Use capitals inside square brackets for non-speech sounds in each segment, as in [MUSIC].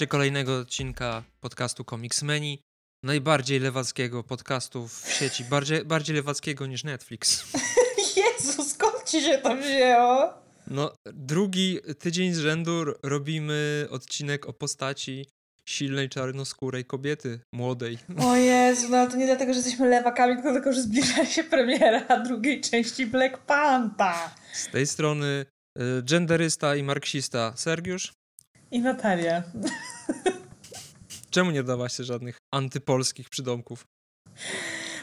Słuchacie kolejnego odcinka podcastu Comicsmeni, najbardziej lewackiego podcastu w sieci, bardziej, bardziej lewackiego niż Netflix. [LAUGHS] Jezu, skąd ci się to wzięło? No, drugi tydzień z rzędu robimy odcinek o postaci silnej, czarnoskórej kobiety, młodej. O Jezu, no to nie dlatego, że jesteśmy lewakami, tylko dlatego, że zbliża się premiera drugiej części Black Panther. Z tej strony y, genderysta i marksista Sergiusz. I Natalia. Czemu nie dawaś się żadnych antypolskich przydomków?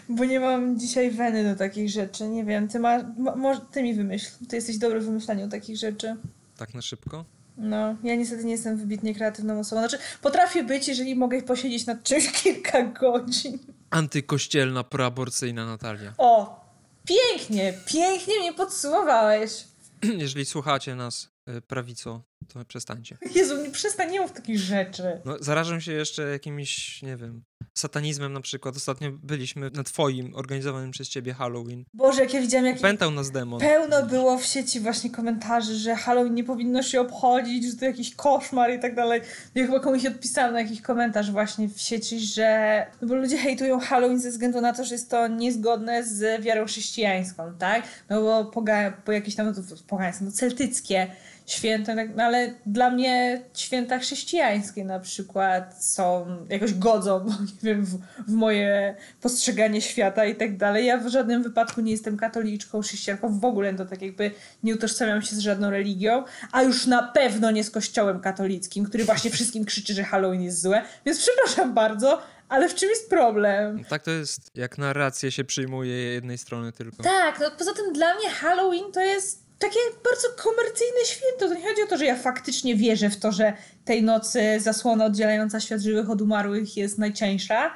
Bo nie mam dzisiaj weny do takich rzeczy. Nie wiem, ty, ma, może ty mi wymyśl. Ty jesteś dobry w wymyślaniu takich rzeczy. Tak na szybko? No, ja niestety nie jestem wybitnie kreatywną osobą. Znaczy, potrafię być, jeżeli mogę posiedzieć nad czymś [LAUGHS] kilka godzin. Antykościelna, proaborcyjna Natalia. O! Pięknie, pięknie mnie podsumowałeś. [CLEARS THROAT] Jeżeli słuchacie nas, y, prawico, to przestańcie. Jezu, nie przestań, mów takich rzeczy. No, zarażam się jeszcze jakimś, nie wiem, satanizmem na przykład. Ostatnio byliśmy na twoim organizowanym przez ciebie Halloween. Boże, jak ja widziałam, jak Pętał nas demon. pełno było w sieci właśnie komentarzy, że Halloween nie powinno się obchodzić, że to jakiś koszmar i tak dalej. Ja chyba komuś odpisałam na jakiś komentarz właśnie w sieci, że no bo ludzie hejtują Halloween ze względu na to, że jest to niezgodne z wiarą chrześcijańską, tak? No bo, poga, po jakieś tam, no pogańskie, no celtyckie święta, tak, no ale dla mnie święta chrześcijańskie na przykład są, jakoś godzą, [LAUGHS] nie wiem, w, w moje postrzeganie świata i tak dalej. Ja w żadnym wypadku nie jestem katoliczką, chrześcijanką, w ogóle to tak jakby nie utożsamiam się z żadną religią, a już na pewno nie z kościołem katolickim, który właśnie wszystkim krzyczy, że Halloween jest złe, więc przepraszam bardzo, ale w czym jest problem? Tak to jest, jak narrację się przyjmuje jednej strony tylko. Tak, no poza tym dla mnie Halloween to jest takie bardzo komercyjne święto. To nie chodzi o to, że ja faktycznie wierzę w to, że tej nocy zasłona oddzielająca świat żywych od umarłych jest najcieńsza.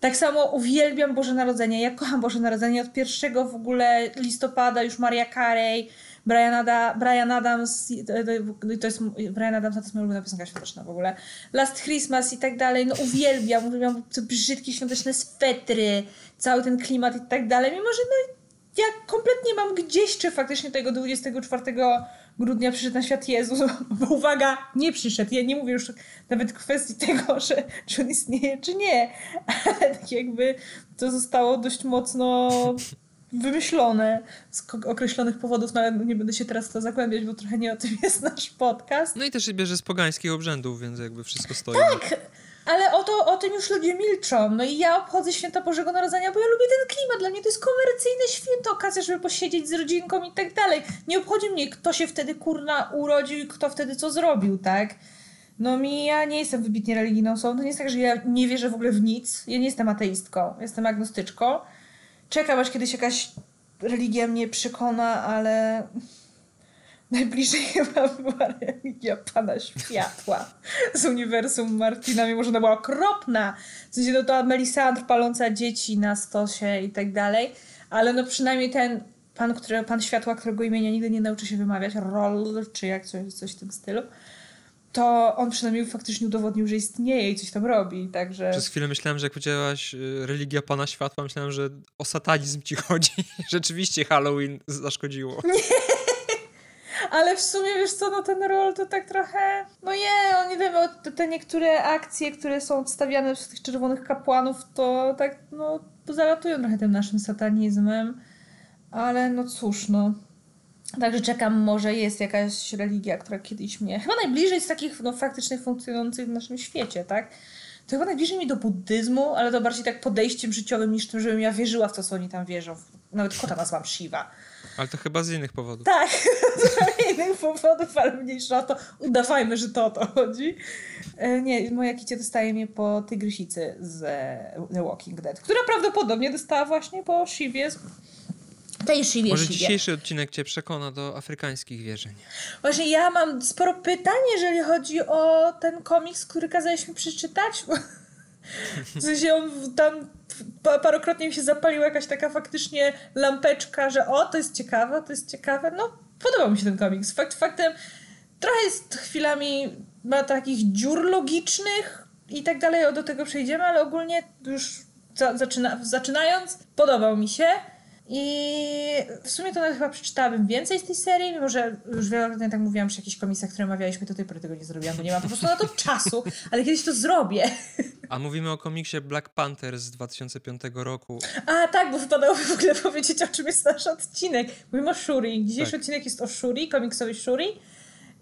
Tak samo uwielbiam Boże Narodzenie. Ja kocham Boże Narodzenie. Od 1 w ogóle listopada już Maria Carey, Brian, Ada, Brian Adams, to jest Brian Adams, to jest moja ulubiona piosenka świąteczna w ogóle. Last Christmas i tak dalej. No uwielbiam, uwielbiam te brzydkie świąteczne swetry, cały ten klimat i tak dalej. Mimo, że no ja kompletnie mam gdzieś, czy faktycznie tego 24 grudnia przyszedł na świat Jezus, [LAUGHS] bo uwaga, nie przyszedł. Ja nie mówię już nawet kwestii tego, [LAUGHS] że, czy on istnieje, czy nie, [LAUGHS] ale tak jakby to zostało dość mocno wymyślone z określonych powodów, no ale nie będę się teraz w to zagłębiać, bo trochę nie o tym jest nasz podcast. No i też się bierze z pogańskich obrzędów, więc jakby wszystko stoi. Tak! Ale o, to, o tym już ludzie milczą. No i ja obchodzę święto Bożego Narodzenia, bo ja lubię ten klimat. Dla mnie to jest komercyjne święto, okazja, żeby posiedzieć z rodzinką i tak dalej. Nie obchodzi mnie, kto się wtedy kurna urodził i kto wtedy co zrobił, tak? No mi, ja nie jestem wybitnie religijną osobą. To nie jest tak, że ja nie wierzę w ogóle w nic. Ja nie jestem ateistką, jestem agnostyczką. Czekam, aż kiedyś jakaś religia mnie przekona, ale Najbliżej [LAUGHS] chyba była religia Pana Światła z uniwersum Martina, mimo że ona była okropna. W sensie, no to Melisandr paląca dzieci na stosie i tak dalej. Ale no przynajmniej ten pan, który, pan Światła, którego imienia nigdy nie nauczy się wymawiać, Roll, czy jak coś, coś w tym stylu, to on przynajmniej faktycznie udowodnił, że istnieje i coś tam robi, także... Przez chwilę myślałem, że jak powiedziałaś y, religia Pana Światła, myślałem, że o satanizm ci chodzi. [LAUGHS] Rzeczywiście Halloween zaszkodziło. Nie! Ale w sumie, wiesz co, no ten rol to tak trochę... No nie, on nie wiem, te, te niektóre akcje, które są odstawiane z tych czerwonych kapłanów, to tak, no, zalatują trochę tym naszym satanizmem. Ale no cóż, no. Także czekam, może jest jakaś religia, która kiedyś mnie... Chyba najbliżej z takich, no, faktycznie funkcjonujących w naszym świecie, tak? To chyba najbliżej mi do buddyzmu, ale to bardziej tak podejściem życiowym niż tym, żebym ja wierzyła w to, co oni tam wierzą. Nawet kota nazwam Shiva. Ale to chyba z innych powodów. Tak, [LAUGHS] z innych powodów, ale mniejsza o to. Udawajmy, że to o to chodzi. E, nie, moja kicie dostaje mnie po tygrysicy z The Walking Dead, która prawdopodobnie dostała właśnie po Shivie tej Shivie. Może dzisiejszy odcinek cię przekona do afrykańskich wierzeń. Właśnie ja mam sporo pytań, jeżeli chodzi o ten komiks, który kazałeś mi przeczytać. [LAUGHS] W sensie on tam parokrotnie mi się zapaliła jakaś taka faktycznie lampeczka, że o, to jest ciekawe, to jest ciekawe. No, podobał mi się ten komiks. Fakt faktem, trochę jest chwilami, ma takich dziur logicznych i tak dalej, do tego przejdziemy, ale ogólnie już za, zaczyna, zaczynając, podobał mi się. I w sumie to nawet chyba przeczytałabym więcej z tej serii, mimo że już wielokrotnie tak mówiłam przy jakichś komiksach, które omawialiśmy, to do tej pory tego nie zrobiłam, bo nie mam po prostu na to [LAUGHS] czasu, ale kiedyś to zrobię. A mówimy o komiksie Black Panther z 2005 roku. A tak, bo wypadałoby w ogóle powiedzieć, o czym jest nasz odcinek. Mówimy o Shuri. Dzisiejszy tak. odcinek jest o Shuri, komiksowej Shuri.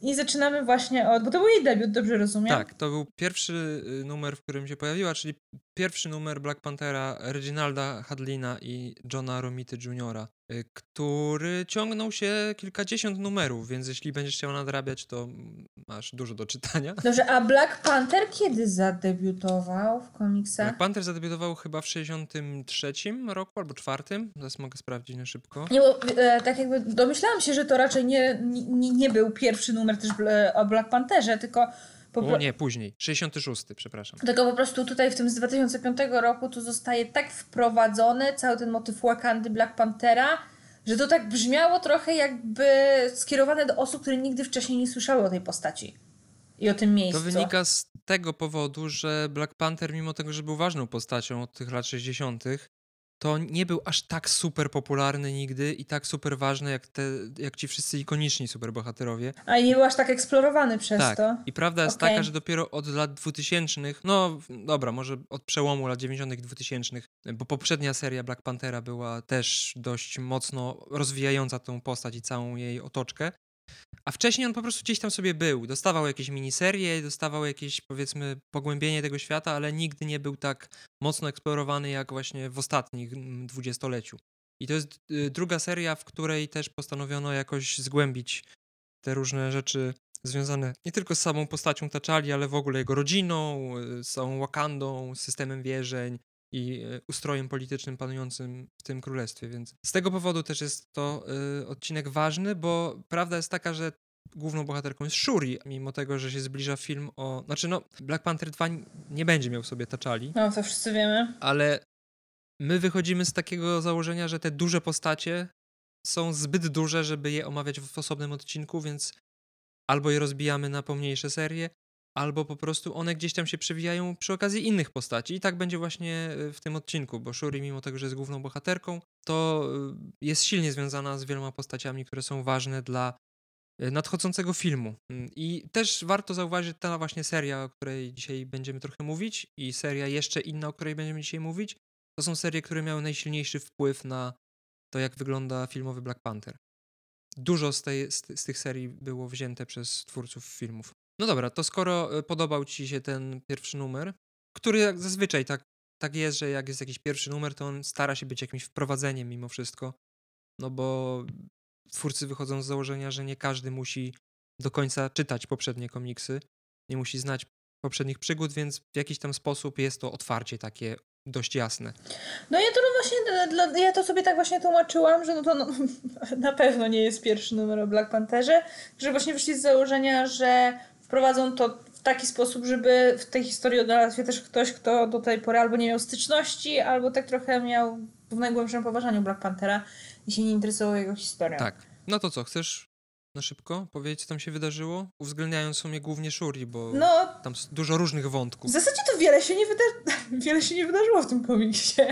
I zaczynamy właśnie od, bo to był jej debiut, dobrze rozumiem? Tak, to był pierwszy y, numer, w którym się pojawiła, czyli pierwszy numer Black Panthera Reginalda Hadlina i Johna Romity Jr., który ciągnął się kilkadziesiąt numerów, więc jeśli będziesz chciał nadrabiać, to masz dużo do czytania. Dobrze, a Black Panther kiedy zadebiutował w komiksach? Black Panther zadebiutował chyba w 63 roku albo czwartym, zaraz mogę sprawdzić na szybko. Nie, bo e, tak jakby domyślałam się, że to raczej nie, nie, nie był pierwszy numer też o Black Pantherze, tylko o nie, później. 66, przepraszam. Tylko po prostu tutaj w tym z 2005 roku tu zostaje tak wprowadzony cały ten motyw Wakandy Black Panthera, że to tak brzmiało trochę jakby skierowane do osób, które nigdy wcześniej nie słyszały o tej postaci i o tym miejscu. To wynika z tego powodu, że Black Panther, mimo tego, że był ważną postacią od tych lat 60., to nie był aż tak super popularny nigdy i tak super ważny jak, te, jak ci wszyscy ikoniczni superbohaterowie. A nie był aż tak eksplorowany przez tak. to. I prawda jest okay. taka, że dopiero od lat 2000, no dobra, może od przełomu lat 90. i 2000, bo poprzednia seria Black Panthera była też dość mocno rozwijająca tą postać i całą jej otoczkę. A wcześniej on po prostu gdzieś tam sobie był. Dostawał jakieś miniserie, dostawał jakieś powiedzmy pogłębienie tego świata, ale nigdy nie był tak mocno eksplorowany jak właśnie w ostatnich dwudziestoleciu. I to jest y, druga seria, w której też postanowiono jakoś zgłębić te różne rzeczy związane nie tylko z samą postacią Taczali, ale w ogóle jego rodziną, y, z całą Wakandą, systemem wierzeń, i e, ustrojem politycznym panującym w tym królestwie, więc z tego powodu też jest to y, odcinek ważny, bo prawda jest taka, że główną bohaterką jest Shuri, mimo tego, że się zbliża film o... Znaczy no, Black Panther 2 nie będzie miał sobie taczali. No, to wszyscy wiemy. Ale my wychodzimy z takiego założenia, że te duże postacie są zbyt duże, żeby je omawiać w osobnym odcinku, więc albo je rozbijamy na pomniejsze serie, albo po prostu one gdzieś tam się przewijają przy okazji innych postaci. I tak będzie właśnie e, w tym odcinku, bo Shuri, mimo tego, że jest główną bohaterką, to e, jest silnie związana z wieloma postaciami, które są ważne dla e, nadchodzącego filmu. Mm, I też warto zauważyć ta właśnie seria, o której dzisiaj będziemy trochę mówić, i seria jeszcze inna, o której będziemy dzisiaj mówić. To są serie, które miały najsilniejszy wpływ na to, jak wygląda filmowy Black Panther. Dużo z, tej, z, z tych serii było wzięte przez twórców filmów. No dobra, to skoro e, podobał ci się ten pierwszy numer, który jak zazwyczaj tak, tak jest, że jak jest jakiś pierwszy numer, to on stara się być jakimś wprowadzeniem mimo wszystko, no bo twórcy wychodzą z założenia, że nie każdy musi do końca czytać poprzednie komiksy, nie musi znać poprzednich przygód, więc w jakiś tam sposób jest to otwarcie takie dość jasne. No ja to no właśnie, ja to sobie tak właśnie tłumaczyłam, że no to no, [LAUGHS] na pewno nie jest pierwszy numer o Black Pantherze, że właśnie wyszli z założenia, że wprowadzą to w taki sposób, żeby w tej historii odnalazł się też ktoś, kto do tej pory albo nie miał styczności, albo tak trochę miał w najgłębszym poważaniu Black Panthera i się nie interesował jego historią. Tak. No to co, chcesz na szybko powiedzieć, co tam się wydarzyło? Uwzględniając w sumie głównie Shuri, bo no, tam dużo różnych wątków. W zasadzie to wiele się nie, wyda- [LAUGHS] wiele się nie wydarzyło w tym komiksie.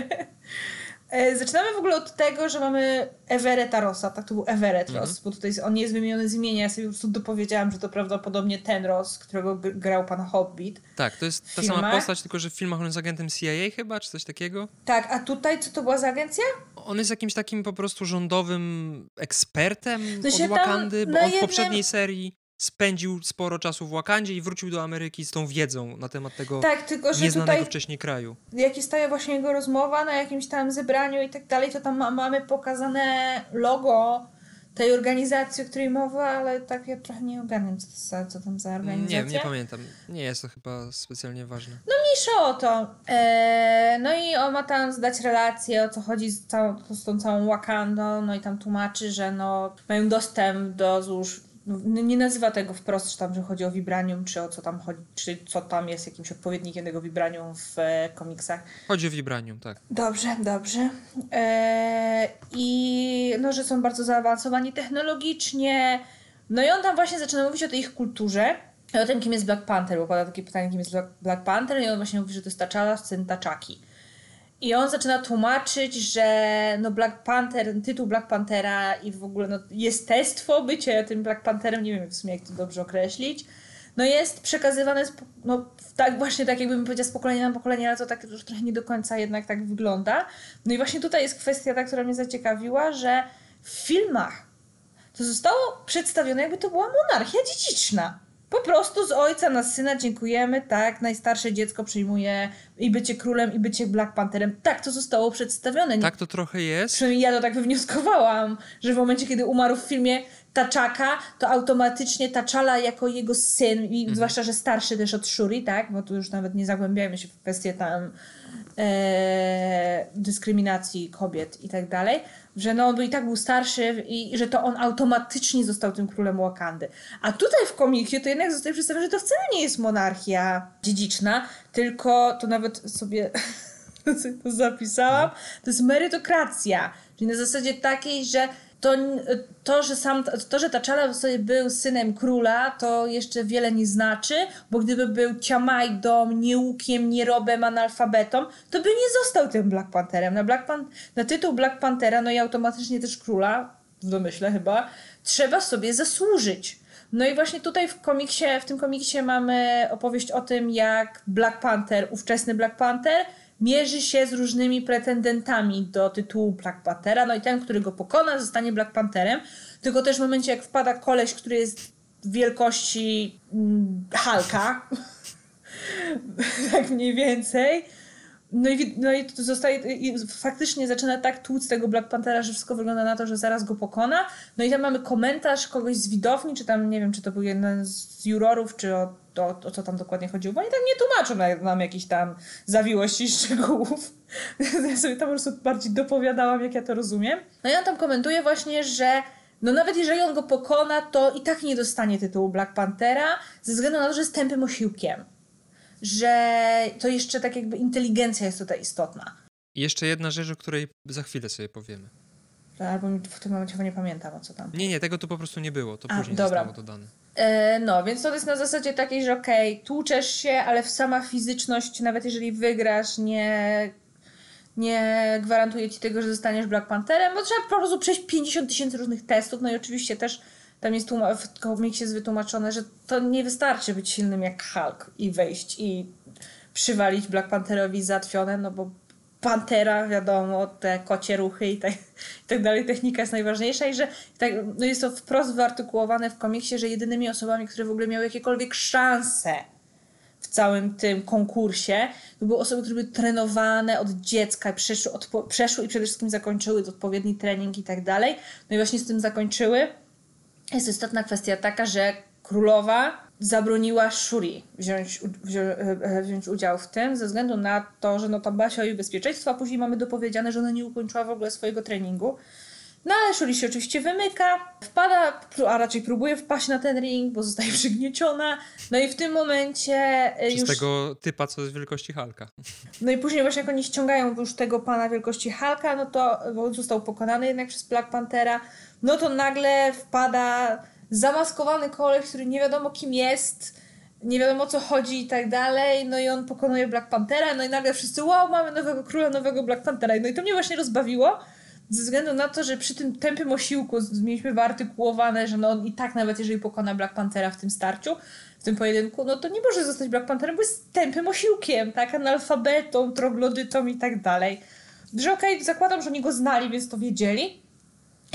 E, zaczynamy w ogóle od tego, że mamy Everetta Rossa, tak to był Everett mhm. Ross, bo tutaj on nie jest wymieniony z imienia, ja sobie po prostu dopowiedziałam, że to prawdopodobnie ten Ross, którego grał pan Hobbit. Tak, to jest ta sama postać, tylko że w filmach on jest agentem CIA chyba, czy coś takiego? Tak, a tutaj co to była za agencja? On jest jakimś takim po prostu rządowym ekspertem od Wakandy, bo on w poprzedniej serii spędził sporo czasu w Wakandzie i wrócił do Ameryki z tą wiedzą na temat tego tak, tylko, że nieznanego wcześniej kraju. Jak jest ta właśnie jego rozmowa na jakimś tam zebraniu i tak dalej, to tam ma, mamy pokazane logo tej organizacji, o której mowa, ale tak ja trochę nie ogarniam, co, co tam za organizacja. Nie, nie pamiętam. Nie jest to chyba specjalnie ważne. No mniejsza o to. Eee, no i on ma tam zdać relację, o co chodzi z, całą, z tą całą Wakandą, no i tam tłumaczy, że no mają dostęp do złóż no, nie nazywa tego wprost, że tam, że chodzi o vibranium, czy o co tam chodzi, czy co tam jest jakimś odpowiednikiem tego vibranium w e, komiksach. Chodzi o vibranium, tak. Dobrze, dobrze. E, I no, że są bardzo zaawansowani technologicznie. No i on tam właśnie zaczyna mówić o tej ich kulturze. I o tym, kim jest Black Panther, bo pada takie pytanie, kim jest Black Panther i on właśnie mówi, że to jest T'Challa, syn Taczaki. I on zaczyna tłumaczyć, że no Black Panther, tytuł Black Panthera i w ogóle no, jestestwo bycie tym Black Pantherem, nie wiem w sumie jak to dobrze określić, no jest przekazywane no, tak właśnie tak jakbym powiedziała z pokolenia na pokolenie, ale to tak już trochę nie do końca jednak tak wygląda. No i właśnie tutaj jest kwestia ta, która mnie zaciekawiła, że w filmach to zostało przedstawione jakby to była monarchia dziedziczna. Po prostu z ojca na syna dziękujemy, tak, najstarsze dziecko przyjmuje i bycie królem, i bycie Black Pantherem. Tak to zostało przedstawione. Tak to trochę jest. Przynajmniej ja to tak wywnioskowałam, że w momencie, kiedy umarł w filmie Taczaka, to automatycznie Taczala jako jego syn, i mhm. zwłaszcza, że starszy też od Shuri, tak, bo tu już nawet nie zagłębiajmy się w kwestie tam e, dyskryminacji kobiet i tak dalej, że no on by i tak był starszy i, i, że to on automatycznie został tym królem Wakandy. A tutaj w komiksie to jednak zostaje przedstawione, że to wcale nie jest monarchia dziedziczna, tylko to nawet sobie to [LAUGHS] zapisałam, to jest merytokracja. Czyli na zasadzie takiej, że to, to, że sam, to, że T'Challa sobie był synem króla, to jeszcze wiele nie znaczy, bo gdyby był ciamajdą, nieukiem, nierobem, analfabetą, to by nie został tym Black Pantherem. Na, Black Pan na tytuł Black Panthera, no i automatycznie też króla, w domyśle chyba, trzeba sobie zasłużyć. No i właśnie tutaj w komiksie, w tym komiksie mamy opowieść o tym, jak Black Panther, ówczesny Black Panther, mierzy się z różnymi pretendentami do tytułu Black Panthera, no i ten, który go pokona, zostanie Black Pantherem. Tylko też w momencie, jak wpada koleś, który jest wielkości mm, Halka, [LAUGHS] tak mniej więcej, no i, no i zostaje, i faktycznie zaczyna tak tłuc tego Black Panthera, że wszystko wygląda na to, że zaraz go pokona. No i tam mamy komentarz kogoś z widowni, czy tam, nie wiem, czy to był jeden z jurorów, czy o, o, o co tam dokładnie chodziło, bo oni tak nie tłumaczą nam jakichś tam zawiłości i szczegółów. [LAUGHS] ja sobie tam po prostu bardziej dopowiadałam, jak ja to rozumiem. No i on tam komentuje właśnie, że no nawet jeżeli on go pokona, to i tak nie dostanie tytułu Black Panthera, ze względu na to, że jest tępym osiłkiem że to jeszcze tak jakby inteligencja jest tutaj istotna. I jeszcze jedna rzecz, o której za chwilę sobie powiemy. Albo w tym momencie nie pamiętam o co tam. Nie, nie, tego tu po prostu nie było, to A, później dobra. zostało dodane. E, no, więc to jest na zasadzie takiej, że okej, okay, tłuczesz się, ale sama fizyczność, nawet jeżeli wygrasz, nie, nie gwarantuje ci tego, że zostaniesz Black Pantherem, bo trzeba po prostu przejść 50 tysięcy różnych testów, no i oczywiście też tam jest w komiksie jest wytłumaczone, że to nie wystarczy być silnym jak Hulk i wejść i przywalić Black Pantherowi zatwione, no bo Pantera, wiadomo, te kocie ruchy i tak, i tak dalej, technika jest najważniejsza i że tak, no jest to wprost wyartykułowane w komiksie, że jedynymi osobami, które w ogóle miały jakiekolwiek szanse w całym tym konkursie, to były osoby, które były trenowane od dziecka, przeszły, odpo- przeszły i przede wszystkim zakończyły odpowiedni trening i tak dalej. No i właśnie z tym zakończyły jest istotna kwestia taka, że królowa zabroniła Shuri wziąć, wziąć, e, wziąć udział w tym, ze względu na to, że no tam bała się o jej bezpieczeństwo, a później mamy dopowiedziane, że ona nie ukończyła w ogóle swojego treningu. No ale Shuri się oczywiście wymyka, wpada, a raczej próbuje wpaść na ten ring, bo zostaje [LAUGHS] przygnieciona. No i w tym momencie e, Przez już... tego typa, co jest wielkości Halka. [LAUGHS] No i później właśnie jak oni ściągają już tego pana wielkości Halka, no to bo został pokonany jednak przez Black Panthera, no to nagle wpada zamaskowany koleś, który nie wiadomo kim jest, nie wiadomo o co chodzi i tak dalej, no i on pokonuje Black Panthera, no i nagle wszyscy, wow, mamy nowego króla, nowego Black Panthera. No i to mnie właśnie rozbawiło, ze względu na to, że przy tym tępym osiłku mieliśmy wyartykułowane, że no on i tak nawet jeżeli pokona Black Panthera w tym starciu, w tym pojedynku, no to nie może zostać Black Pantherem, bo jest tępym osiłkiem, tak, analfabetą, troglodytą i tak dalej. Że okej, okay, zakładam, że oni go znali, więc to wiedzieli,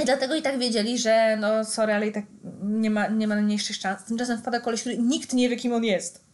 dlatego i tak wiedzieli, że no sorry, ale i tak nie ma, nie ma najmniejszych szans. Tymczasem wpada koleś, który nikt nie wie, kim on jest.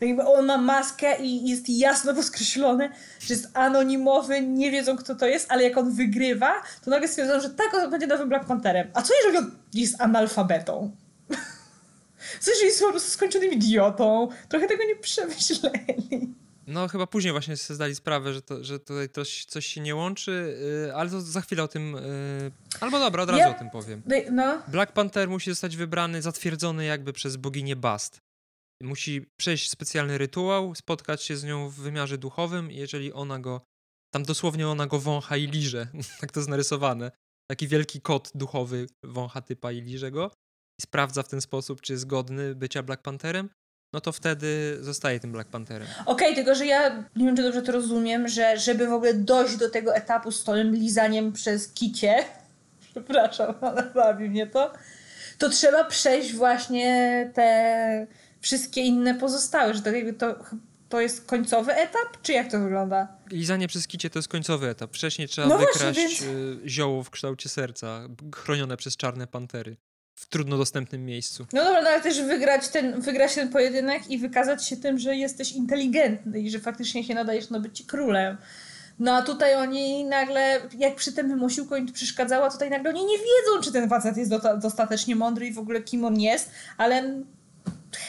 Tak jakby on ma maskę i jest jasno podkreślone, że jest anonimowy, nie wiedzą kto to jest, ale jak on wygrywa, to nagle stwierdzono, że tak, on będzie nowym Black Pantherem. A co jeżeli on jest analfabetą? [LAUGHS] Co jeżeli jest po prostu skończonym idiotą? Trochę tego nie przemyśleli. No, chyba później właśnie sobie zdali sprawę, że, to, że tutaj coś, coś się nie łączy, yy, ale to za chwilę o tym. Yy, albo dobra, od razu ja, o tym powiem. No. Black Panther musi zostać wybrany, zatwierdzony jakby przez boginię Bast. Musi przejść specjalny rytuał, spotkać się z nią w wymiarze duchowym, i jeżeli ona go. Tam dosłownie ona go wącha i liże. [LAUGHS] tak to jest narysowane. Taki wielki kot duchowy wącha typa i liże go. I sprawdza w ten sposób, czy jest godny bycia Black Pantherem. No to wtedy zostaje tym Black Pantherem. Okej, okay, tylko że ja nie wiem, czy dobrze to rozumiem, że żeby w ogóle dojść do tego etapu z tym lizaniem przez kicie, [LAUGHS] przepraszam, ale bawi mnie to, to trzeba przejść właśnie te wszystkie inne pozostałe, że to, to, jest końcowy etap, czy jak to wygląda? Lizanie przez kicie to jest końcowy etap. Wcześniej trzeba no wykraść właśnie, więc... Y, zioło w kształcie serca, chronione przez czarne pantery w trudno dostępnym miejscu. No dobra, no ale też wygrać ten, wygrać ten pojedynek i wykazać się tym, że jesteś inteligentny i że faktycznie się nadajesz na bycie królem. No a tutaj oni nagle, jak przy tym osiłku im przeszkadzała, tutaj nagle oni nie wiedzą, czy ten facet jest do, dostatecznie mądry i w ogóle kim on jest, ale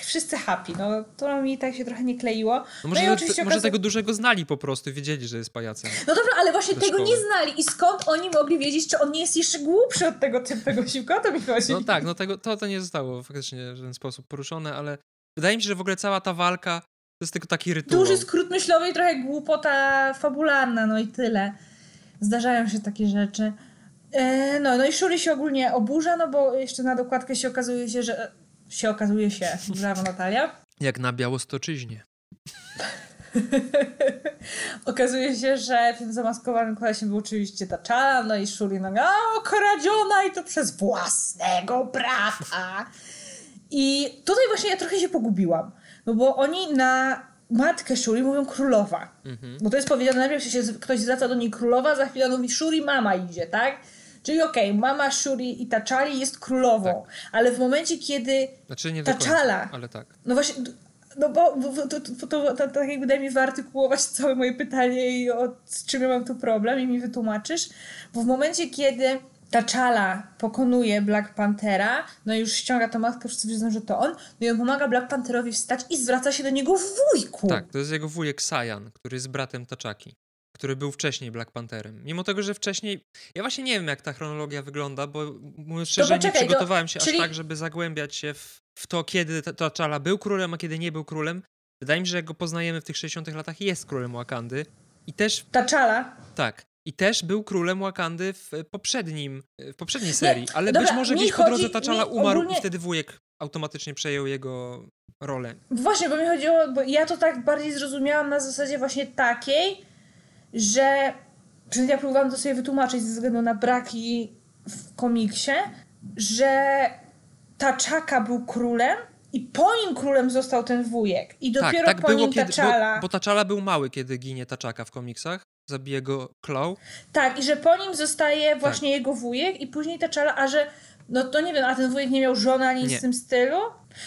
wszyscy happy. No to mi tak się trochę nie kleiło. No, no może, może tego dużego znali po prostu, wiedzieli, że jest pajacem. No dobra, ale właśnie tego szkoły. nie znali. I skąd oni mogli wiedzieć, czy on nie jest jeszcze głupszy od tego typowego siłka? To mi chodzi. No tak, no tego, to, to nie zostało faktycznie w żaden sposób poruszone, ale wydaje mi się, że w ogóle cała ta walka to jest tylko taki rytuał. Duży skrót myślowy i trochę głupota fabularna, no i tyle. Zdarzają się takie rzeczy. E, no, no i Shuri się ogólnie oburza, no bo jeszcze na dokładkę się okazuje się, że się okazuje się. Brawo Natalia. [LAUGHS] Jak na Białostoczyźnie. [LAUGHS] okazuje się, że tym zamaskowanym kolesiem był oczywiście Taczala, no i Shuri no, o, kradziona i to przez własnego brata. I tutaj właśnie ja trochę się pogubiłam, no bo oni na matkę Shuri mówią królowa. Mhm. Bo to jest powiedziane najpierw, się ktoś zwraca do niej królowa, za chwilę mówi Shuri mama idzie, tak? Czyli okej, okay, mama Shuri i Taczali jest królową, tak. ale w momencie, kiedy znaczy nie Taczala... ale tak. No właśnie, no bo, bo to, to, to, to, tak jakby daj mi wyartykułować całe moje pytanie i o z czym ja mam tu problem i mi wytłumaczysz. Bo w momencie, kiedy Taczala pokonuje Black Panthera, no i już ściąga tą maskę, wszyscy wiedzą, że to on, no i on pomaga Black Pantherowi wstać i zwraca się do niego w wujku. Tak, to jest jego wujek Sajan, który jest bratem Taczaki który był wcześniej Black Pantherem. Mimo tego, że wcześniej. Ja właśnie nie wiem, jak ta chronologia wygląda, bo mówiąc szczerze, nie przygotowałem się czyli... aż tak, żeby zagłębiać się w, w to, kiedy T'Challa był królem, a kiedy nie był królem. Wydaje mi się, że jak go poznajemy w tych 60 latach, jest królem Wakandy. I też. T'Challa? Tak. I też był królem Wakandy w poprzednim, w poprzedniej serii, nie, ale dobra, być może gdzieś po drodze T'Challa umarł ogólnie... i wtedy wujek automatycznie przejął jego rolę. Właśnie, bo mi chodziło, bo ja to tak bardziej zrozumiałam na zasadzie właśnie takiej, że ja próbowałam to sobie wytłumaczyć ze względu na braki w komiksie, że Taczaka był królem i po nim królem został ten wujek. I tak, dopiero tak, tak po nim kiedy, Taczala... Bo, bo Taczala był mały, kiedy ginie Taczaka w komiksach. Zabije go Claw. Tak, i że po nim zostaje właśnie tak. jego wujek i później Taczala, a że no to nie wiem, a ten wujek nie miał żony ani nic w tym stylu?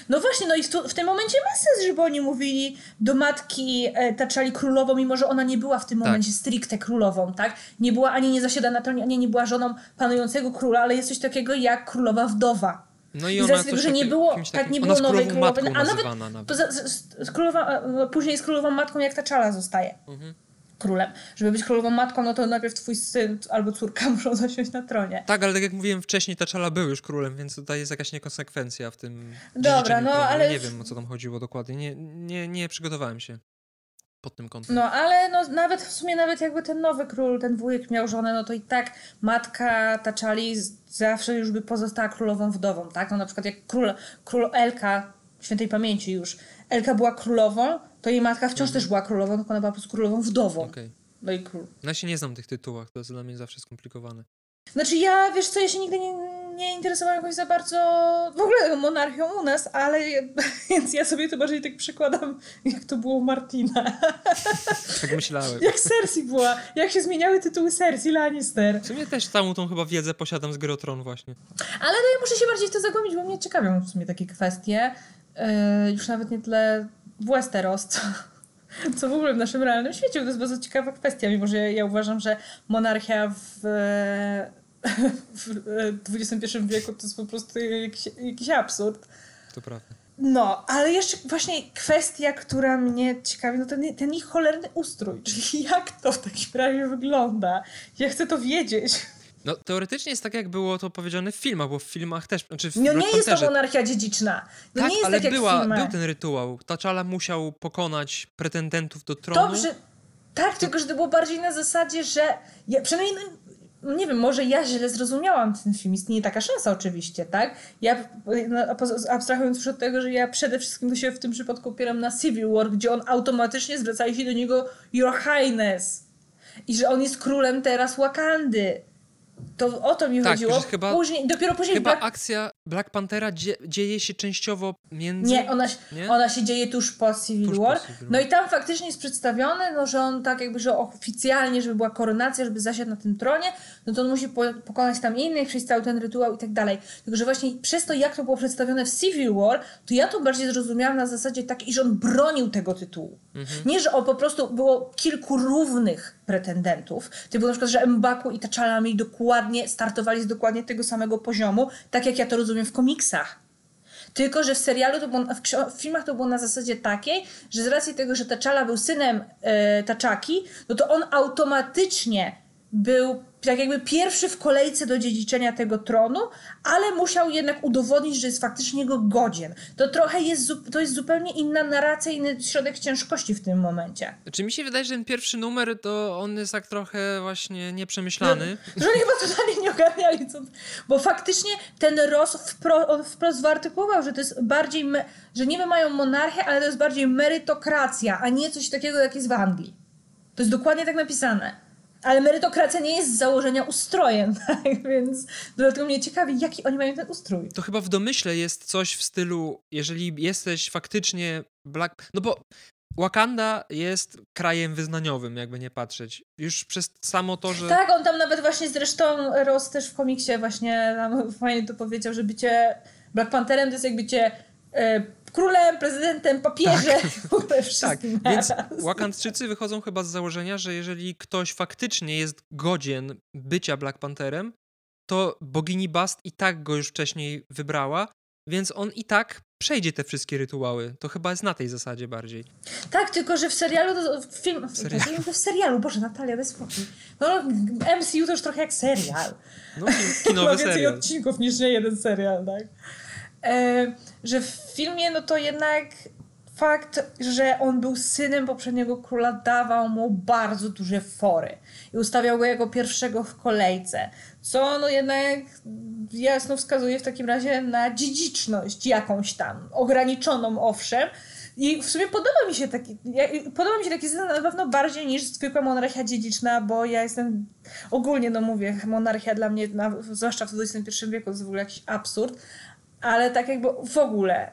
No właśnie, no i w, tym momencie ma sens, żeby oni mówili do matki e, taczali królową, mimo że ona nie była w tym tak. momencie stricte królową, tak? Nie była ani nie zasiada na tronie, ani nie była żoną panującego króla, ale jest coś takiego jak królowa wdowa. No i ona tego, że nie było, tak nie było nowej królowej, a nawet, nawet. Poza, z, z, królowa, e, później z królową matką jak Taczala zostaje. Mhm królem. Żeby być królową matką, no to najpierw twój syn albo córka [LAUGHS] muszą zasiąść na tronie. Tak, ale tak jak mówiłem wcześniej, Taczala był już królem, więc tutaj jest jakaś niekonsekwencja w tym Dobra, no ale... Nie wiem, o co tam chodziło dokładnie. Nie, nie, nie przygotowałem się pod tym kątem. No, ale no, nawet w sumie nawet jakby ten nowy król, ten wujek miał żonę, no to i tak matka Taczali zawsze już by pozostała królową wdową, tak? No na przykład jak król, król Elka, świętej pamięci już, Elka była królową, to jej matka wciąż mhm. też była królową, tylko ona była po prostu królową wdową. Okay. No i król. No ja się nie znam tych tytułach, to jest dla mnie zawsze skomplikowane. Znaczy ja, wiesz co, ja się nigdy nie, nie interesowałam jakoś za bardzo w ogóle monarchią u nas, ale [LAUGHS] więc ja sobie to bardziej tak przykładam, jak to było Martina. [LAUGHS] Tak myślałem. jak Cersei była, jak się zmieniały tytuły Cersei Lannister. W sumie też całą tą chyba wiedzę posiadam z Gry właśnie. Ale no ja muszę się bardziej w to zagłębić, bo mnie ciekawią w sumie takie kwestie. Yy, już nawet nie tyle w Westeros, co, co w ogóle w naszym realnym świecie. To jest bardzo ciekawa kwestia, mimo że ja, uważam, że monarchia w, w XXI wieku to jest po prostu jakiś, jakiś absurd. To prawda. No, ale jeszcze właśnie kwestia, która mnie ciekawi, no ten, ten ich cholerny ustrój, czyli jak to w takim razie wygląda. Ja chcę to wiedzieć. No teoretycznie jest tak, jak było to powiedziane w filmach, bo w filmach też... Znaczy w no nie jest to monarchia dziedziczna. No tak, nie jest ale tak była, był ten rytuał. Taczala musiał pokonać pretendentów do tronu. Dobrze, tak, tylko że to było bardziej na zasadzie, że ja, przynajmniej nie wiem, może ja źle zrozumiałam ten film. Istnieje taka szansa oczywiście, tak? Ja, no, abstrahując już od tego, że ja przede wszystkim to się w tym przypadku opieram na Civil War, gdzie on automatycznie zwraca się do niego Your Highness. I że on jest królem teraz Wakandy. To o to mi tak, chodziło. Chyba, później, dopiero później chyba Black... akcja Black Panthera dzie dzieje się częściowo między... Nie ona, nie, ona się dzieje tuż po Civil tuż War. Po Civil no i tam faktycznie jest przedstawione, no, że on tak jakby, że oficjalnie, żeby była koronacja, żeby zasiadł na tym tronie, no to on musi po pokonać tam innych, przejść cały ten rytuał i tak dalej. Tylko, że właśnie przez to, jak to było przedstawione w Civil War, to ja to bardziej zrozumiałam na zasadzie takiej, że on bronił tego tytułu. Mhm. Nie, że on po prostu było kilku równych pretendentów. Typu na przykład, że Mbaku i T'Challa mieli dokładnie, startowali z dokładnie tego samego poziomu, tak jak ja to rozumiem w komiksach. Tylko, że w serialu, to było, w, filmach to było na zasadzie takiej, że z racji tego, że T'Challa był synem e, Taczaki, no to on automatycznie był tak jakby pierwszy w kolejce do dziedziczenia tego tronu, ale musiał jednak udowodnić, że jest faktycznie go godzien. To trochę jest, to jest zupełnie inna narracja, inny środek ciężkości w tym momencie. Czy mi się wydaje, że ten pierwszy numer to on jest tak trochę właśnie nieprzemyślany. No, że oni chyba totalnie nie ogarniali, co... bo faktycznie ten Ross wprost, on wprost wyartykułował, że to jest bardziej, me... że niby mają monarchię, ale to jest bardziej merytokracja, a nie coś takiego, jak jest w Anglii. To jest dokładnie tak napisane. Ale merytokracja nie jest z założenia ustrojem, [LAUGHS] tak? Więc dlatego mnie ciekawi, jaki oni mają ten ustrój. To chyba w domyśle jest coś w stylu, jeżeli jesteś faktycznie Black... No bo Wakanda jest krajem wyznaniowym, jakby nie patrzeć. Już przez samo to, że... Tak, on tam nawet właśnie zresztą Ross też w komiksie właśnie tam fajnie to powiedział, że bycie Black Pantherem to jest jak bycie e, królem, prezydentem, papieżem, tak. [LAUGHS] tak. Więc Wakandczycy wychodzą chyba z założenia, że jeżeli ktoś faktycznie jest godzien bycia Black Pantherem, to bogini Bast i tak go już wcześniej wybrała, więc on i tak przejdzie te wszystkie rytuały. To chyba jest na tej zasadzie bardziej. Tak, tylko że w serialu, to, w film, w serialu, [LAUGHS] w serialu Boże Natalia, bez spokój. No, MCU to już trochę jak serial. No, kinowy [LAUGHS] Ma więcej serial. odcinków niż nie jeden serial, tak? E, że w filmie, no to jednak fakt, że on był synem poprzedniego króla, dawał mu bardzo duże fory i ustawiał go jako pierwszego w kolejce. Co no jednak jasno wskazuje w takim razie na dziedziczność jakąś tam, ograniczoną owszem. I w sumie podoba mi się taki, podoba mi się taki na pewno bardziej niż zwykła monarchia dziedziczna, bo ja jestem, ogólnie no mówię, monarchia dla mnie, zwłaszcza w XXI wieku, to jest w ogóle jakiś absurd, ale tak jakby w ogóle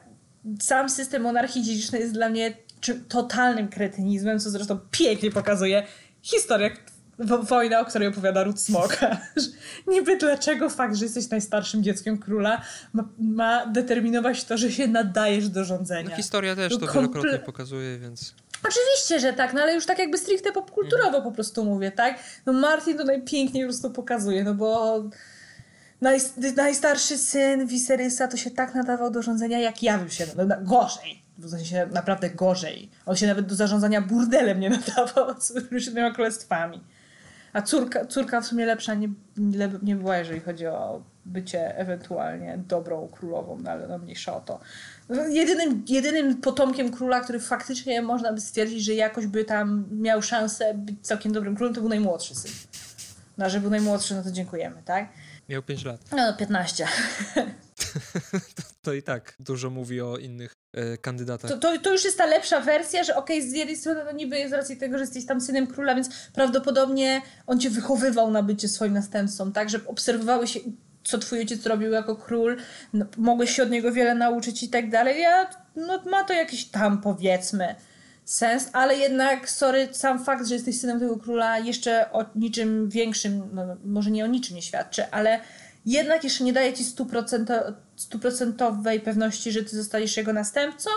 sam system monarchii dziedzicznej jest dla mnie totalnym kretynizmem, co zresztą pięknie pokazuje historia wojna, o której opowiada Ruth Smoka. [LAUGHS] Niby dlaczego fakt, że jesteś najstarszym dzieckiem króla ma, ma determinować to, że się nadajesz do rządzenia. No, historia też to, to wielokrotnie pokazuje, więc... Oczywiście, że tak, no ale już tak jakby stricte popkulturowo po prostu mówię, tak? No Martin to najpiękniej po prostu pokazuje, no bo naj, najstarszy syn Viserysa to się tak nadawał do rządzenia, jak ja bym się no, gorzej. W sensie naprawdę gorzej. On się nawet do zarządzania burdelem nie nadawał [LAUGHS] z różnymi królestwami. A córka, córka w sumie lepsza nie, nie, nie była, jeżeli chodzi o bycie ewentualnie dobrą królową, no ale no mniejsza o to. Jedynym, jedynym potomkiem króla, który faktycznie można by stwierdzić, że jakoś by tam miał szansę być całkiem dobrym królem, to był najmłodszy syn. No, że był najmłodszy, no to dziękujemy, tak? Miał 5 lat. No, 15. [LAUGHS] to, to, i tak dużo mówi o innych e, kandydatach. To, to, to, już jest ta lepsza wersja, że okej, okay, z jednej strony to niby z racji tego, że jesteś tam synem króla, więc prawdopodobnie on cię wychowywał na bycie swoim następcą, tak? Że obserwowały się co twój ojciec robił jako król, no, mogłeś się od niego wiele nauczyć i tak dalej. Ja, no ma to jakiś tam powiedzmy sens, ale jednak, sorry, sam fakt, że jesteś synem tego króla jeszcze o niczym większym, no, może nie o niczym nie świadczy, ale jednak jeszcze nie daje ci stuprocentowej pewności, że ty zostaniesz jego następcą,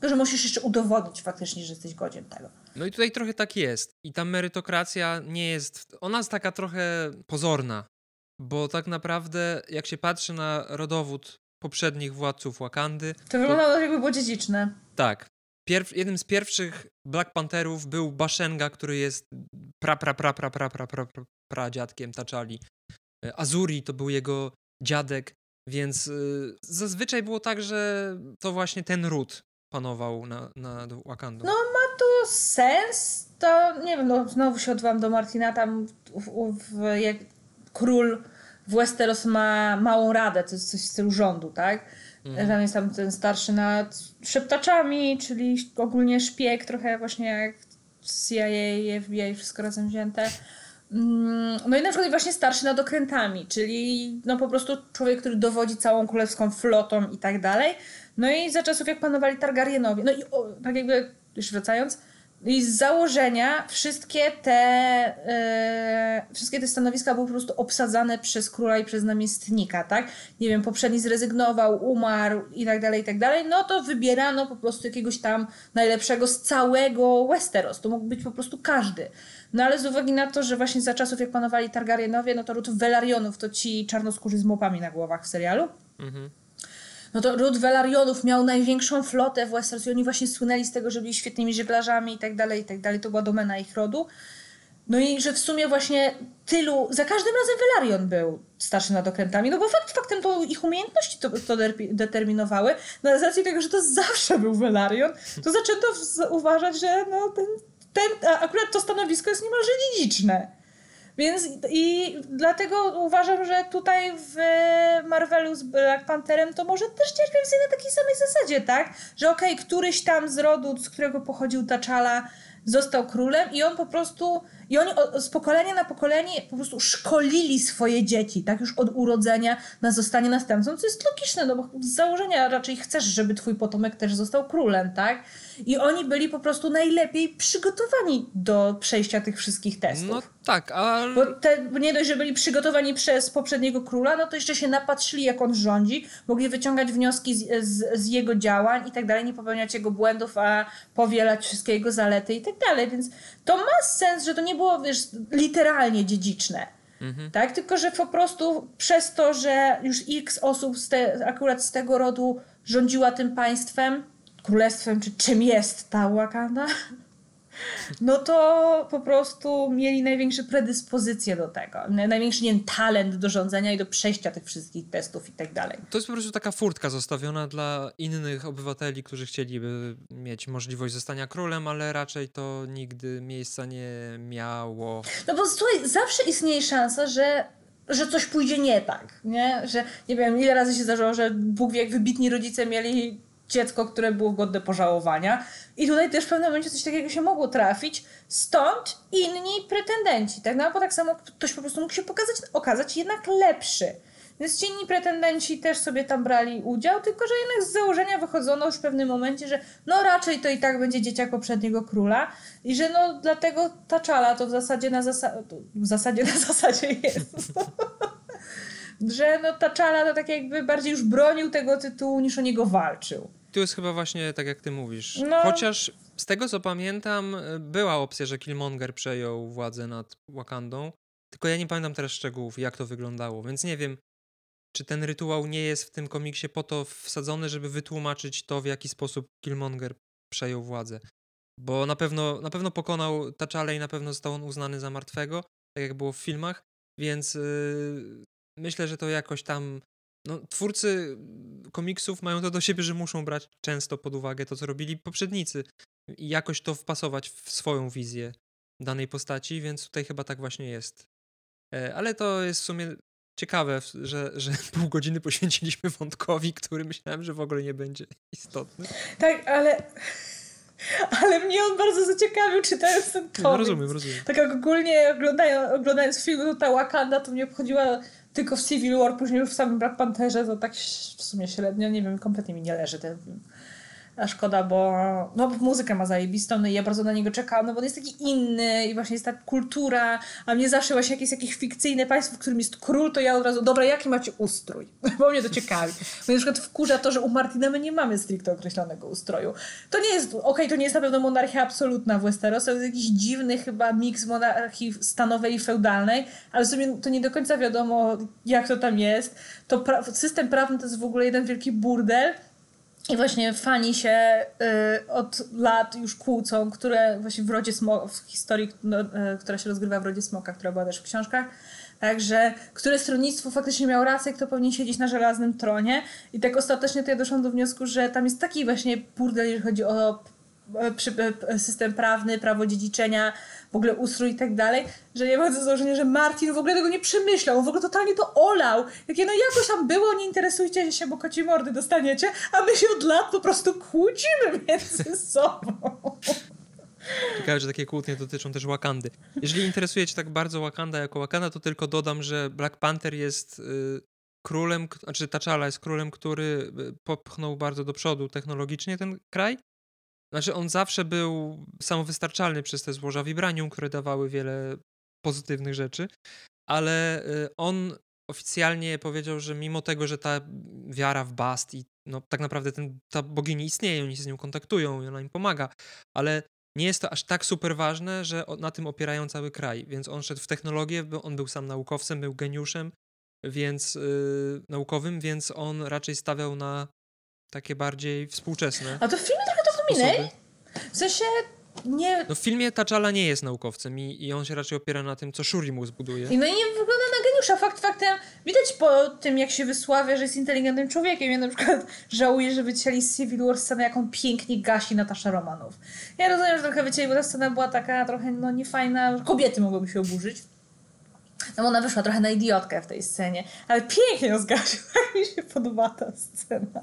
tylko że musisz jeszcze udowodnić faktycznie, że jesteś godzien tego. No i tutaj trochę tak jest. I ta merytokracja nie jest, ona jest taka trochę pozorna, bo tak naprawdę jak się patrzy na rodowód poprzednich władców Wakandy... To wyglądało to... jakby było dziedziczne. Tak. Pierw, jednym z pierwszych Black Pantherów był Bashenga, który jest pra pra pra pra pra pra pra, pra, pra dziadkiem Taczali. E, Azuri to był jego dziadek, więc y, zazwyczaj było tak, że to właśnie ten ród panował na, nad Wakandą. No ma to sens, to nie wiem, no znowu się odwołam do Martina, tam w, w, jak król w Westeros ma małą radę, to jest coś w stylu rządu, tak? Mhm. Tam jest tam ten starszy nad szeptaczami, czyli ogólnie szpieg, trochę właśnie jak CIA, FBI, wszystko razem wzięte. Mm, no i na przykład właśnie starszy nad okrętami, czyli no po prostu człowiek, który dowodzi całą królewską flotą i tak dalej. No i za czasów jak panowali Targaryenowie, no i o, tak jakby już wracając, i z założenia wszystkie te, yy, wszystkie te stanowiska były po prostu obsadzane przez króla i przez namiestnika, tak? Nie wiem, poprzedni zrezygnował, umarł i tak dalej, i tak dalej. No to wybierano po prostu jakiegoś tam najlepszego z całego Westeros. To mógł być po prostu każdy. No ale z uwagi na to, że właśnie za czasów jak panowali Targaryenowie, no to ród Velarionów to ci czarnoskórzy z mopami na głowach w serialu. Mhm no to ród Velarionów miał największą flotę w Westeros i oni właśnie słynęli z tego, że byli świetnymi żeglarzami i tak dalej, i tak dalej. To była domena ich rodu. No i że w sumie właśnie tylu, za każdym razem Velarion był starszy nad okrętami, no bo fakt faktem to ich umiejętności to, to determinowały. No z racji tego, że to zawsze był Velarion, to zaczęto uważać, że no ten, ten, akurat to stanowisko jest niemalże dziedziczne. Więc i dlatego uważam, że tutaj w Marvelu z Black Pantherem to może też działać więcej na takiej samej zasadzie, tak? Że okej, okay, któryś tam z rodu, z którego pochodził T'Challa, został królem i on po prostu i oni z pokolenia na pokolenie po prostu szkolili swoje dzieci, tak już od urodzenia na zostanie następcą, co jest logiczne, no bo z założenia raczej chcesz, żeby twój potomek też został królem, tak? I oni byli po prostu najlepiej przygotowani do przejścia tych wszystkich testów. No tak, ale... Bo, te, nie dość, że byli przygotowani przez poprzedniego króla, no to jeszcze się napatrzyli, jak on rządzi, mogli wyciągać wnioski z, z, z jego działań i tak dalej, nie popełniać jego błędów, a powielać wszystkie jego zalety i tak dalej, więc to ma sens, że to nie było, wiesz, literalnie dziedziczne. Mhm. Tak? Tylko, że po prostu przez to, że już x osób z te, akurat z tego rodu rządziła tym państwem, królestwem, czy czym jest ta Wakanda, no to po prostu mieli największe predyspozycje do tego. Największy nie talent do rządzenia i do przejścia tych wszystkich testów i tak dalej. To jest po prostu taka furtka zostawiona dla innych obywateli, którzy chcieliby mieć możliwość zostania królem, ale raczej to nigdy miejsca nie miało. No bo słuchaj, zawsze istnieje szansa, że że coś pójdzie nie tak, nie? Że nie wiem, ile razy się zdarzyło, że Bóg wie, jak wybitni rodzice mieli dziecko, które było godne pożałowania. I tutaj też w pewnym momencie coś takiego się mogło trafić, stąd inni pretendenci, tak? No bo tak samo ktoś po prostu mógł się pokazać, okazać jednak lepszy. Więc ci inni pretendenci też sobie tam brali udział, tylko że jednak z założenia wychodzono już w pewnym momencie, że no raczej to i tak będzie dzieciak poprzedniego króla i że no dlatego ta czala to w zasadzie na zasadzie, w zasadzie na [LAUGHS] zasadzie jest. [LAUGHS] że no ta czala to tak jakby bardziej już bronił tego tytułu niż o niego walczył tu jest chyba właśnie tak, jak ty mówisz. No. Chociaż z tego, co pamiętam, była opcja, że Killmonger przejął władzę nad Wakandą, tylko ja nie pamiętam teraz szczegółów, jak to wyglądało, więc nie wiem, czy ten rytuał nie jest w tym komiksie po to wsadzony, żeby wytłumaczyć to, w jaki sposób Killmonger przejął władzę. Bo na pewno, na pewno pokonał T'Challa i na pewno został on uznany za martwego, tak jak było w filmach, więc yy, myślę, że to jakoś tam no, twórcy komiksów mają to do siebie, że muszą brać często pod uwagę to, co robili poprzednicy i jakoś to wpasować w swoją wizję danej postaci, więc tutaj chyba tak właśnie jest. E, ale to jest w sumie ciekawe, że, że [LAUGHS] pół godziny poświęciliśmy wątkowi, który myślałem, że w ogóle nie będzie istotny. Tak, ale ale mnie on bardzo zaciekawił czytając ten komiks. No, rozumiem, rozumiem. Tak jak ogólnie oglądając, oglądając film no, ta Wakanda, to mnie obchodziła tylko w Civil War, później w samym Black Pantherze to tak w sumie średnio, nie wiem, kompletnie mi nie leży ten film. Szkoda, bo no, muzykę ma zajebistą no i ja bardzo na niego czekałam, no bo on jest taki inny i właśnie jest ta kultura, a mnie zawsze właśnie jakieś, jakieś fikcyjne państwo, w którym jest król, to ja od razu, dobra, jaki macie ustrój? [LAUGHS] Bo mnie to ciekawi. Bo na przykład wkurza to, że u Martina my nie mamy stricte określonego ustroju. To nie jest, okej, okay, to nie jest na pewno monarchia absolutna w Westeros, to jest jakiś dziwny chyba miks monarchii stanowej i feudalnej, ale sobie to nie do końca wiadomo, jak to tam jest. To pra system prawny to jest w ogóle jeden wielki burdel, i właśnie fani się y, od lat już kłócą, które właśnie w Rodzie Smoka, w historii, no, y, która się rozgrywa w Rodzie Smoka, która była też w książkach, Także, które stronnictwo faktycznie miało rację, kto powinien siedzieć na żelaznym tronie. I tak ostatecznie to ja doszłam do wniosku, że tam jest taki właśnie burdel, jeżeli chodzi o system prawny, prawo dziedziczenia, w ogóle ustrój i tak dalej, że nie ma założenia, że Martin w ogóle tego nie przemyślał, on w ogóle totalnie to olał. Jakie no jakoś tam było, nie interesujcie się, bo koci mordy dostaniecie, a my się od lat po prostu kłócimy między [LAUGHS] sobą. Ciekawe, że takie kłótnie dotyczą też Wakandy. Jeżeli interesuje cię tak bardzo Wakanda jako Wakanda, to tylko dodam, że Black Panther jest y, królem, znaczy T'Challa jest królem, który y, popchnął bardzo do przodu technologicznie ten kraj. Znaczy on zawsze był samowystarczalny przez te złoża vibranium, które dawały wiele pozytywnych rzeczy, ale y, on oficjalnie powiedział, że mimo tego, że ta wiara w Bast i no, tak naprawdę ten, ta bogini istnieje, oni się z nią kontaktują i ona im pomaga, ale nie jest to aż tak super ważne, że na tym opierają cały kraj. Więc on szedł w technologię, on był sam naukowcem, był geniuszem, więc yy, naukowym, więc on raczej stawiał na takie bardziej współczesne. A to w filmie to wspominaj. W sensie nie... No w filmie T'Challa nie jest naukowcem i, i on się raczej opiera na tym, co Shuri mu zbuduje. I no i nie wygląda na geniusza. Fakt faktem, widać po tym, jak się wysławia, że jest inteligentnym człowiekiem. Ja na przykład [LAUGHS] żałuję, że wycięli z Civil War scenę, jak on pięknie gasi Natasza Romanow. Ja rozumiem, że trochę wycięli, bo ta scena była taka trochę no niefajna. Kobiety mogłyby się oburzyć. No bo ona wyszła trochę na idiotkę w tej scenie. Ale pięknie ją zgasił. [LAUGHS] Mi się podoba ta scena.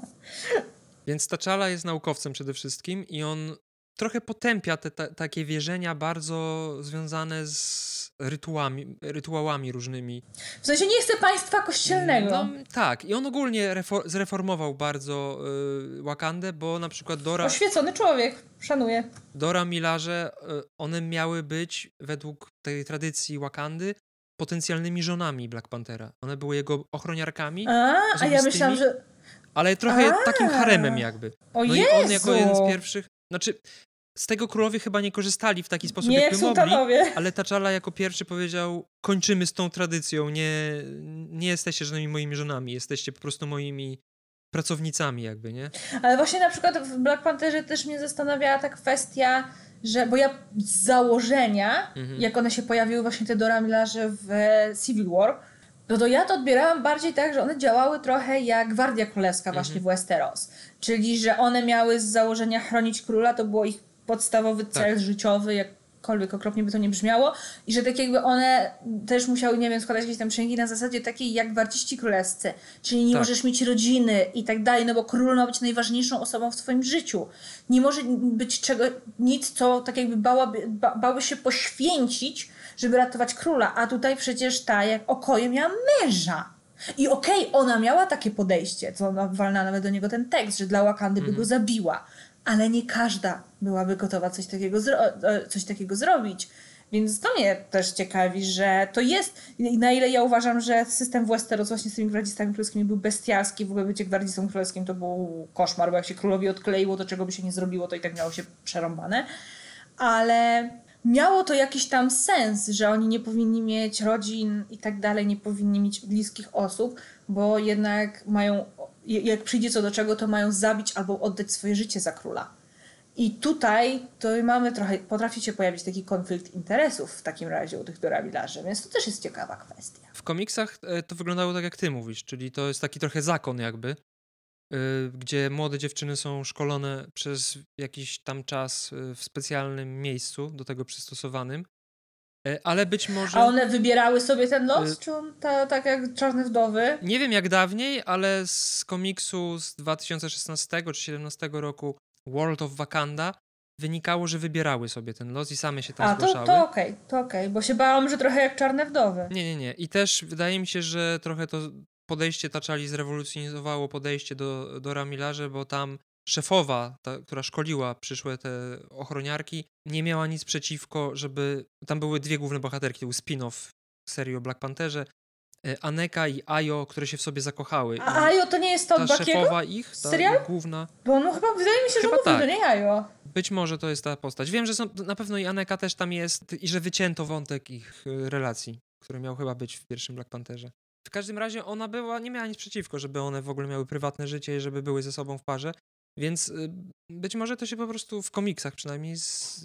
Więc T'Challa jest naukowcem przede wszystkim i on trochę potępia te takie wierzenia bardzo związane z rytuałami, rytuałami różnymi. W sensie nie chce państwa kościelnego. No, tak, i on ogólnie zreformował bardzo y, Wakandę, bo na przykład Dora... Oświecony człowiek, szanuję. Dora Milarze, y, one miały być według tej tradycji Wakandy potencjalnymi żonami Black Panthera. One były jego ochroniarkami. A, a ja myślałam, że... Ale trochę a, takim haremem jakby. O no Jezu. i on jako jeden z pierwszych... Znaczy, z tego królowie chyba nie korzystali w taki sposób, nie jakby mogli, ale T'Challa jako pierwszy powiedział, kończymy z tą tradycją, nie, nie jesteście żadnymi moimi żonami, jesteście po prostu moimi pracownicami jakby, nie? Ale właśnie na przykład w Black Pantherze też mnie zastanawiała ta kwestia, że, bo ja z założenia, mhm. jak one się pojawiły właśnie te Dora Milarze w Civil War, no to ja to odbierałam bardziej tak, że one działały trochę jak Gwardia Królewska właśnie mhm. w Westeros. Czyli, że one miały z założenia chronić króla, to było ich podstawowy tak. cel tak. życiowy, jakkolwiek okropnie by to nie brzmiało, i że tak jakby one też musiały, nie wiem, składać jakieś tam przysięgi na zasadzie takiej jak warciści królewscy, czyli nie tak. możesz mieć rodziny i tak dalej, no bo król ma być najważniejszą osobą w twoim życiu. Nie może być czego, nic, co tak jakby bałaby, ba, bały się poświęcić, żeby ratować króla, a tutaj przecież ta jak okoje miała męża. I okej, okay, ona miała takie podejście, co walna nawet do niego ten tekst, że dla Wakandy by go mhm. zabiła ale nie każda byłaby gotowa coś takiego, e, coś takiego zrobić. Więc to mnie też ciekawi, że to jest, na ile ja uważam, że system Westeros właśnie z tymi gwardzistami królewskimi był bestialski, w ogóle bycie gwardzistą królewskim to był koszmar, bo jak się królowi odkleiło, to czego by się nie zrobiło, to i tak miało się przerąbane. Ale miało to jakiś tam sens, że oni nie powinni mieć rodzin i tak dalej, nie powinni mieć bliskich osób, bo jednak mają jak przyjdzie co do czego, to mają zabić albo oddać swoje życie za króla. I tutaj to mamy trochę, potrafi się pojawić taki konflikt interesów w takim razie u tych dorabilarzy, więc to też jest ciekawa kwestia. W komiksach e, to wyglądało tak, jak ty mówisz, czyli to jest taki trochę zakon jakby, yy, gdzie młode dziewczyny są szkolone przez jakiś tam czas e, w specjalnym miejscu, do tego przystosowanym, E, ale być może. A one wybierały sobie ten los, y... czy on ta, tak jak Czarne Wdowy? Nie wiem jak dawniej, ale z komiksu z 2016 czy 2017 roku World of Wakanda wynikało, że wybierały sobie ten los i same się tam A, zgłaszały. to, to okej, okay, to okej, okay, bo się bałam, że trochę jak Czarne Wdowy. Nie, nie, nie. I też wydaje mi się, że trochę to podejście Taczali zrewolucjonizowało podejście do, do Ramilarze, bo tam szefowa, ta, która szkoliła przyszłe te ochroniarki, nie miała nic przeciwko, żeby. Tam były dwie główne bohaterki, to był spin-off serii o Black Pantherze. E, Aneka i Ajo, które się w sobie zakochały. A Ajo to nie jest to ta szefowa ich, ta Serial? główna. Bo no chyba wydaje mi się, chyba że tak. to nie Ajo. Być może to jest ta postać. Wiem, że są, na pewno i Aneka też tam jest i że wycięto wątek ich e, relacji, który miał chyba być w pierwszym Black Pantherze. W każdym razie ona była, nie miała nic przeciwko, żeby one w ogóle miały prywatne życie i żeby były ze sobą w parze. Więc y, być może to się po prostu w komiksach przynajmniej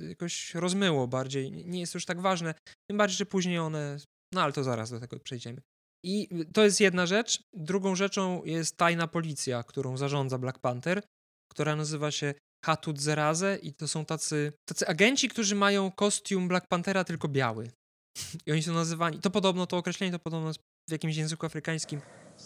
jakoś rozmyło bardziej. Nie jest już tak ważne. Tym bardziej, że później one. No ale to zaraz do tego przejdziemy. I to jest jedna rzecz. Drugą rzeczą jest tajna policja, którą zarządza Black Panther, która nazywa się Hatut Zerazę i to są tacy, tacy agenci, którzy mają kostium Black Panthera, tylko biały. [LAUGHS] I oni są nazywani, to podobno, to określenie to podobno w jakimś języku afrykańskim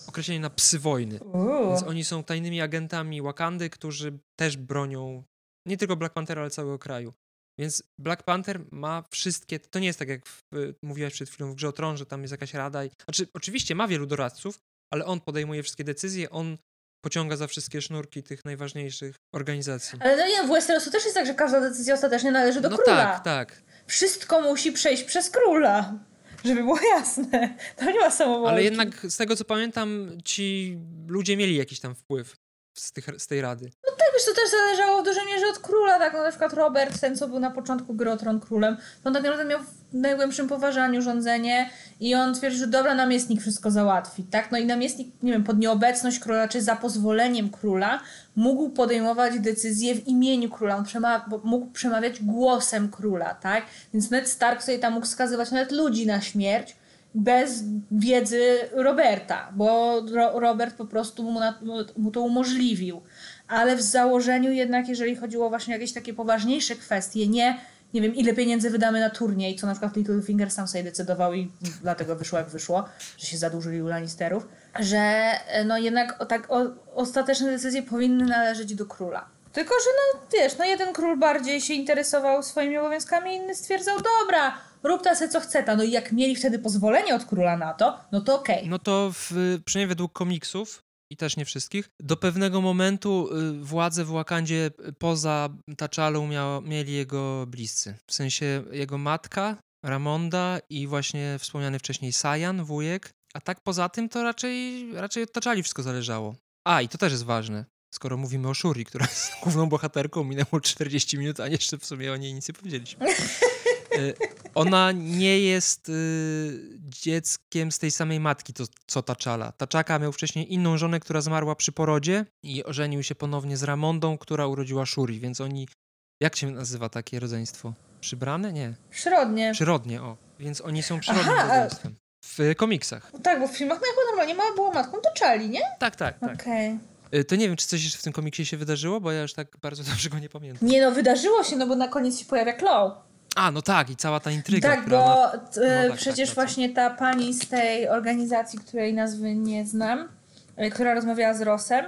określenie na psy wojny. Więc oni są tajnymi agentami Wakandy, którzy też bronią nie tylko Black Panthera, ale całego kraju. Więc Black Panther ma wszystkie. To nie jest tak, jak w, mówiłaś przed chwilą w Grze Tron, że tam jest jakaś rada. I, znaczy, oczywiście ma wielu doradców, ale on podejmuje wszystkie decyzje, on pociąga za wszystkie sznurki tych najważniejszych organizacji. Ale no nie, w Westerosu też jest tak, że każda decyzja ostatecznie należy do no króla. tak, tak. Wszystko musi przejść przez króla. Żeby było [LAUGHS] jasne. To nie ma samowolki. Ale jednak z tego co pamiętam, ci ludzie mieli jakiś tam wpływ z, tych, z tej rady. No tak, wiesz, to też zależało od króla, tak, no na przykład Robert, ten co był na początku gry o Tron królem, on tak naprawdę miał w najgłębszym poważaniu rządzenie i on twierdził, że dobra, namiestnik wszystko załatwi, tak, no i namiestnik, nie wiem, pod nieobecność króla, czy za pozwoleniem króla, mógł podejmować decyzje w imieniu króla, on przema mógł przemawiać głosem króla, tak, więc Ned Stark sobie tam mógł wskazywać nawet ludzi na śmierć, bez wiedzy Roberta, bo Ro Robert po prostu mu, mu to umożliwił. Ale w założeniu jednak, jeżeli chodziło właśnie o jakieś takie poważniejsze kwestie, nie, nie wiem, ile pieniędzy wydamy na turniej, co na przykład Littlefinger sam sobie decydował i dlatego wyszło jak wyszło, że się zadłużyli u Lannisterów, że no jednak tak o, ostateczne decyzje powinny należeć do króla. Tylko, że no wiesz, no jeden król bardziej się interesował swoimi obowiązkami, inny stwierdzał, dobra, rób ta se co chce ta. No i jak mieli wtedy pozwolenie od króla na to, no to okej. Okay. No to w, przynajmniej według komiksów, i też nie wszystkich, do pewnego momentu y, władzę w Wakandzie poza T'Challą mieli jego bliscy. W sensie jego matka, Ramonda i właśnie wspomniany wcześniej Sajan, wujek. A tak poza tym to raczej, raczej od T'Challi wszystko zależało. A, i to też jest ważne skoro mówimy o Shuri, która jest główną bohaterką, minęło 40 minut, a jeszcze w sumie o niej nic nie powiedzieliśmy. [LAUGHS] E, ona nie jest y, dzieckiem z tej samej matki, to, co Taczala. Taczaka miał wcześniej inną żonę, która zmarła przy porodzie i ożenił się ponownie z Ramondą, która urodziła Shuri, więc oni... Jak się nazywa takie rodzeństwo? Przybrane? Nie. Przyrodnie. Przyrodnie, o. Więc oni są przyrodnim Aha, rodzeństwem. W komiksach. Tak, bo w filmach miała normalnie mama była matką, to czali, nie? Tak, tak, tak. Okej. Okay. Y, to nie wiem, czy coś jeszcze w tym komiksie się wydarzyło, bo ja już tak bardzo [LAUGHS] dobrze go nie pamiętam. Nie no, wydarzyło się, no bo na koniec się pojawia Claw. A, no tak, i cała ta intryga. Tak, bo no tak, przecież tak, właśnie ta pani z tej organizacji, której nazwy nie znam, y, która rozmawiała z Rosem,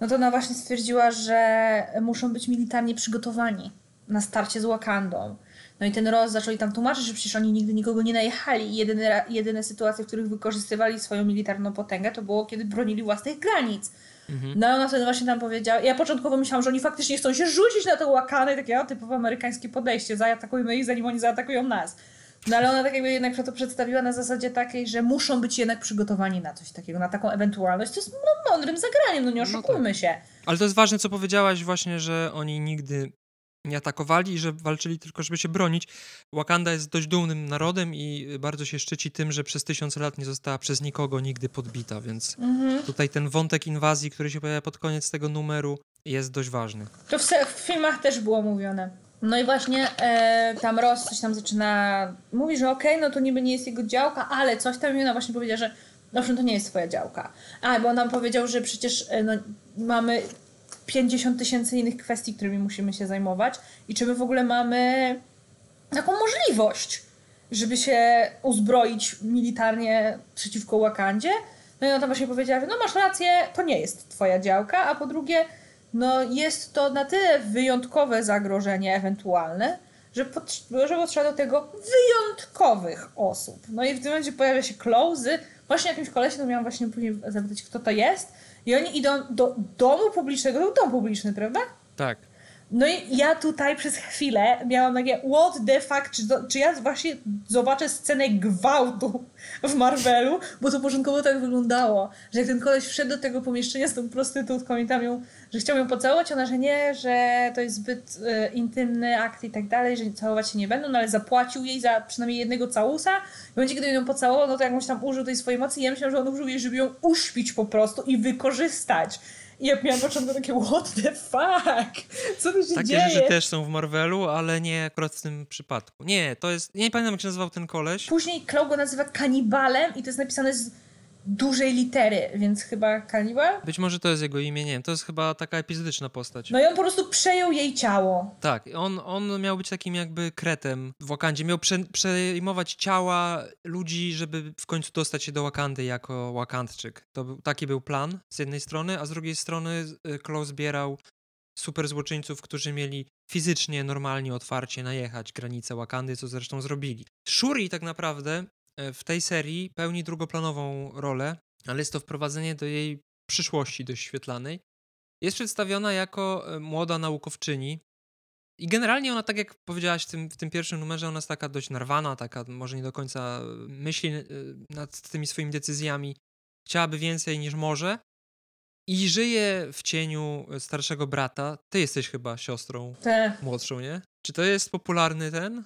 no to ona właśnie stwierdziła, że muszą być militarnie przygotowani na starcie z Wakandą. No i ten Ross zaczęli tam tłumaczyć, że przecież oni nigdy nikogo nie najechali i jedyne, jedyne sytuacje, w których wykorzystywali swoją militarną potęgę, to było kiedy bronili własnych granic. Mhm. No ona wtedy właśnie tam powiedziała, ja początkowo myślałam, że oni faktycznie chcą się rzucić na tę łakanę takie o, typowe amerykańskie podejście, zaatakujmy ich zanim oni zaatakują nas. No ale ona tak jakby jednak to przedstawiła na zasadzie takiej, że muszą być jednak przygotowani na coś takiego, na taką ewentualność. To jest no, mądrym zagraniem, no nie oszukujmy no tak. się. Ale to jest ważne, co powiedziałaś właśnie, że oni nigdy nie atakowali i że walczyli tylko, żeby się bronić. Wakanda jest dość dumnym narodem i bardzo się szczyci tym, że przez tysiące lat nie została przez nikogo nigdy podbita, więc mhm. tutaj ten wątek inwazji, który się pojawia pod koniec tego numeru jest dość ważny. To w, w filmach też było mówione. No i właśnie e, tam Ross coś tam zaczyna, mówi, że okej, okay, no to niby nie jest jego działka, ale coś tam i ona właśnie powiedziała, że owszem, to nie jest twoja działka. A, bo on nam powiedział, że przecież e, no, mamy 50 tysięcy innych kwestii, którymi musimy się zajmować i czy my w ogóle mamy taką możliwość, żeby się uzbroić militarnie przeciwko Wakandzie. No i ona tam właśnie powiedziała, że no masz rację, to nie jest twoja działka, a po drugie, no jest to na tyle wyjątkowe zagrożenie ewentualne, że, pot że potrzeba do tego wyjątkowych osób. No i w tym momencie pojawia się Close, właśnie jakimś kolesie, no miałam właśnie później zapytać, kto to jest, i oni idą do domu publicznego, to był dom publiczny, prawda? Tak. No i ja tutaj przez chwilę miałam takie what the fuck, czy, czy ja właśnie zobaczę scenę gwałtu w Marvelu, bo to początkowo tak wyglądało, że jak ten koleś wszedł do tego pomieszczenia z tą prostytutką i tam ją, że chciał ją pocałować, ona, że nie, że to jest zbyt e, intymny akt i tak dalej, że całować się nie będą, no ale zapłacił jej za przynajmniej jednego całusa i w momencie, kiedy ją pocałował, no to jakąś tam użył tej swojej mocy i ja myślałam, że on użył jej, żeby ją uśpić po prostu i wykorzystać. I ja miałam początku takie, what the fuck? Co tu się Takie dzieje? rzeczy też są w Marvelu, ale nie akurat w tym przypadku. Nie, to jest, nie pamiętam jak się nazywał ten koleś. Później Claw go nazywa kanibalem i to jest napisane z dużej litery, więc chyba Kaliba? Być może to jest jego imię, nie wiem. To jest chyba taka epizodyczna postać. No i on po prostu przejął jej ciało. Tak, on, on miał być takim jakby kretem w Wakandzie. Miał prze, przejmować ciała ludzi, żeby w końcu dostać się do Wakandy jako Wakandczyk. To był, taki był plan z jednej strony, a z drugiej strony y, zbierał super złoczyńców, którzy mieli fizycznie, normalnie, otwarcie najechać granicę Wakandy, co zresztą zrobili. Shuri tak naprawdę w tej serii pełni drugoplanową rolę, ale jest to wprowadzenie do jej przyszłości dość świetlanej. Jest przedstawiona jako e, młoda naukowczyni i generalnie ona, tak jak powiedziałaś w tym, w tym pierwszym numerze, ona jest taka dość narwana, taka może nie do końca myśli e, nad tymi swoimi decyzjami. Chciałaby więcej niż może, i żyje w cieniu starszego brata. Ty jesteś chyba siostrą Te. młodszą, nie? Czy to jest popularny ten y,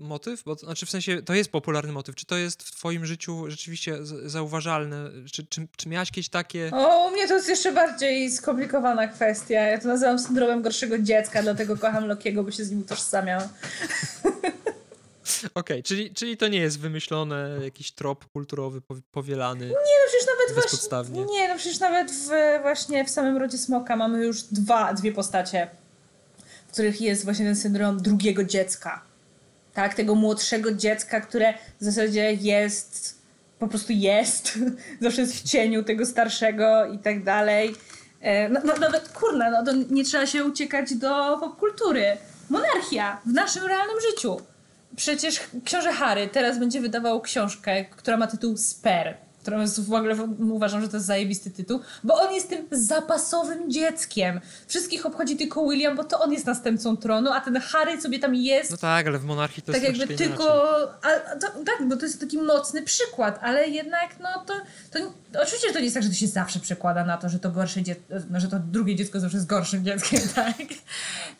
motyw? Bo, znaczy w sensie, to jest popularny motyw. Czy to jest w twoim życiu rzeczywiście z, zauważalne? Czy, czy, czy miałaś jakieś takie... O, u mnie to jest jeszcze bardziej skomplikowana kwestia. Ja to nazywam syndromem gorszego dziecka, dlatego kocham Lokiego, bo się z nim utożsamiam. [LAUGHS] Okej, okay, czyli, czyli to nie jest wymyślone, jakiś trop kulturowy powielany. Nie, no przecież nawet bezpodstawnie. nie, no przecież nawet w, właśnie w samym rodzie Smoka mamy już dwa, dwie postacie, w których jest właśnie ten syndrom drugiego dziecka. Tak, tego młodszego dziecka, które w zasadzie jest, po prostu jest, [LAUGHS] zawsze jest w cieniu tego starszego i tak dalej. E, no, no, nawet, kurna, no to nie trzeba się uciekać do popkultury. Monarchia w naszym realnym życiu. Przecież książę Harry teraz będzie wydawał książkę, która ma tytuł Sper jest w ogóle uważam, że to jest zajebisty tytuł, bo on jest tym zapasowym dzieckiem. Wszystkich obchodzi tylko William, bo to on jest następcą tronu, a ten Harry sobie tam jest. No tak, ale w monarchii to tak jest jakby tylko. A, to, tak, bo to jest taki mocny przykład, ale jednak no to, to. Oczywiście to nie jest tak, że to się zawsze przekłada na to, że to gorsze dziecko, że to drugie dziecko zawsze jest gorszym dzieckiem, [LAUGHS] tak?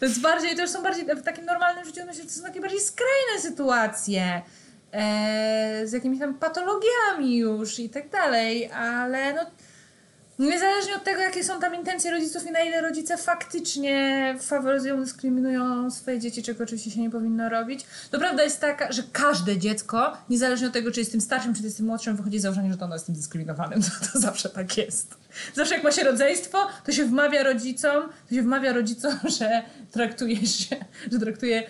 To jest bardziej, to już są bardziej w takim normalnym życiu, myślę, to są takie bardziej skrajne sytuacje z jakimiś tam patologiami już i tak dalej, ale no niezależnie od tego, jakie są tam intencje rodziców i na ile rodzice faktycznie faworyzują, dyskryminują swoje dzieci, czego oczywiście się nie powinno robić, to prawda jest taka, że każde dziecko, niezależnie od tego, czy jest tym starszym, czy jest tym młodszym, wychodzi z założenia, że to ono jest tym dyskryminowanym. [LAUGHS] To, to zawsze tak jest. Zawsze jak ma się rodzeństwo, to się wmawia rodzicom, to się wmawia rodzicom, [LAUGHS] że traktuje się, że traktuje e,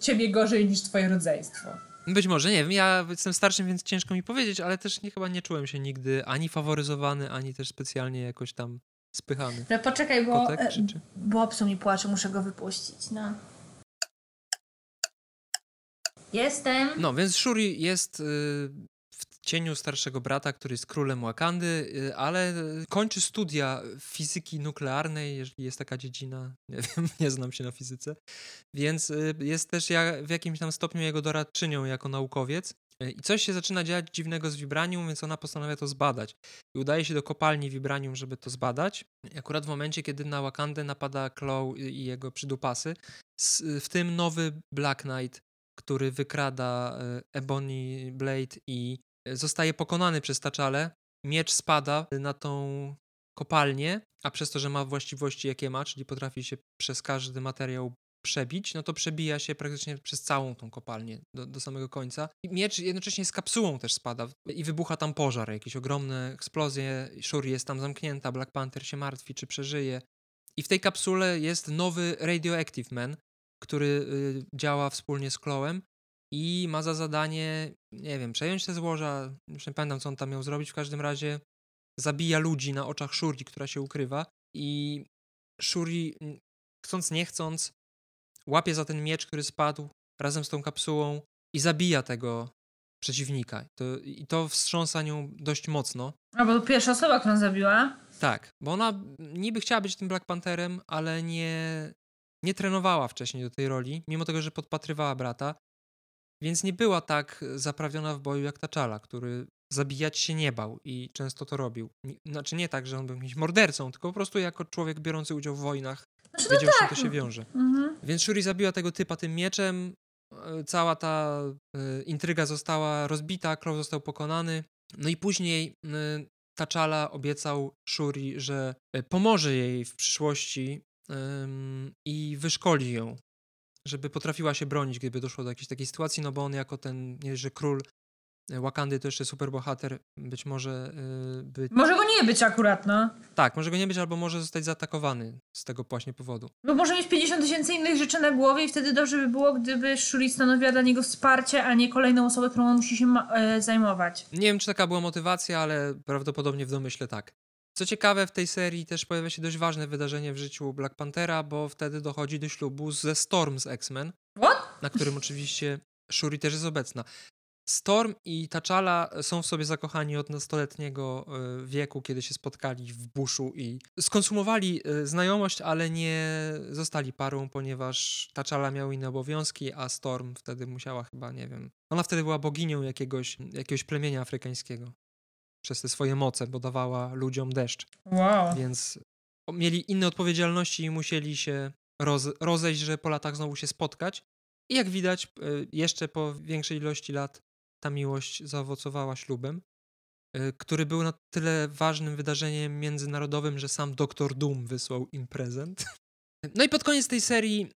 ciebie gorzej niż twoje rodzeństwo. Być może, nie wiem, ja jestem starszym, więc ciężko mi powiedzieć, ale też nie, chyba nie czułem się nigdy ani faworyzowany, ani też specjalnie jakoś tam spychany. No poczekaj, bo, Kotek, czy, czy? bo psu mi płacze, muszę go wypuścić, no. Jestem. No, więc Shuri jest y, cieniu starszego brata, który jest królem Wakandy, y, ale kończy studia fizyki nuklearnej, jeżeli jest taka dziedzina, [LAUGHS] nie wiem, nie znam się na fizyce, więc y, jest też w jakimś tam stopniu jego doradczynią jako naukowiec. Y, I coś się zaczyna dziać dziwnego z Vibranium, więc ona postanawia to zbadać. I udaje się do kopalni Vibranium, żeby to zbadać. I akurat w momencie, kiedy na Wakandę napada Claw i jego przydupasy, w tym nowy Black Knight, który wykrada Ebony Blade i zostaje pokonany przez Taczale, miecz spada na tą kopalnię, a przez to, że ma właściwości jakie ma, czyli potrafi się przez każdy materiał przebić, no to przebija się praktycznie przez całą tą kopalnię do, do samego końca. I miecz jednocześnie z kapsułą też spada i wybucha tam pożar, jakieś ogromne eksplozje, Shuri jest tam zamknięta, Black Panther się martwi, czy przeżyje. I w tej kapsule jest nowy Radioactive Man, który y, działa wspólnie z Chloem i ma za zadanie, nie wiem, przejąć te złoża, już nie pamiętam, co on tam miał zrobić, w każdym razie zabija ludzi na oczach Shuri, która się ukrywa i Shuri, chcąc nie chcąc, łapie za ten miecz, który spadł razem z tą kapsułą i zabija tego przeciwnika. To, I to wstrząsa nią dość mocno. A bo pierwsza osoba, którą zabiła? Tak, bo ona niby chciała być tym Black Pantherem, ale nie, nie trenowała wcześniej do tej roli, mimo tego, że podpatrywała brata. Więc nie była tak zaprawiona w boju jak Taczala, który zabijać się nie bał i często to robił. Znaczy nie tak, że on był jakimś mordercą, tylko po prostu jako człowiek biorący udział w wojnach znaczy, wiedział, no tak. to się wiąże. Mhm. Więc Shuri zabiła tego typa tym mieczem, e, cała ta y, intryga została rozbita, Crow został pokonany, no i później y, Taczala obiecał Shuri, że pomoże jej w przyszłości y, i wyszkoli ją żeby potrafiła się bronić, gdyby doszło do jakiejś takiej sytuacji, no bo on jako ten, nie że król Wakandy to jeszcze superbohater, być może y, być... Może go nie być akurat, no. Tak, może go nie być, albo może zostać zaatakowany z tego właśnie powodu. Bo może mieć 50 tysięcy innych rzeczy na głowie i wtedy dobrze by było, gdyby Shuri stanowiła dla niego wsparcie, a nie kolejną osobę, którą on musi się ma- e, zajmować. Nie wiem, czy taka była motywacja, ale prawdopodobnie w domyśle tak. Co ciekawe, w tej serii też pojawia się dość ważne wydarzenie w życiu Black Panthera, bo wtedy dochodzi do ślubu ze Storm z X-Men, What? na którym oczywiście Shuri też jest obecna. Storm i T'Challa są w sobie zakochani od nastoletniego e, wieku, kiedy się spotkali w buszu i skonsumowali e, znajomość, ale nie zostali parą, ponieważ T'Challa miał inne obowiązki, a Storm wtedy musiała chyba, nie wiem, ona wtedy była boginią jakiegoś, jakiegoś plemienia afrykańskiego przez te swoje moce, bo dawała ludziom deszcz, Wow. więc mieli inne odpowiedzialności i musieli się roz, rozejść, że po latach znowu się spotkać. I jak widać, y, jeszcze po większej ilości lat ta miłość zaowocowała ślubem, y, który był na tyle ważnym wydarzeniem międzynarodowym, że sam Doktor Doom wysłał im prezent. No i pod koniec tej serii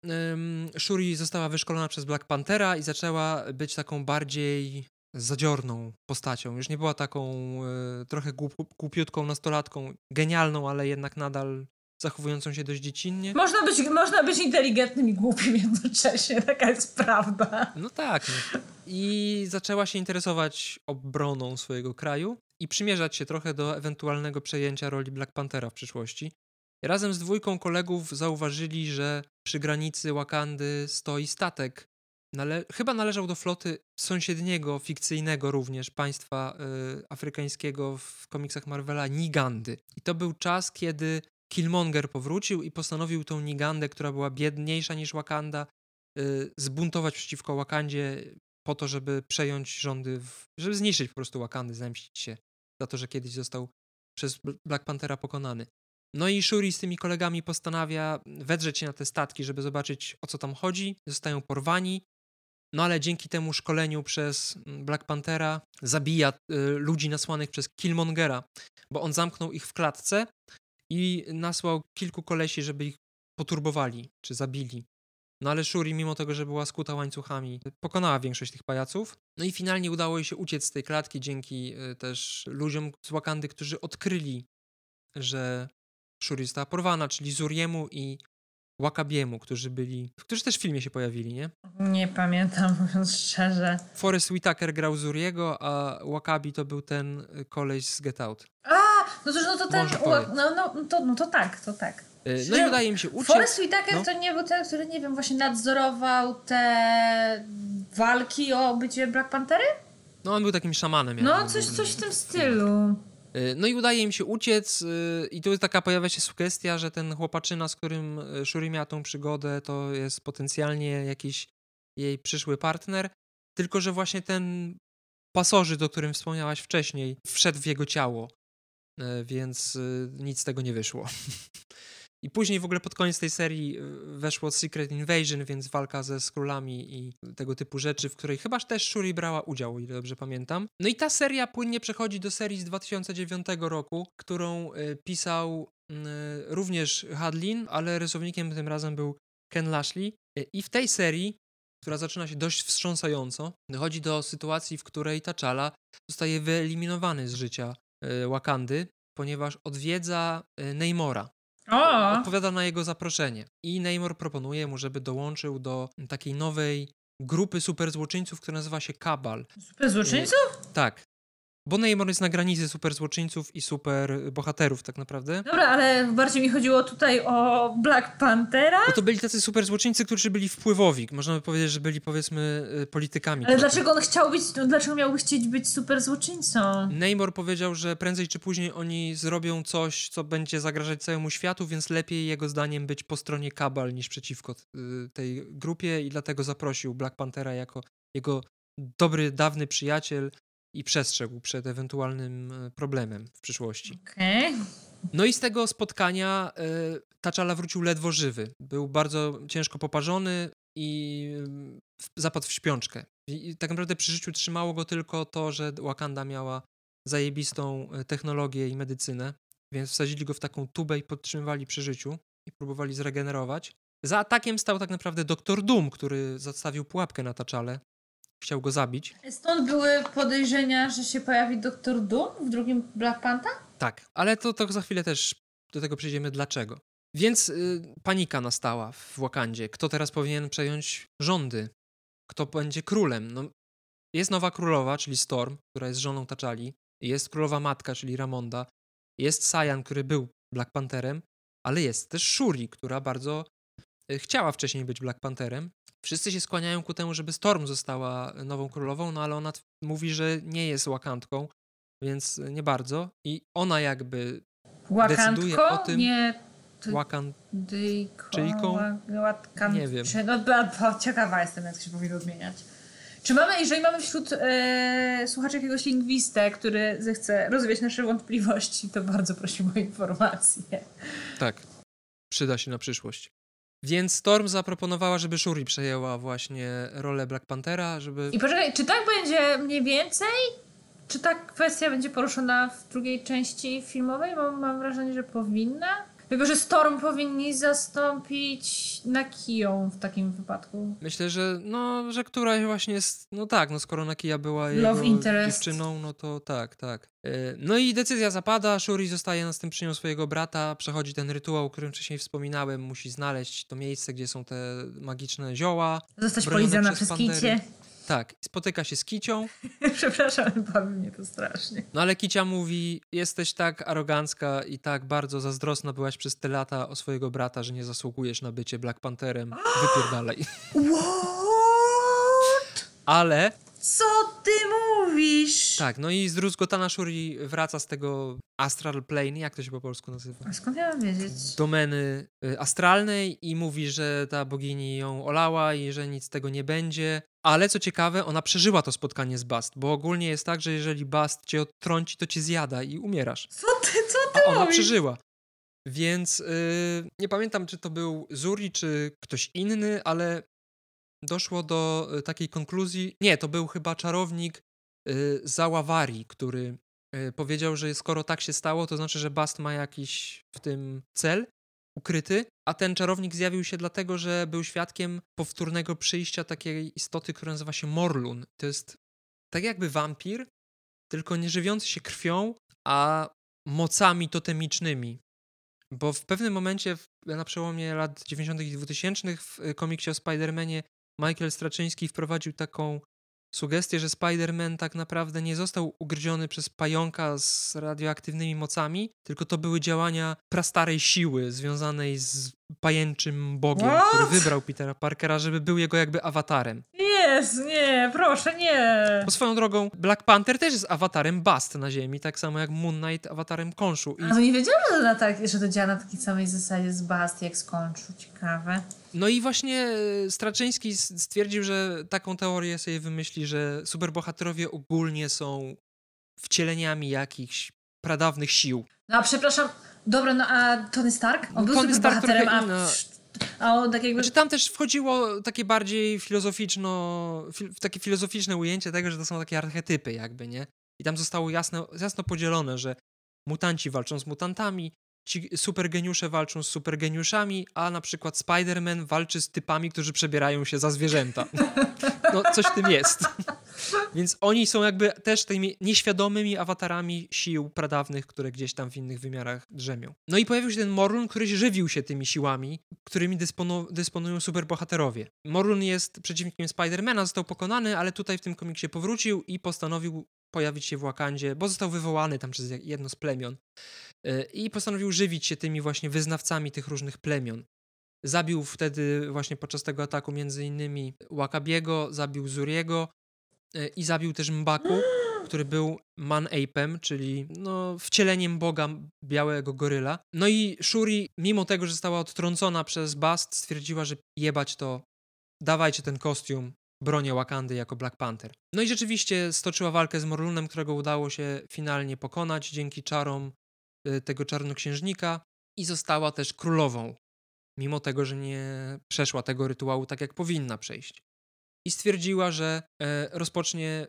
Shuri została wyszkolona przez Black Panthera i zaczęła być taką bardziej zadziorną postacią. Już nie była taką y, trochę głup, głupiutką nastolatką, genialną, ale jednak nadal zachowującą się dość dziecinnie. Można być, można być inteligentnym i głupim jednocześnie, [LAUGHS] taka jest prawda. No tak. No. I zaczęła się interesować obroną swojego kraju i przymierzać się trochę do ewentualnego przejęcia roli Black Panthera w przyszłości. Razem z dwójką kolegów zauważyli, że przy granicy Wakandy stoi statek. Nale chyba należał do floty sąsiedniego, fikcyjnego również państwa y, afrykańskiego w komiksach Marvela, Nigandy. I to był czas, kiedy Killmonger powrócił i postanowił tą Nigandę, która była biedniejsza niż Wakanda, y, zbuntować przeciwko Wakandzie po to, żeby przejąć rządy, w, żeby zniszczyć po prostu Wakandy, zemścić się za to, że kiedyś został przez Black Panthera pokonany. No i Shuri z tymi kolegami postanawia wedrzeć się na te statki, żeby zobaczyć o co tam chodzi. Zostają porwani, no ale dzięki temu szkoleniu przez Black Panthera zabija y, ludzi nasłanych przez Killmongera, bo on zamknął ich w klatce i nasłał kilku kolesi, żeby ich poturbowali czy zabili. No ale Shuri, mimo tego, że była skuta łańcuchami, pokonała większość tych pajaców. No i finalnie udało jej się uciec z tej klatki dzięki y, też ludziom z Wakandy, którzy odkryli, że Shuri została porwana, czyli Zuriemu i Wakabiemu, którzy byli, którzy też w filmie się pojawili, nie? Nie pamiętam, [LAUGHS] mówiąc szczerze. Forrest Whitaker grał Zuriego, a Wakabi to był ten y, koleś z Get Out. A, no to, no to ten, no, no, to, no to tak, to tak. Y, No i udaje mi się uciec. Forrest Whitaker no. to nie był ten, który, nie wiem, właśnie nadzorował te walki o bycie Black Pantery? No on był takim szamanem. No, coś, coś w tym stylu. Y, No i udaje im się uciec y, i tu jest taka pojawia się sugestia, że ten chłopaczyna, z którym y, Shuri miała tą przygodę, to jest potencjalnie jakiś jej przyszły partner, tylko że właśnie ten pasożyt, o którym wspomniałaś wcześniej, wszedł w jego ciało, więc nic z tego nie wyszło. [LAUGHS] I później w ogóle pod koniec tej serii y, weszło Secret Invasion, więc walka ze Skrulami i tego typu rzeczy, w której chyba też Shuri brała udział, o ile dobrze pamiętam. No i ta seria płynnie przechodzi do serii z 2009 roku, którą y, pisał y, również Hadlin, ale rysownikiem tym razem był Ken Lashley. I w tej serii, która zaczyna się dość wstrząsająco, dochodzi do sytuacji, w której T'Challa zostaje wyeliminowany z życia Wakandy, ponieważ odwiedza Neymora, O! odpowiada na jego zaproszenie. I Neymar proponuje mu, żeby dołączył do takiej nowej grupy superzłoczyńców, która nazywa się Kabal. Super złoczyńców? Tak. Bo Neymar jest na granicy superzłoczyńców i super bohaterów tak naprawdę. Dobra, ale bardziej mi chodziło tutaj o Black Panthera. Bo to byli tacy superzłoczyńcy, którzy byli wpływowi. Można by powiedzieć, że byli powiedzmy y, politykami. Ale trochę. dlaczego on chciał być, dlaczego miałby chcieć być super złoczyńcą? Neymar powiedział, że prędzej czy później oni zrobią coś, co będzie zagrażać całemu światu, więc lepiej jego zdaniem być po stronie Kabal niż przeciwko y, tej grupie i dlatego zaprosił Black Panthera jako jego dobry, dawny przyjaciel i przestrzegł przed ewentualnym y, problemem w przyszłości. Okej. No i z tego spotkania y, T'Challa wrócił ledwo żywy. Był bardzo ciężko poparzony i w- zapadł w śpiączkę. I, tak naprawdę przy życiu trzymało go tylko to, że Wakanda miała zajebistą technologię i medycynę, więc wsadzili go w taką tubę i podtrzymywali przy życiu i próbowali zregenerować. Za atakiem stał tak naprawdę doktor Doom, który zastawił pułapkę na T'Challę chciał go zabić. Stąd były podejrzenia, że się pojawi Doktor Doom w drugim Black Panther? Tak, ale to, to za chwilę też do tego przejdziemy dlaczego. Więc y, panika nastała w Wakandzie. Kto teraz powinien przejąć rządy? Kto będzie królem? No, jest nowa królowa, czyli Storm, która jest żoną Taczali. Jest królowa matka, czyli Ramonda. Jest Sayan, który był Black Pantherem, ale jest też Shuri, która bardzo y, chciała wcześniej być Black Pantherem. Wszyscy się skłaniają ku temu, żeby Storm została nową królową, no ale ona mówi, że nie jest Wakandką, więc nie bardzo. I ona jakby decyduje Wakandko? o tym- Nie. Ty- Łatkan- Nie wiem. Czy, no, [LAUGHS] ciekawa jestem, jak to się powinno odmieniać. Czy mamy, jeżeli mamy wśród e, słuchaczy jakiegoś lingwistę, który zechce rozwiać nasze wątpliwości, to bardzo prosimy o informację. Tak, przyda się na przyszłość. Więc Storm zaproponowała, żeby Shuri przejęła właśnie rolę Black Panthera, żeby... I poczekaj, czy tak będzie mniej więcej? Czy ta kwestia będzie poruszona w drugiej części filmowej? Bo mam wrażenie, że powinna. Tylko, że Storm powinni zastąpić Nakiją w takim wypadku. Myślę, że no, że któraś właśnie jest, no tak, no skoro Nakia była Love jego dziewczyną, no to tak, tak. E, No i decyzja zapada, Shuri zostaje następczynią swojego brata, przechodzi ten rytuał, o którym wcześniej wspominałem, musi znaleźć to miejsce, gdzie są te magiczne zioła. Zostać policzona przez przez. Kicie. Tak, spotyka się z Kicią, [LAUGHS] Przepraszam, bawi mnie to strasznie. no ale Kicia mówi, jesteś tak arogancka i tak bardzo zazdrosna byłaś przez te lata o swojego brata, że nie zasługujesz na bycie Black Pantherem, [GASPS] wypierdalaj. What? Ale Co ty mówisz? Tak, no i zdruzgotana Shuri wraca z tego astral plane, jak to się po polsku nazywa? A skąd ja mam wiedzieć? Domeny y, astralnej i mówi, że ta bogini ją olała i że nic z tego nie będzie. Ale co ciekawe, ona przeżyła to spotkanie z Bast, bo ogólnie jest tak, że jeżeli Bast cię odtrąci, to cię zjada i umierasz. Co ty, co A ty ona robisz? przeżyła. Więc y, nie pamiętam, czy to był Zuri, czy ktoś inny, ale doszło do y, takiej konkluzji. Nie, to był chyba czarownik y, Załawari, który y, powiedział, że skoro tak się stało, to znaczy, że Bast ma jakiś w tym cel ukryty, a ten czarownik zjawił się dlatego, że był świadkiem powtórnego przyjścia takiej istoty, która nazywa się Morlun. To jest tak jakby wampir, tylko nie żywiący się krwią, a mocami totemicznymi. Bo w pewnym momencie, na przełomie lat 90. i 2000 w y, komiksie o Spider-Manie Michael Straczyński wprowadził taką sugestię, że Spider-Man tak naprawdę nie został ugryziony przez pająka z radioaktywnymi mocami, tylko to były działania prastarej siły związanej z pajęczym bogiem, What? który wybrał Petera Parkera, żeby był jego jakby awatarem. Jest, nie, proszę, nie. Po swoją drogą, Black Panther też jest awatarem Bast na Ziemi, tak samo jak Moon Knight awatarem Konshu. I A to nie wiedziałam, że to, na tak, że to działa na takiej samej zasadzie z Basti, jak skończył. Ciekawe. No i właśnie e, Straczyński stwierdził, że taką teorię sobie wymyśli, że superbohaterowie ogólnie są wcieleniami jakichś pradawnych sił. No a przepraszam, dobra, no a Tony Stark? On No, był Tony Stark bohaterem, a. a on tak jakby... Znaczy tam też wchodziło takie bardziej filozoficzno, fil, takie filozoficzne ujęcie tego, że to są takie archetypy jakby, nie? I tam zostało jasno, jasno podzielone, że mutanci walczą z mutantami, ci supergeniusze walczą z supergeniuszami, a na przykład Spider-Man walczy z typami, którzy przebierają się za zwierzęta. [LAUGHS] No, coś w tym jest. [LAUGHS] Więc oni są jakby też tymi nieświadomymi awatarami sił pradawnych, które gdzieś tam w innych wymiarach drzemią. No i pojawił się ten Morlun, który żywił się tymi siłami, którymi dysponu- dysponują superbohaterowie. Morlun jest przeciwnikiem Spidermana, został pokonany, ale tutaj w tym komiksie powrócił i postanowił pojawić się w Wakandzie, bo został wywołany tam przez jedno z plemion. Yy, I postanowił żywić się tymi właśnie wyznawcami tych różnych plemion. Zabił wtedy właśnie podczas tego ataku między innymi Wakabiego, zabił Zuriego yy, i zabił też Mbaku, który był Man-Apem, czyli no, wcieleniem boga białego goryla. No i Shuri, mimo tego, że została odtrącona przez Bast, stwierdziła, że jebać to, dawajcie ten kostium, bronię Wakandy jako Black Panther. No i rzeczywiście stoczyła walkę z Morlunem, którego udało się finalnie pokonać dzięki czarom y, tego czarnoksiężnika i została też królową, mimo tego, że nie przeszła tego rytuału tak, jak powinna przejść. I stwierdziła, że e, rozpocznie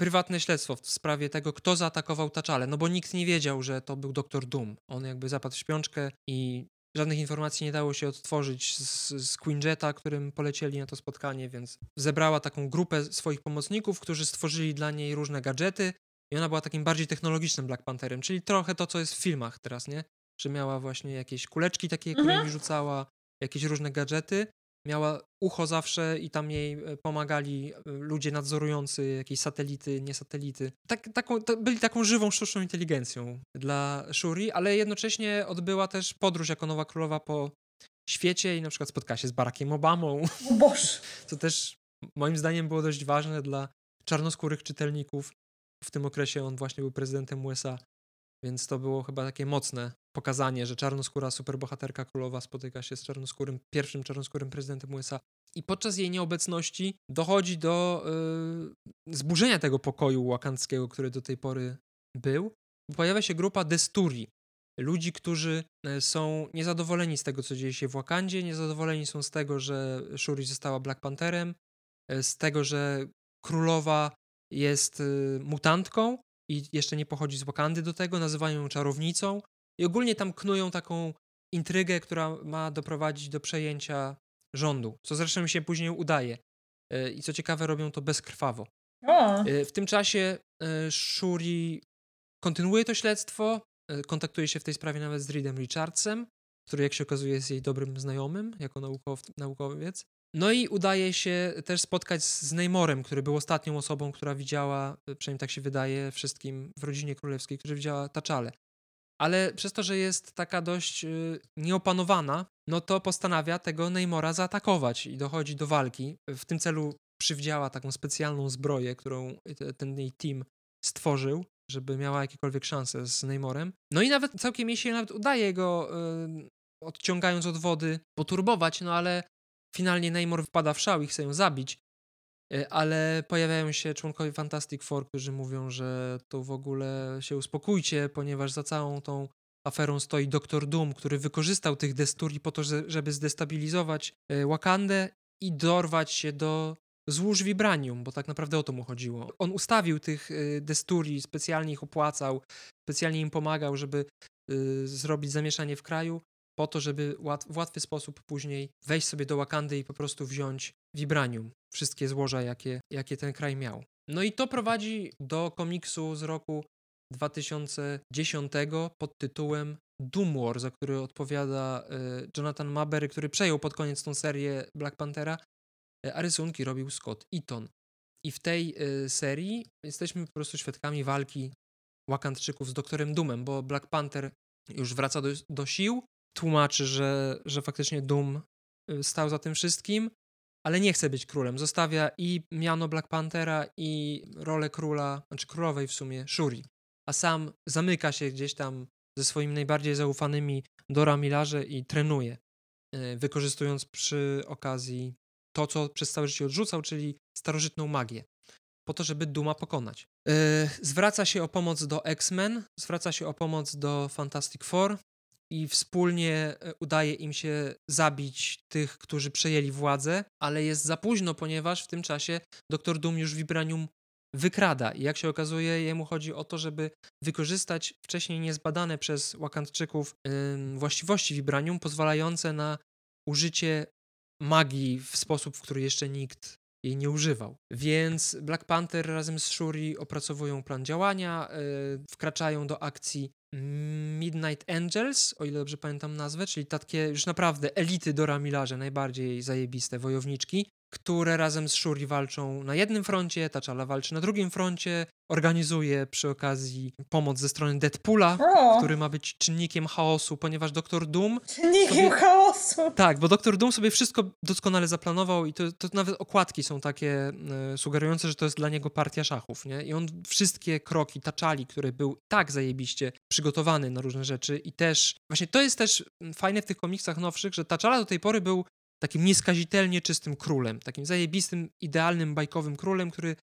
prywatne śledztwo w sprawie tego, kto zaatakował Taczale, no bo nikt nie wiedział, że to był doktor Doom. On jakby zapadł w śpiączkę i żadnych informacji nie dało się odtworzyć z, z Queen Jetta, którym polecieli na to spotkanie, więc zebrała taką grupę swoich pomocników, którzy stworzyli dla niej różne gadżety i ona była takim bardziej technologicznym Black Pantherem, czyli trochę to, co jest w filmach teraz, nie? Że miała właśnie jakieś kuleczki takie, Mhm. którymi rzucała, jakieś różne gadżety. Miała ucho zawsze i tam jej e, pomagali e, ludzie nadzorujący jakieś satelity, nie satelity. Tak, taką, byli taką żywą, sztuczną inteligencją dla Shuri, ale jednocześnie odbyła też podróż jako nowa królowa po świecie i na przykład spotkała się z Barackiem Obamą, O Boże. [LAUGHS] co też moim zdaniem było dość ważne dla czarnoskórych czytelników. W tym okresie on właśnie był prezydentem USA, więc to było chyba takie mocne pokazanie, że czarnoskóra superbohaterka królowa spotyka się z czarnoskórym, pierwszym czarnoskórym prezydentem USA. I podczas jej nieobecności dochodzi do y, zburzenia tego pokoju wakandzkiego, który do tej pory był. Pojawia się grupa Desturi, ludzi, którzy e, są niezadowoleni z tego, co dzieje się w Wakandzie, niezadowoleni są z tego, że Shuri została Black Pantherem, e, z tego, że królowa jest y, mutantką i jeszcze nie pochodzi z Wakandy do tego, nazywają ją czarownicą i ogólnie tam knują taką intrygę, która ma doprowadzić do przejęcia rządu, co zresztą się później udaje. E, I co ciekawe, robią to bezkrwawo. O. E, W tym czasie Shuri kontynuuje to śledztwo, kontaktuje się w tej sprawie nawet z Reedem Richardsem, który jak się okazuje jest jej dobrym znajomym jako naukow, naukowiec. No i udaje się też spotkać z Neymorem, który był ostatnią osobą, która widziała, e, przynajmniej tak się wydaje wszystkim w rodzinie królewskiej, która widziała Taczale. Ale przez to, że jest taka dość y, nieopanowana, no to postanawia tego Neymora zaatakować i dochodzi do walki. W tym celu przywdziała taką specjalną zbroję, którą te- ten jej team stworzył, żeby miała jakiekolwiek szanse z Neymorem. No i nawet całkiem jej się nawet udaje go, y, odciągając od wody, poturbować, no ale finalnie Neymor wpada w szał i chce ją zabić. Y, Ale pojawiają się członkowie Fantastic Four, którzy mówią, że to w ogóle się uspokójcie, ponieważ za całą tą aferą stoi Doktor Doom, który wykorzystał tych desturi po to, że- żeby zdestabilizować y, Wakandę i dorwać się do złóż Vibranium, bo tak naprawdę o to mu chodziło. On ustawił tych y, desturi, specjalnie ich opłacał, specjalnie im pomagał, żeby zrobić zamieszanie w kraju, po to, żeby łat, w łatwy sposób później wejść sobie do Wakandy i po prostu wziąć Vibranium, wszystkie złoża, jakie, jakie ten kraj miał. No i to prowadzi do komiksu z roku 2010 pod tytułem Doom War, za który odpowiada y, Jonathan Maberry, który przejął pod koniec tą serię Black Panthera, y, a rysunki robił Scott Eaton. I w tej y, serii jesteśmy po prostu świadkami walki Wakandczyków z doktorem Doomem, bo Black Panther już wraca do, do sił, tłumaczy, że, że faktycznie Doom y, stał za tym wszystkim, ale nie chce być królem. Zostawia i miano Black Panthera, i rolę króla, znaczy królowej w sumie, Shuri. A sam zamyka się gdzieś tam ze swoimi najbardziej zaufanymi Dora Milarze i trenuje, y, wykorzystując przy okazji to, co przez całe życie odrzucał, czyli starożytną magię, po to, żeby Duma pokonać. Y, Zwraca się o pomoc do X-Men, zwraca się o pomoc do Fantastic Four i wspólnie e, udaje im się zabić tych, którzy przejęli władzę, ale jest za późno, ponieważ w tym czasie Doktor Doom już Vibranium wykrada. I jak się okazuje, jemu chodzi o to, żeby wykorzystać wcześniej niezbadane przez Wakandczyków ym, właściwości Vibranium, pozwalające na użycie magii w sposób, w który jeszcze nikt jej nie używał. Więc Black Panther razem z Shuri opracowują plan działania, yy, wkraczają do akcji Midnight Angels, o ile dobrze pamiętam nazwę, czyli takie już naprawdę elity Dora Milarze, najbardziej zajebiste wojowniczki, które razem z Shuri walczą na jednym froncie, T'Challa walczy na drugim froncie, organizuje przy okazji pomoc ze strony Deadpoola, O. który ma być czynnikiem chaosu, ponieważ Doktor Doom Czynnikiem sobie- chaosu. tak, bo Doktor Doom sobie wszystko doskonale zaplanował i to, to nawet okładki są takie e, sugerujące, że to jest dla niego partia szachów, nie? I on wszystkie kroki taczali, które był tak zajebiście przygotowany na różne rzeczy i też, właśnie to jest też fajne w tych komiksach nowszych, że Taczala do tej pory był takim nieskazitelnie czystym królem, takim zajebistym, idealnym, bajkowym królem, który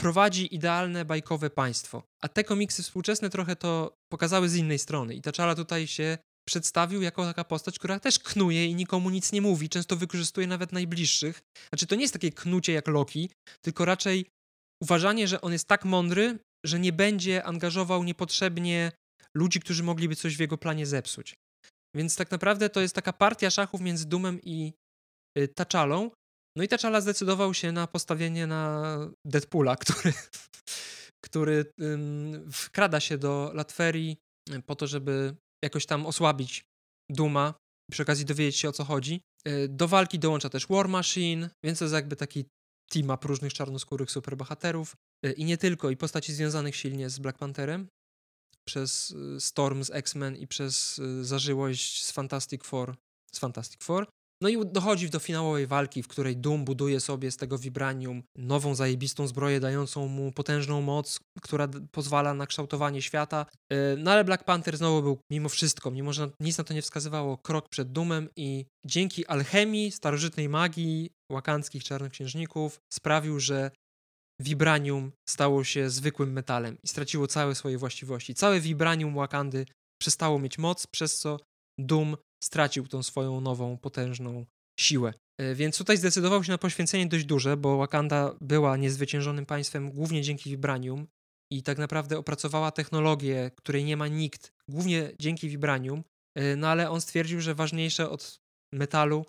prowadzi idealne, bajkowe państwo. A te komiksy współczesne trochę to pokazały z innej strony i Taczala tutaj się przedstawił jako taka postać, która też knuje i nikomu nic nie mówi, często wykorzystuje nawet najbliższych. Znaczy, to nie jest takie knucie jak Loki, tylko raczej uważanie, że on jest tak mądry, że nie będzie angażował niepotrzebnie ludzi, którzy mogliby coś w jego planie zepsuć. Więc tak naprawdę to jest taka partia szachów między Dumem i Taczalą. No i Taczala zdecydował się na postawienie na Deadpoola, [LAUGHS] który, który wkrada się do Latverii y, po to, żeby jakoś tam osłabić Duma, przy okazji dowiedzieć się o co chodzi. Y, do walki dołącza też War Machine, więc to jest jakby taki team-up różnych czarnoskórych superbohaterów y, i nie tylko, i postaci związanych silnie z Black Pantherem przez y, Storm z X-Men i przez zażyłość z Fantastic Four, z Fantastic Four. No i dochodzi do finałowej walki, w której Doom buduje sobie z tego vibranium nową, zajebistą zbroję, dającą mu potężną moc, która pozwala na kształtowanie świata. E, no ale Black Panther znowu był mimo wszystko, mimo że nic na to nie wskazywało, krok przed Doomem i dzięki alchemii, starożytnej magii wakandzkich czarnoksiężników sprawił, że vibranium stało się zwykłym metalem i straciło całe swoje właściwości. Całe vibranium Wakandy przestało mieć moc, przez co Doom stracił tą swoją nową, potężną siłę. E, więc tutaj zdecydował się na poświęcenie dość duże, bo Wakanda była niezwyciężonym państwem głównie dzięki Vibranium i tak naprawdę opracowała technologię, której nie ma nikt, głównie dzięki Vibranium, e, no ale on stwierdził, że ważniejsze od metalu,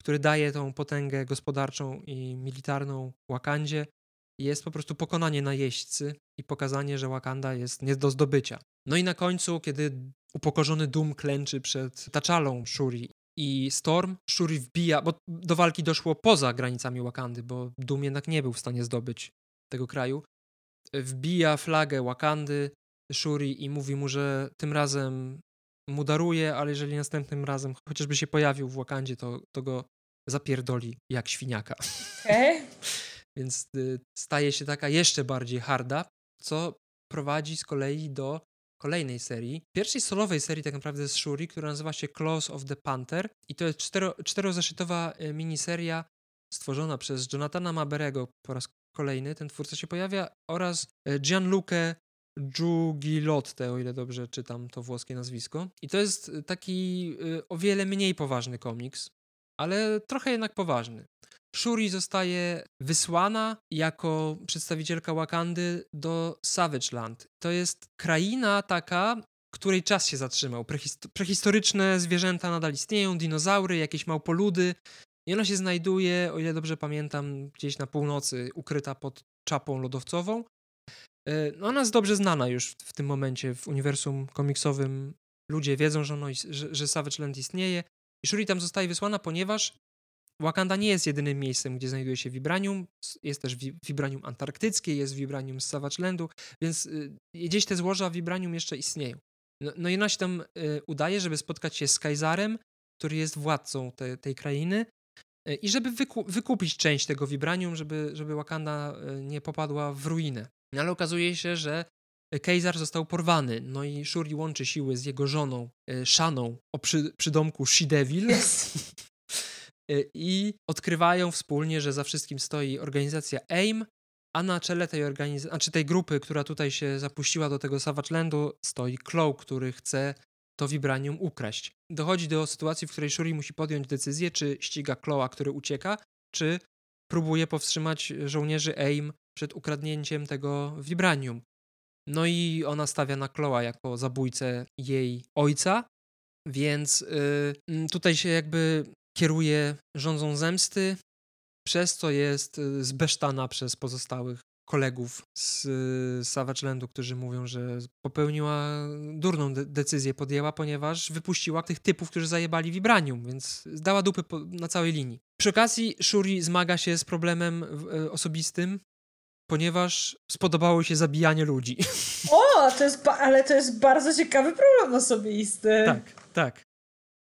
który daje tą potęgę gospodarczą i militarną Wakandzie, jest po prostu pokonanie najeźdźcy i pokazanie, że Wakanda jest nie do zdobycia. No i na końcu, kiedy upokorzony Doom klęczy przed Taczalą Shuri i Storm, Shuri wbija, bo do walki doszło poza granicami Wakandy, bo Doom jednak nie był w stanie zdobyć tego kraju. Wbija flagę Wakandy Shuri i mówi mu, że tym razem mu daruje, ale jeżeli następnym razem chociażby się pojawił w Wakandzie, to, to go zapierdoli jak świniaka. Okay. [LAUGHS] Więc y, staje się taka jeszcze bardziej harda, co prowadzi z kolei do kolejnej serii, pierwszej solowej serii tak naprawdę z Shuri, która nazywa się Claws of the Panther i to jest cztero, czterozeszytowa y, miniseria stworzona przez Jonathana Maberego po raz kolejny, ten twórca się pojawia, oraz y, Gianluca Giugilotte, o ile dobrze czytam to włoskie nazwisko. I to jest taki o wiele mniej poważny komiks, ale trochę jednak poważny. Shuri zostaje wysłana jako przedstawicielka Wakandy do Savage Land. To jest kraina taka, której czas się zatrzymał. prehistoryczne zwierzęta nadal istnieją, dinozaury, jakieś małpoludy. I ona się znajduje, o ile dobrze pamiętam, gdzieś na północy, ukryta pod czapą lodowcową. E, no ona jest dobrze znana już w tym momencie w uniwersum komiksowym. Ludzie wiedzą, że, ono, że, że Savage Land istnieje. I Shuri tam zostaje wysłana, ponieważ Wakanda nie jest jedynym miejscem, gdzie znajduje się Vibranium. Jest też Vibranium antarktyckie, jest Vibranium z Savage Landu, więc y, gdzieś te złoża Vibranium jeszcze istnieją. No, no i ona się tam y, udaje, żeby spotkać się z Kajzarem, który jest władcą te, tej krainy y, i żeby wyku wykupić część tego Vibranium, żeby, żeby Wakanda nie popadła w ruinę. No, ale okazuje się, że Kejzar został porwany, no i Shuri łączy siły z jego żoną, Szaną, o przy, przydomku She-Devil. Yes. [LAUGHS] Y, i odkrywają wspólnie, że za wszystkim stoi organizacja AIM, a na czele tej organizacji, znaczy tej grupy, która tutaj się zapuściła do tego Savage Landu, stoi Claw, który chce to Vibranium ukraść. Dochodzi do sytuacji, w której Shuri musi podjąć decyzję, czy ściga Clawa, który ucieka, czy próbuje powstrzymać żołnierzy AIM przed ukradnięciem tego Vibranium. No i ona stawia na Clawa jako zabójcę jej ojca, więc yy, tutaj się jakby kieruje rządzą zemsty, przez co jest y, zbesztana przez pozostałych kolegów z y, Savage Landu, którzy mówią, że popełniła durną de decyzję, podjęła, ponieważ wypuściła tych typów, którzy zajebali Vibranium, więc dała dupy na całej linii. Przy okazji Shuri zmaga się z problemem y, osobistym, ponieważ spodobało się zabijanie ludzi. O, to jest ale to jest bardzo ciekawy problem osobisty. Tak, tak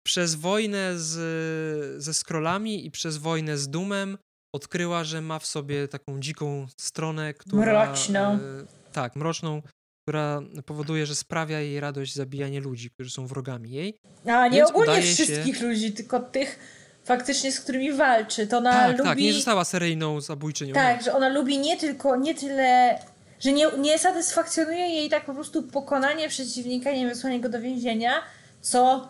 przez wojnę z, ze scrollami i przez wojnę z Dumem odkryła, że ma w sobie taką dziką stronę, która... Mroczną. E, tak, mroczną, która powoduje, że sprawia jej radość zabijanie ludzi, którzy są wrogami jej. A nie Więc ogólnie wszystkich się... ludzi, tylko tych faktycznie, z którymi walczy. To ona tak, lubi... Tak, nie została seryjną zabójczynią. Tak, że ona lubi nie tylko, nie tyle... Że nie, nie satysfakcjonuje jej tak po prostu pokonanie przeciwnika, nie wysłanie go do więzienia, co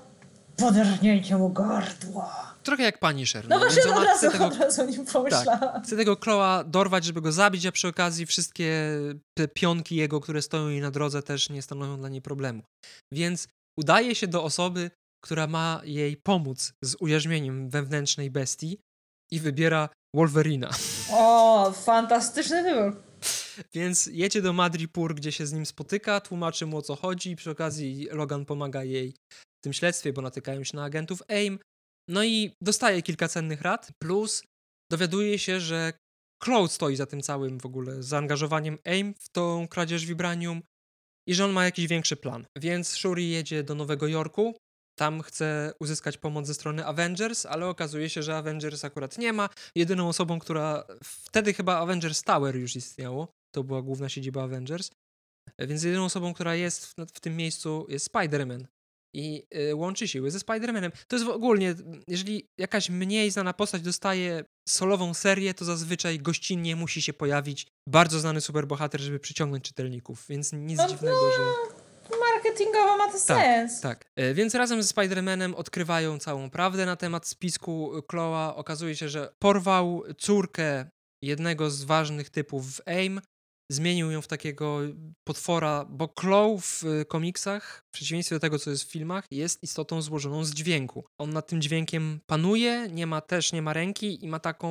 podernięcie mu gardła. Trochę jak Punisher. No, no właśnie od razu, tego, od razu nim pomyślałam. Tak, chce tego Kloa dorwać, żeby go zabić, a przy okazji wszystkie te pionki jego, które stoją jej na drodze też nie stanowią dla niej problemu. Więc udaje się do osoby, która ma jej pomóc z ujarzmieniem wewnętrznej bestii i wybiera Wolverina. O, fantastyczny wybór. Więc jedzie do Madripur, gdzie się z nim spotyka, tłumaczy mu o co chodzi. Przy okazji Logan pomaga jej tym śledztwie, bo natykają się na agentów AIM. No i dostaje kilka cennych rad, plus dowiaduje się, że Cloud stoi za tym całym w ogóle zaangażowaniem AIM w tą kradzież Vibranium i że on ma jakiś większy plan. Więc Shuri jedzie do Nowego Jorku, tam chce uzyskać pomoc ze strony Avengers, ale okazuje się, że Avengers akurat nie ma. Jedyną osobą, która wtedy chyba Avengers Tower już istniało, to była główna siedziba Avengers, więc jedyną osobą, która jest w, w tym miejscu jest Spider-Man i y, łączy siły ze Spider-Manem. To jest w ogólnie, jeżeli jakaś mniej znana postać dostaje solową serię, to zazwyczaj gościnnie musi się pojawić bardzo znany superbohater, żeby przyciągnąć czytelników, więc nic no, dziwnego, no, że marketingowo ma to tak, sens. Tak. E, więc razem ze Spider-Manem odkrywają całą prawdę na temat spisku Chloa. Okazuje się, że porwał córkę jednego z ważnych typów w AIM, zmienił ją w takiego potwora, bo Chloe w e, komiksach, w przeciwieństwie do tego, co jest w filmach, jest istotą złożoną z dźwięku. On nad tym dźwiękiem panuje, nie ma też, nie ma ręki i ma taką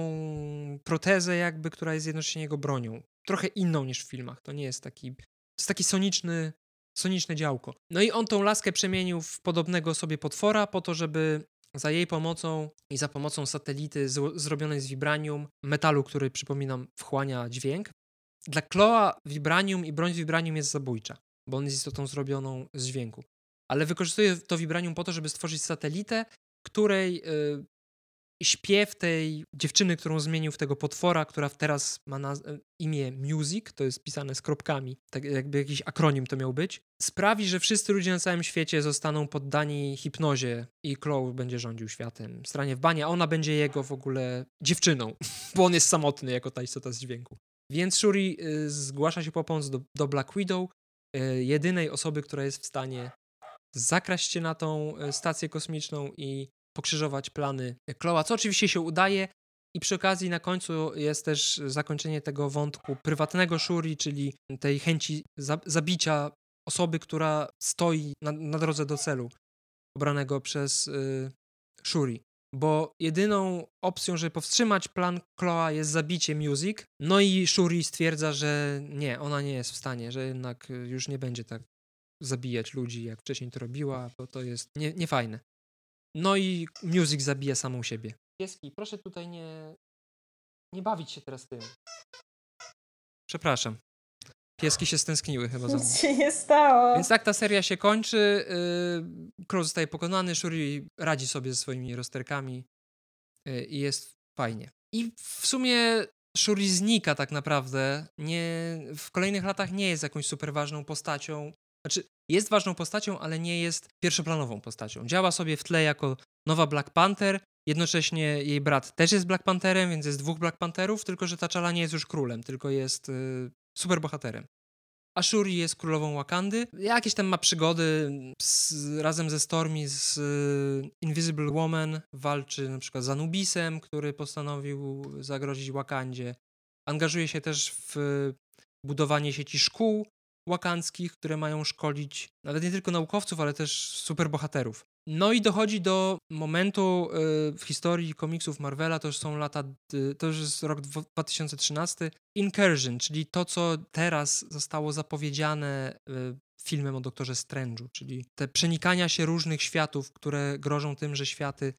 protezę jakby, która jest jednocześnie jego bronią. Trochę inną niż w filmach. To nie jest taki, to jest taki soniczny soniczne działko. No i on tą laskę przemienił w podobnego sobie potwora po to, żeby za jej pomocą i za pomocą satelity zrobionej z vibranium, metalu, który przypominam wchłania dźwięk. Dla Kloa vibranium i broń vibranium jest zabójcza, bo on jest istotą zrobioną z dźwięku. Ale wykorzystuje to vibranium po to, żeby stworzyć satelitę, której y, śpiew tej dziewczyny, którą zmienił w tego potwora, która teraz ma e, imię Music, to jest pisane z kropkami, tak jakby jakiś akronim to miał być, sprawi, że wszyscy ludzie na całym świecie zostaną poddani hipnozie i Chloe będzie rządził światem. Stranie w banie, a ona będzie jego w ogóle dziewczyną, [LAUGHS] bo on jest samotny jako ta istota z dźwięku. Więc Shuri y, zgłasza się po pomoc do, do Black Widow, y, jedynej osoby, która jest w stanie zakraść się na tą y, stację kosmiczną i pokrzyżować plany Chloa, co oczywiście się udaje. I przy okazji na końcu jest też zakończenie tego wątku prywatnego Shuri, czyli tej chęci za zabicia osoby, która stoi na, na, drodze do celu obranego przez y, Shuri. Bo jedyną opcją, żeby powstrzymać plan Chloa jest zabicie Music. No i Shuri stwierdza, że nie, ona nie jest w stanie, że jednak już nie będzie tak zabijać ludzi, jak wcześniej to robiła, bo to jest nie, niefajne. No i Music zabija samą siebie. Pieski, proszę tutaj nie, nie bawić się teraz tym. Przepraszam. Pieski się stęskniły chyba za mną. Nic się nie stało. Więc tak ta seria się kończy. Yy, Król zostaje pokonany, Shuri radzi sobie ze swoimi rozterkami yy, i jest fajnie. I w sumie Shuri znika tak naprawdę. Nie, w kolejnych latach nie jest jakąś super ważną postacią. Znaczy, jest ważną postacią, ale nie jest pierwszoplanową postacią. Działa sobie w tle jako nowa Black Panther, jednocześnie jej brat też jest Black Pantherem, więc jest dwóch Black Pantherów, tylko że T'Challa nie jest już królem, tylko jest yy, superbohaterem. Ashuri jest królową Wakandy. Jakieś tam ma przygody z, razem ze Stormy z y, Invisible Woman. Walczy na przykład z Anubisem, który postanowił zagrozić Wakandzie. Angażuje się też w budowanie sieci szkół łakanckich, które mają szkolić nawet nie tylko naukowców, ale też superbohaterów. No i dochodzi do momentu y, w historii komiksów Marvela, to już są lata, y, to już jest rok 2013, Incursion, czyli to, co teraz zostało zapowiedziane y, filmem o Doktorze Strange'u, czyli te przenikania się różnych światów, które grożą tym, że światy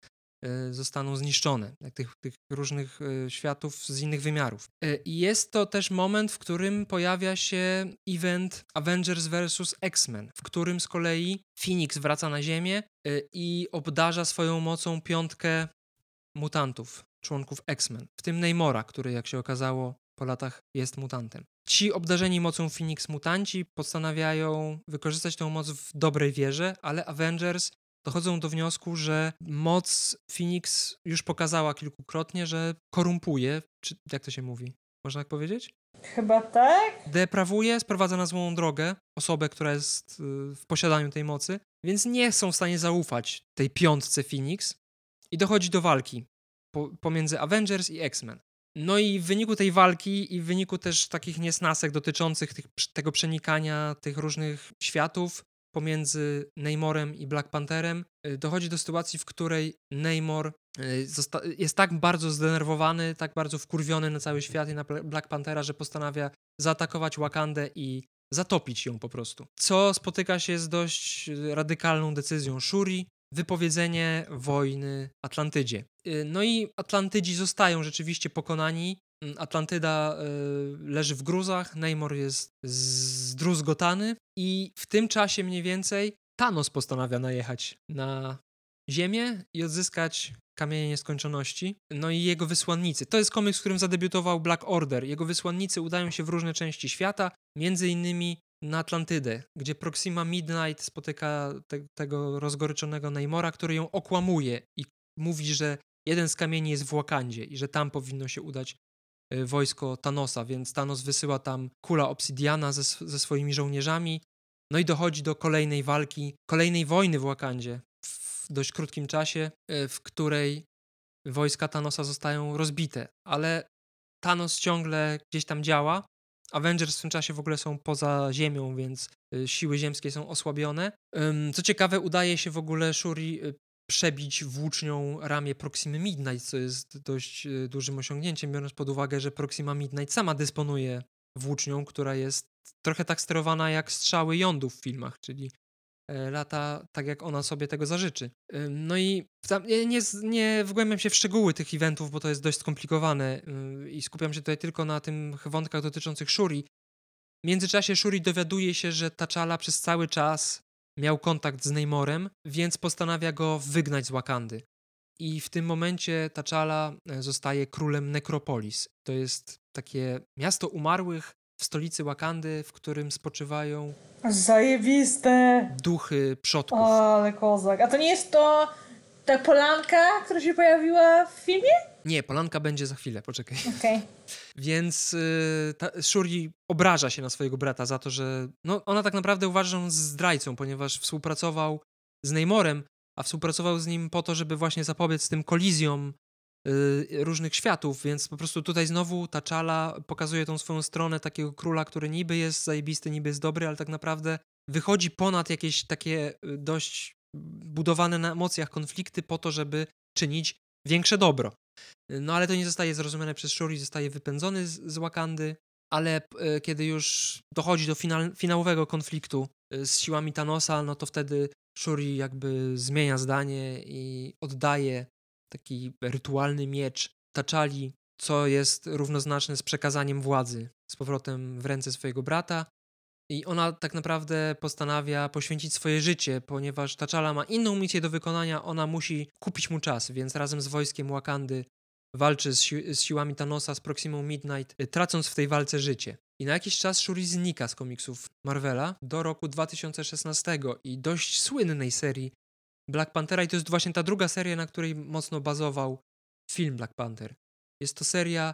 zostaną zniszczone, tych, tych różnych e, światów z innych wymiarów. E, I jest to też moment, w którym pojawia się event Avengers vs. X-Men, w którym z kolei Phoenix wraca na Ziemię i obdarza swoją mocą piątkę mutantów, członków X-Men, w tym Neymora, który jak się okazało po latach jest mutantem. Ci obdarzeni mocą Phoenix mutanci postanawiają wykorzystać tę moc w dobrej wierze, ale Avengers dochodzą do wniosku, że moc Phoenix już pokazała kilkukrotnie, że korumpuje, czy jak to się mówi? Można tak powiedzieć? Chyba tak. Deprawuje, sprowadza na złą drogę osobę, która jest y, w posiadaniu tej mocy, więc nie są w stanie zaufać tej piątce Phoenix i dochodzi do walki pomiędzy Avengers i X-Men. No i w wyniku tej walki i w wyniku też takich niesnasek dotyczących tych, tego przenikania tych różnych światów, pomiędzy Namorem i Black Pantherem. Y, dochodzi do sytuacji, w której Namor y, jest tak bardzo zdenerwowany, tak bardzo wkurwiony na cały świat i na Black Panthera, że postanawia zaatakować Wakandę i zatopić ją po prostu. Co spotyka się z dość radykalną decyzją Shuri, wypowiedzenie wojny Atlantydzie. Y, no i Atlantydzi zostają rzeczywiście pokonani. Mm, Atlantyda y, leży w gruzach, Namor jest zdruzgotany i w tym czasie mniej więcej Thanos postanawia najechać na Ziemię i odzyskać Kamienie Nieskończoności. No i jego wysłannicy. To jest komiks, w którym zadebiutował Black Order. Jego wysłannicy udają się w różne części świata, między innymi na Atlantydę, gdzie Proxima Midnight spotyka te, tego rozgoryczonego Neymora, który ją okłamuje i mówi, że jeden z kamieni jest w Wakandzie i że tam powinno się udać wojsko Thanosa, więc Thanos wysyła tam kula obsidiana ze, ze swoimi żołnierzami. No i dochodzi do kolejnej walki, kolejnej wojny w Wakandzie w dość krótkim czasie, e, w której wojska Thanosa zostają rozbite, ale Thanos ciągle gdzieś tam działa Avengers w tym czasie w ogóle są poza Ziemią, więc y, siły ziemskie są osłabione. Co ciekawe, udaje się w ogóle Shuri y, przebić włócznią ramię Proximy Midnight, co jest dość y, dużym osiągnięciem, biorąc pod uwagę, że Proxima Midnight sama dysponuje włócznią, która jest trochę tak sterowana jak strzały jądu w filmach, czyli E, lata tak, jak ona sobie tego zażyczy. No i nie, nie wgłębiam się w szczegóły tych eventów, bo to jest dość skomplikowane i skupiam się tutaj tylko na tych wątkach dotyczących Shuri. W międzyczasie Shuri dowiaduje się, że T'Challa przez cały czas miał kontakt z Neymorem, więc postanawia go wygnać z Wakandy. I w tym momencie T'Challa e, zostaje królem Necropolis. To jest takie miasto umarłych w stolicy Wakandy, w którym spoczywają Zajebiste! duchy przodków. O, ale kozak. A to nie jest to ta polanka, która się pojawiła w filmie? Nie, polanka będzie za chwilę, poczekaj. Okay. [LAUGHS] Więc y, ta, Shuri obraża się na swojego brata za to, że no, ona tak naprawdę uważa, że on jest zdrajcą, ponieważ współpracował z Neymorem, a współpracował z nim po to, żeby właśnie zapobiec tym kolizjom Y, różnych światów, więc po prostu tutaj znowu ta czala pokazuje tą swoją stronę takiego króla, który niby jest zajebisty, niby jest dobry, ale tak naprawdę wychodzi ponad jakieś takie y, dość budowane na emocjach konflikty po to, żeby czynić większe dobro. No ale to nie zostaje zrozumiane przez Shuri, zostaje wypędzony z, z Wakandy, ale y, kiedy już dochodzi do final, finałowego konfliktu z siłami Thanosa, no to wtedy Shuri jakby zmienia zdanie i oddaje taki rytualny miecz taczali, co jest równoznaczne z przekazaniem władzy z powrotem w ręce swojego brata. I ona tak naprawdę postanawia poświęcić swoje życie, ponieważ Taczala ma inną misję do wykonania, ona musi kupić mu czas, więc razem z wojskiem Wakandy walczy z, si z siłami Thanosa, z Proximą Midnight, y, tracąc w tej walce życie. I na jakiś czas Shuri znika z komiksów Marvela do roku 2016 i dość słynnej serii Black Panthera i to jest właśnie ta druga seria, na której mocno bazował film Black Panther. Jest to seria,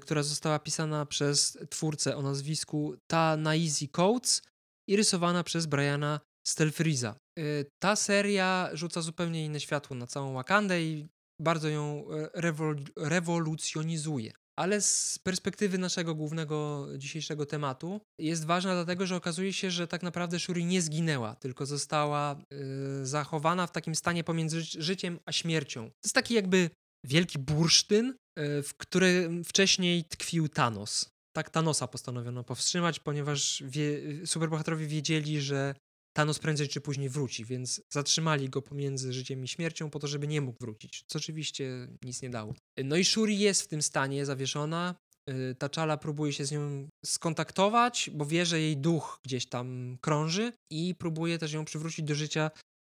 która została pisana przez twórcę o nazwisku Ta Naizi Coates i rysowana przez Briana Stelfriza. Y, ta seria rzuca zupełnie inne światło na całą Wakandę i bardzo ją e, rewol rewolucjonizuje ale z perspektywy naszego głównego dzisiejszego tematu jest ważna dlatego, że okazuje się, że tak naprawdę Shuri nie zginęła, tylko została yy, zachowana w takim stanie pomiędzy życiem a śmiercią. To jest taki jakby wielki bursztyn, yy, w którym wcześniej tkwił Thanos. Tak Thanosa postanowiono powstrzymać, ponieważ wie, superbohaterowie wiedzieli, że Thanos prędzej czy później wróci, więc zatrzymali go pomiędzy życiem i śmiercią po to, żeby nie mógł wrócić, co oczywiście nic nie dało. No i Shuri jest w tym stanie zawieszona. Y, Taczala próbuje się z nią skontaktować, bo wie, że jej duch gdzieś tam krąży i próbuje też ją przywrócić do życia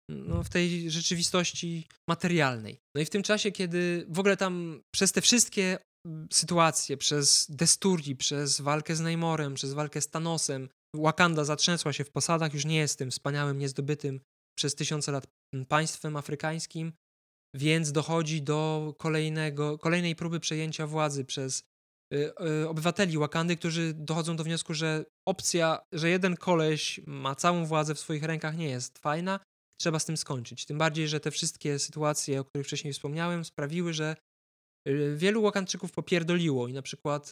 no, w tej rzeczywistości materialnej. No i w tym czasie, kiedy w ogóle tam przez te wszystkie mm, sytuacje, przez Desturi, przez walkę z Neymorem, przez walkę z Thanosem, Wakanda zatrzęsła się w posadach, już nie jest tym wspaniałym, niezdobytym przez tysiące lat państwem afrykańskim, więc dochodzi do kolejnego, kolejnej próby przejęcia władzy przez y, y, obywateli Wakandy, którzy dochodzą do wniosku, że opcja, że jeden koleś ma całą władzę w swoich rękach nie jest fajna, trzeba z tym skończyć. Tym bardziej, że te wszystkie sytuacje, o których wcześniej wspomniałem, sprawiły, że y, wielu Wakandczyków popierdoliło i na przykład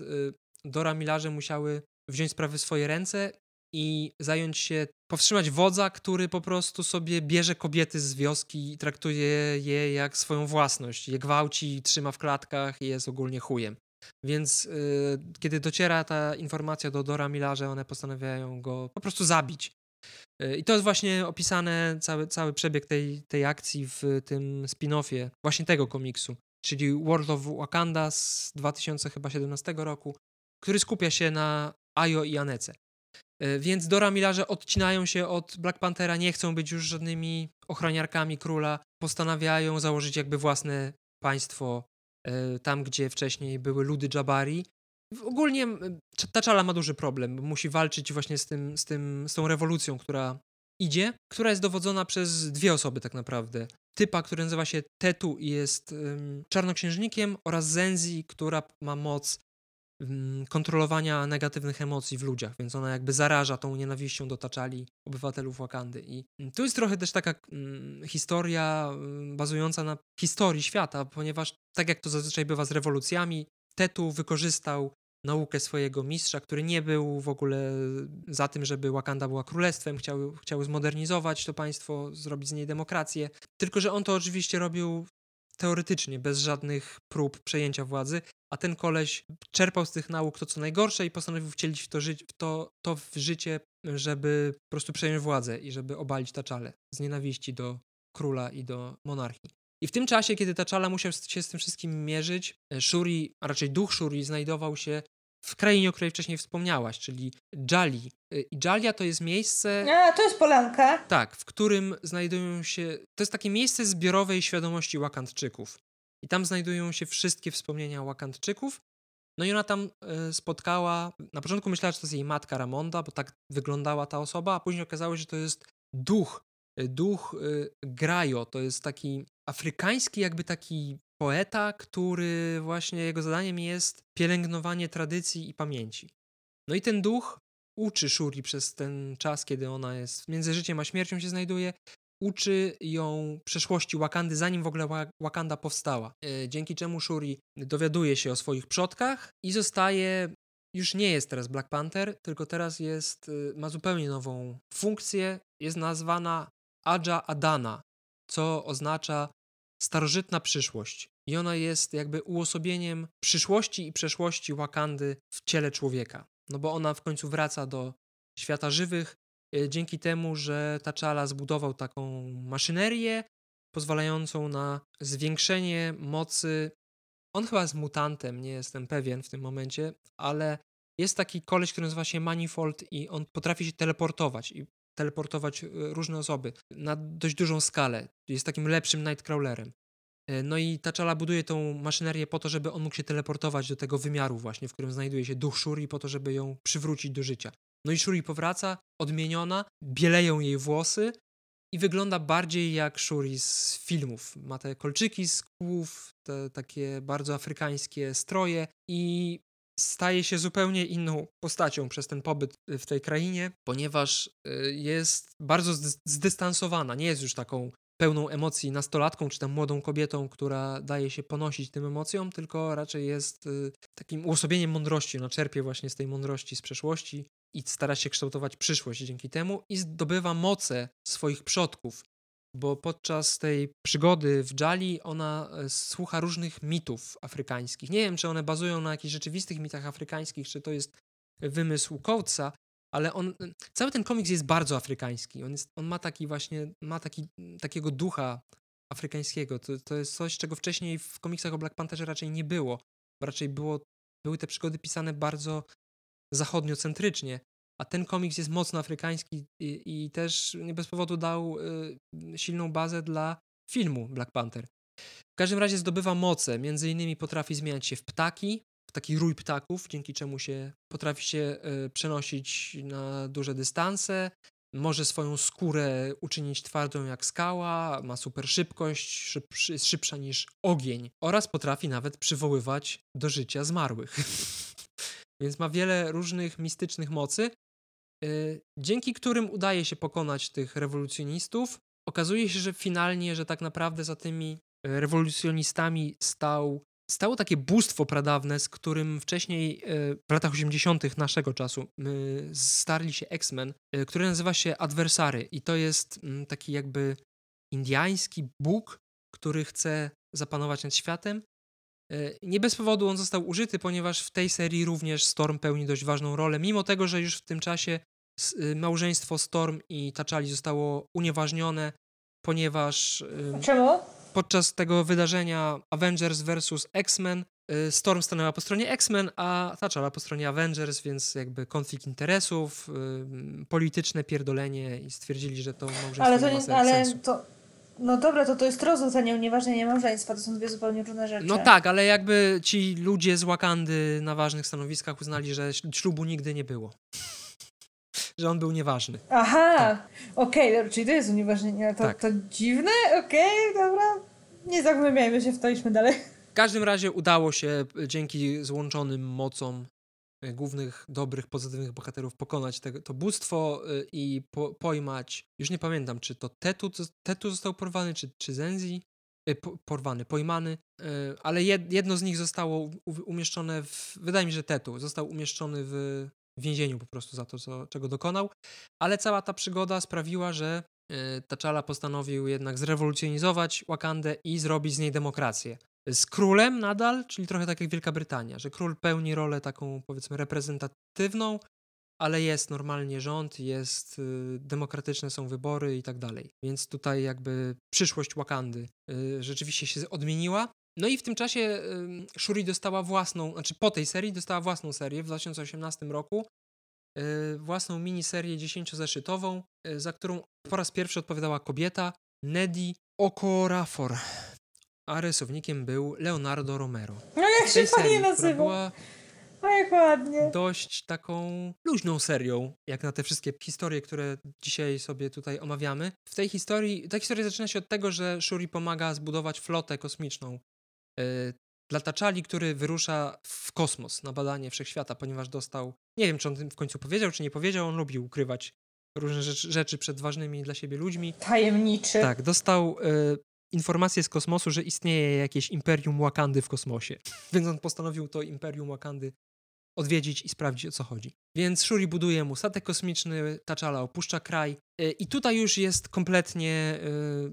Dora Milarze musiały wziąć sprawy w swoje ręce i zająć się, powstrzymać wodza, który po prostu sobie bierze kobiety z wioski i traktuje je jak swoją własność. Je gwałci, trzyma w klatkach i jest ogólnie chujem. Więc yy, kiedy dociera ta informacja do Dora Mila, że one postanawiają go po prostu zabić. Yy, I to jest właśnie opisane, cały, cały przebieg tej, tej akcji w tym spin-offie, właśnie tego komiksu, czyli World of Wakanda z 2017 roku, który skupia się na Ayo i Anece. Yy, więc Dora Milarze odcinają się od Black Panthera, nie chcą być już żadnymi ochroniarkami króla, postanawiają założyć jakby własne państwo E, tam, gdzie wcześniej były ludy Jabari. Ogólnie T'Challa ma duży problem, musi walczyć właśnie z, tym, z, tym, z tą rewolucją, która idzie, która jest dowodzona przez dwie osoby tak naprawdę. Typa, który nazywa się Tetu i jest um, czarnoksiężnikiem oraz Zenzi, która ma moc kontrolowania negatywnych emocji w ludziach, więc ona jakby zaraża tą nienawiścią do Taczali obywatelów Wakandy. I tu jest trochę też taka mm, historia bazująca na historii świata, ponieważ tak jak to zazwyczaj bywa z rewolucjami, Tetu wykorzystał naukę swojego mistrza, który nie był w ogóle za tym, żeby Wakanda była królestwem, chciał, chciał zmodernizować to państwo, zrobić z niej demokrację. Tylko, że on to oczywiście robił teoretycznie, bez żadnych prób przejęcia władzy, a ten koleś czerpał z tych nauk to, co najgorsze i postanowił wcielić w to, ży- w to, to w życie, żeby po prostu przejąć władzę i żeby obalić Taczale z nienawiści do króla i do monarchii. I w tym czasie, kiedy Taczala musiał się z tym wszystkim mierzyć, e, Shuri, a raczej duch Shuri znajdował się w krainie, o której wcześniej wspomniałaś, czyli Jali. Y, I Jalia to jest miejsce. A, to jest Polanka. Tak, w którym znajdują się. To jest takie miejsce zbiorowej świadomości Wakandczyków. I tam znajdują się wszystkie wspomnienia Wakandczyków. No i ona tam y, spotkała. Na początku myślała, że to jest jej matka Ramonda, bo tak wyglądała ta osoba, a później okazało się, że to jest duch. Y, duch Grajo. To jest taki afrykański, jakby taki poeta, który właśnie jego zadaniem jest pielęgnowanie tradycji i pamięci. No i ten duch uczy Shuri przez ten czas, kiedy ona jest między życiem a śmiercią się znajduje, uczy ją przeszłości Wakandy, zanim w ogóle Wakanda powstała. E, dzięki czemu Shuri dowiaduje się o swoich przodkach i zostaje, już nie jest teraz Black Panther, tylko teraz jest, e, ma zupełnie nową funkcję, jest nazwana Aja Adana, co oznacza starożytna przyszłość. I ona jest jakby uosobieniem przyszłości i przeszłości Wakandy w ciele człowieka. No bo ona w końcu wraca do świata żywych e, dzięki temu, że T'Challa zbudował taką maszynerię pozwalającą na zwiększenie mocy. On chyba jest mutantem, nie jestem pewien w tym momencie, ale jest taki koleś, który nazywa się Manifold i on potrafi się teleportować i teleportować e, różne osoby na dość dużą skalę. Jest takim lepszym Nightcrawlerem. E, no i T'Challa buduje tą maszynerię po to, żeby on mógł się teleportować do tego wymiaru właśnie, w którym znajduje się duch Shuri, po to, żeby ją przywrócić do życia. No i Shuri powraca, odmieniona, bieleją jej włosy i wygląda bardziej jak Shuri z filmów. Ma te kolczyki z kłów, te takie bardzo afrykańskie stroje i staje się zupełnie inną postacią przez ten pobyt w tej krainie, ponieważ y, jest bardzo zdystansowana, nie jest już taką pełną emocji nastolatką, czy tam młodą kobietą, która daje się ponosić tym emocjom, tylko raczej jest y, takim uosobieniem mądrości. Ona czerpie właśnie z tej mądrości z przeszłości i stara się kształtować przyszłość dzięki temu i zdobywa moce swoich przodków, bo podczas tej przygody w Dżali ona e, słucha różnych mitów afrykańskich. Nie wiem, czy one bazują na jakichś rzeczywistych mitach afrykańskich, czy to jest wymysł Coatesa, ale on, cały ten komiks jest bardzo afrykański. On, jest, on ma taki właśnie, ma taki, takiego ducha afrykańskiego. To, to jest coś, czego wcześniej w komiksach o Black Pantherze raczej nie było. Raczej było, były te przygody pisane bardzo zachodniocentrycznie, a ten komiks jest mocno afrykański i, i też nie bez powodu dał y, silną bazę dla filmu Black Panther. W każdym razie zdobywa moce, między innymi potrafi zmieniać się w ptaki, taki rój ptaków, dzięki czemu się potrafi się y, przenosić na duże dystanse. Może swoją skórę uczynić twardą jak skała, ma super szybkość, szyb, szybsza niż ogień oraz potrafi nawet przywoływać do życia zmarłych. [LAUGHS] Więc ma wiele różnych mistycznych mocy, dzięki którym udaje się pokonać tych rewolucjonistów. Okazuje się, że finalnie, że tak naprawdę za tymi rewolucjonistami stał stało takie bóstwo pradawne, z którym wcześniej e, w latach 80. naszego czasu starli się X-Men, e, który nazywa się Adversary i to jest mm, taki jakby indiański bóg, który chce zapanować nad światem. Nie bez powodu on został użyty, ponieważ w tej serii również Storm pełni dość ważną rolę, mimo tego, że już w tym czasie małżeństwo Storm i Taczali zostało unieważnione, ponieważ... Czemu? podczas tego wydarzenia Avengers vs. X-Men y, Storm stanęła po stronie X-Men, a T'Challa po stronie Avengers, więc jakby konflikt interesów, polityczne pierdolenie i stwierdzili, że to małżeństwo ale to nie, nie, ale to, No dobra, to to jest rozrzucenie, unieważnienie małżeństwa, to są dwie zupełnie różne rzeczy. No tak, ale jakby ci ludzie z Wakandy na ważnych stanowiskach uznali, że ślubu nigdy nie było. Że on był nieważny. Aha, tak. okej, okay, czyli to jest unieważnienie. To, tak. to dziwne, okej, okay, dobra. Nie zagłębiajmy się w to, idźmy dalej. W każdym razie udało się dzięki złączonym mocom e, głównych, dobrych, pozytywnych bohaterów pokonać te, to bóstwo e, i po, pojmać, już nie pamiętam, czy to Tetu, Tetu został porwany, czy, czy Zenzi, e, porwany, pojmany, ale jedno z nich zostało umieszczone w, wydaje mi się, że Tetu, został umieszczony w w więzieniu po prostu za to, co, czego dokonał. Ale cała ta przygoda sprawiła, że y, T'Challa postanowił jednak zrewolucjonizować Wakandę i zrobić z niej demokrację. Z królem nadal, czyli trochę tak jak Wielka Brytania, że król pełni rolę taką powiedzmy reprezentatywną, ale jest normalnie rząd, jest y, demokratyczne są wybory i tak dalej. Więc tutaj jakby przyszłość Wakandy y, rzeczywiście się odmieniła. No i w tym czasie Shuri dostała własną, znaczy po tej serii dostała własną serię w 2018 roku, y, własną miniserię 10-zeszytową, y, za którą po raz pierwszy odpowiadała kobieta Neddy Okorafor, a rysownikiem był Leonardo Romero. No jak się fajnie nazywa. Jak ładnie. Dość taką luźną serią, jak na te wszystkie historie, które dzisiaj sobie tutaj omawiamy. W tej historii, ta historia zaczyna się od tego, że Shuri pomaga zbudować flotę kosmiczną Y, dla Taczali, który wyrusza w kosmos na badanie wszechświata, ponieważ dostał, nie wiem czy on w końcu powiedział, czy nie powiedział, on lubił ukrywać różne rzeczy, rzeczy przed ważnymi dla siebie ludźmi. Tajemniczy. Tak, dostał y, informację z kosmosu, że istnieje jakieś imperium Wakandy w kosmosie, [LAUGHS] więc on postanowił to imperium Wakandy odwiedzić i sprawdzić o co chodzi. Więc Shuri buduje mu statek kosmiczny, T'Challa opuszcza kraj y, i tutaj już jest kompletnie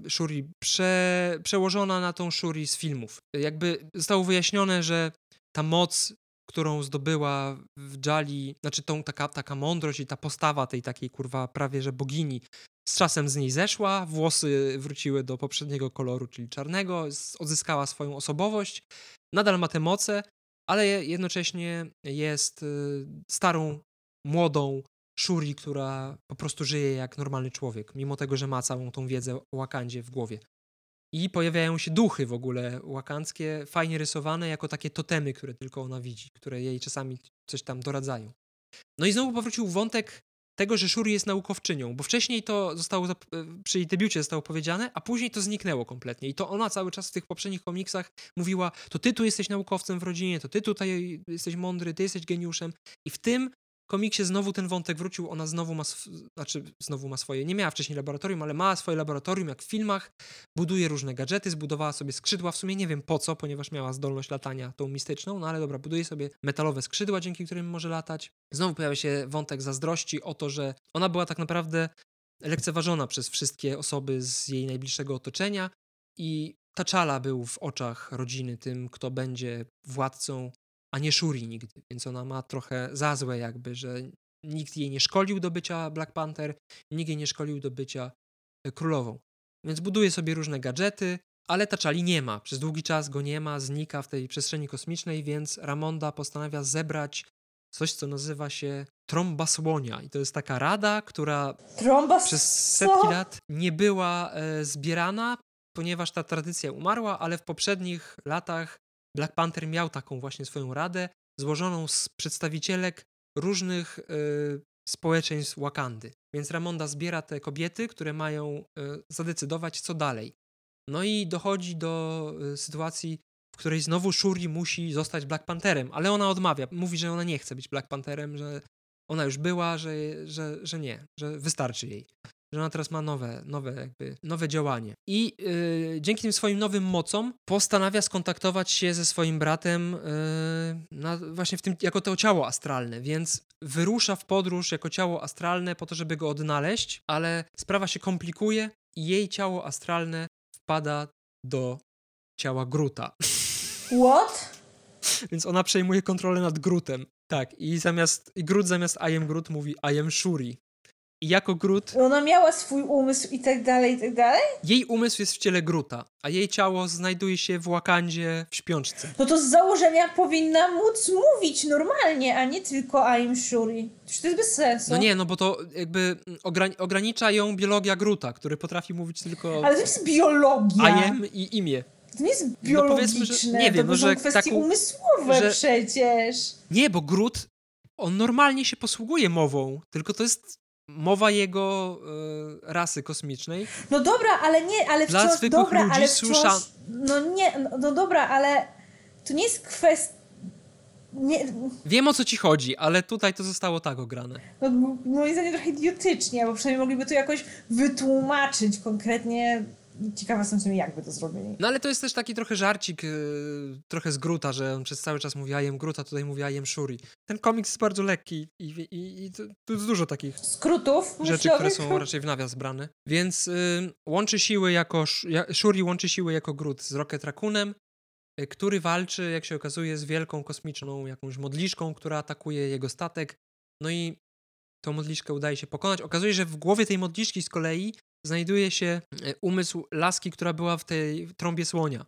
y, Shuri prze, przełożona na tą Shuri z filmów. Jakby zostało wyjaśnione, że ta moc, którą zdobyła w Jali, znaczy tą taka, taka mądrość i ta postawa tej takiej kurwa prawie że bogini, z czasem z niej zeszła, włosy wróciły do poprzedniego koloru, czyli czarnego, odzyskała swoją osobowość, nadal ma te moce, ale jednocześnie jest y, starą, młodą Shuri, która po prostu żyje jak normalny człowiek, mimo tego, że ma całą tą wiedzę o Wakandzie w głowie. I pojawiają się duchy w ogóle wakandzkie, fajnie rysowane, jako takie totemy, które tylko ona widzi, które jej czasami coś tam doradzają. No i znowu powrócił wątek tego, że Shuri jest naukowczynią, bo wcześniej to zostało e, przy jej debiucie zostało powiedziane, a później to zniknęło kompletnie. I to ona cały czas w tych poprzednich komiksach mówiła: To ty tu jesteś naukowcem w rodzinie, to ty tutaj jesteś mądry, ty jesteś geniuszem. I w tym komiksie znowu ten wątek wrócił, ona znowu ma, znaczy znowu ma swoje, nie miała wcześniej laboratorium, ale ma swoje laboratorium, jak w filmach, buduje różne gadżety, zbudowała sobie skrzydła, w sumie nie wiem po co, ponieważ miała zdolność latania tą mistyczną, no ale dobra, buduje sobie metalowe skrzydła, dzięki którym może latać. Znowu pojawia się wątek zazdrości o to, że ona była tak naprawdę lekceważona przez wszystkie osoby z jej najbliższego otoczenia i Taczala był w oczach rodziny tym, kto będzie władcą a nie Shuri nigdy, więc ona ma trochę za złe jakby, że nikt jej nie szkolił do bycia Black Panther, nikt jej nie szkolił do bycia e, królową. Więc buduje sobie różne gadżety, ale Taczali nie ma. Przez długi czas go nie ma, znika w tej przestrzeni kosmicznej, więc Ramonda postanawia zebrać coś, co nazywa się trąba słonia. I to jest taka rada, która trąba przez setki lat nie była e, zbierana, ponieważ ta tradycja umarła, ale w poprzednich latach Black Panther miał taką właśnie swoją radę, złożoną z przedstawicielek różnych y, społeczeństw Wakandy. Więc Ramonda zbiera te kobiety, które mają y, zadecydować, co dalej. No i dochodzi do y, sytuacji, w której znowu Shuri musi zostać Black Pantherem, ale ona odmawia. Mówi, że ona nie chce być Black Pantherem, że ona już była, że, że, że nie, że wystarczy jej. Że ona teraz ma nowe, nowe, jakby, nowe działanie. I yy, dzięki tym swoim nowym mocom postanawia skontaktować się ze swoim bratem yy, na, właśnie w tym, jako to ciało astralne, więc wyrusza w podróż jako ciało astralne po to, żeby go odnaleźć, ale sprawa się komplikuje i jej ciało astralne wpada do ciała Gruta. What? [LAUGHS] Więc ona przejmuje kontrolę nad Grutem. Tak, i zamiast i Grut zamiast I am Groot mówi I am Shuri. I jako Grut Ona miała swój umysł i tak dalej, i tak dalej? jej umysł jest w ciele Gruta, a jej ciało znajduje się w Wakandzie w śpiączce. No to z założenia powinna móc mówić normalnie, a nie tylko I'm Shuri. Przecież to jest bez sensu. No nie, no bo to jakby ograni- ogranicza ją biologia Gruta, który potrafi mówić tylko Ale to jest biologia. I am i imię. To nie jest No biologiczne, że- nie wiem, to no, że kwestie taką- umysłowe że- przecież. Nie, bo Grut, on normalnie się posługuje mową, tylko to jest mowa jego e, rasy kosmicznej. No dobra, ale nie, ale Dla wciąż, zwykłych dobra, ludzi ale wciąż, słysza- no nie, no, no dobra, ale to nie jest kwestia, nie, Wiem o co ci chodzi, ale tutaj to zostało tak ograne. no, moim zdaniem trochę idiotycznie, bo przynajmniej mogliby to jakoś wytłumaczyć konkretnie. Ciekawa jestem w sumie, jakby to zrobili. No ale to jest też taki trochę żarcik, e, trochę z Gruta, że on przez cały czas mówi I am Gruta, tutaj mówi I am Shuri. Ten komiks jest bardzo lekki i, i, i tu jest dużo takich Skrótów rzeczy, które myślowych? są raczej w nawias brane. Więc y, łączy siły jako, Sh- ja- Shuri łączy siły jako Grut z Rocket Raccoonem, y, który walczy, jak się okazuje, z wielką kosmiczną jakąś modliszką, która atakuje jego statek. No i tą modliszkę udaje się pokonać. Okazuje się, że w głowie tej modliszki z kolei znajduje się y, umysł laski, która była w tej trąbie słonia,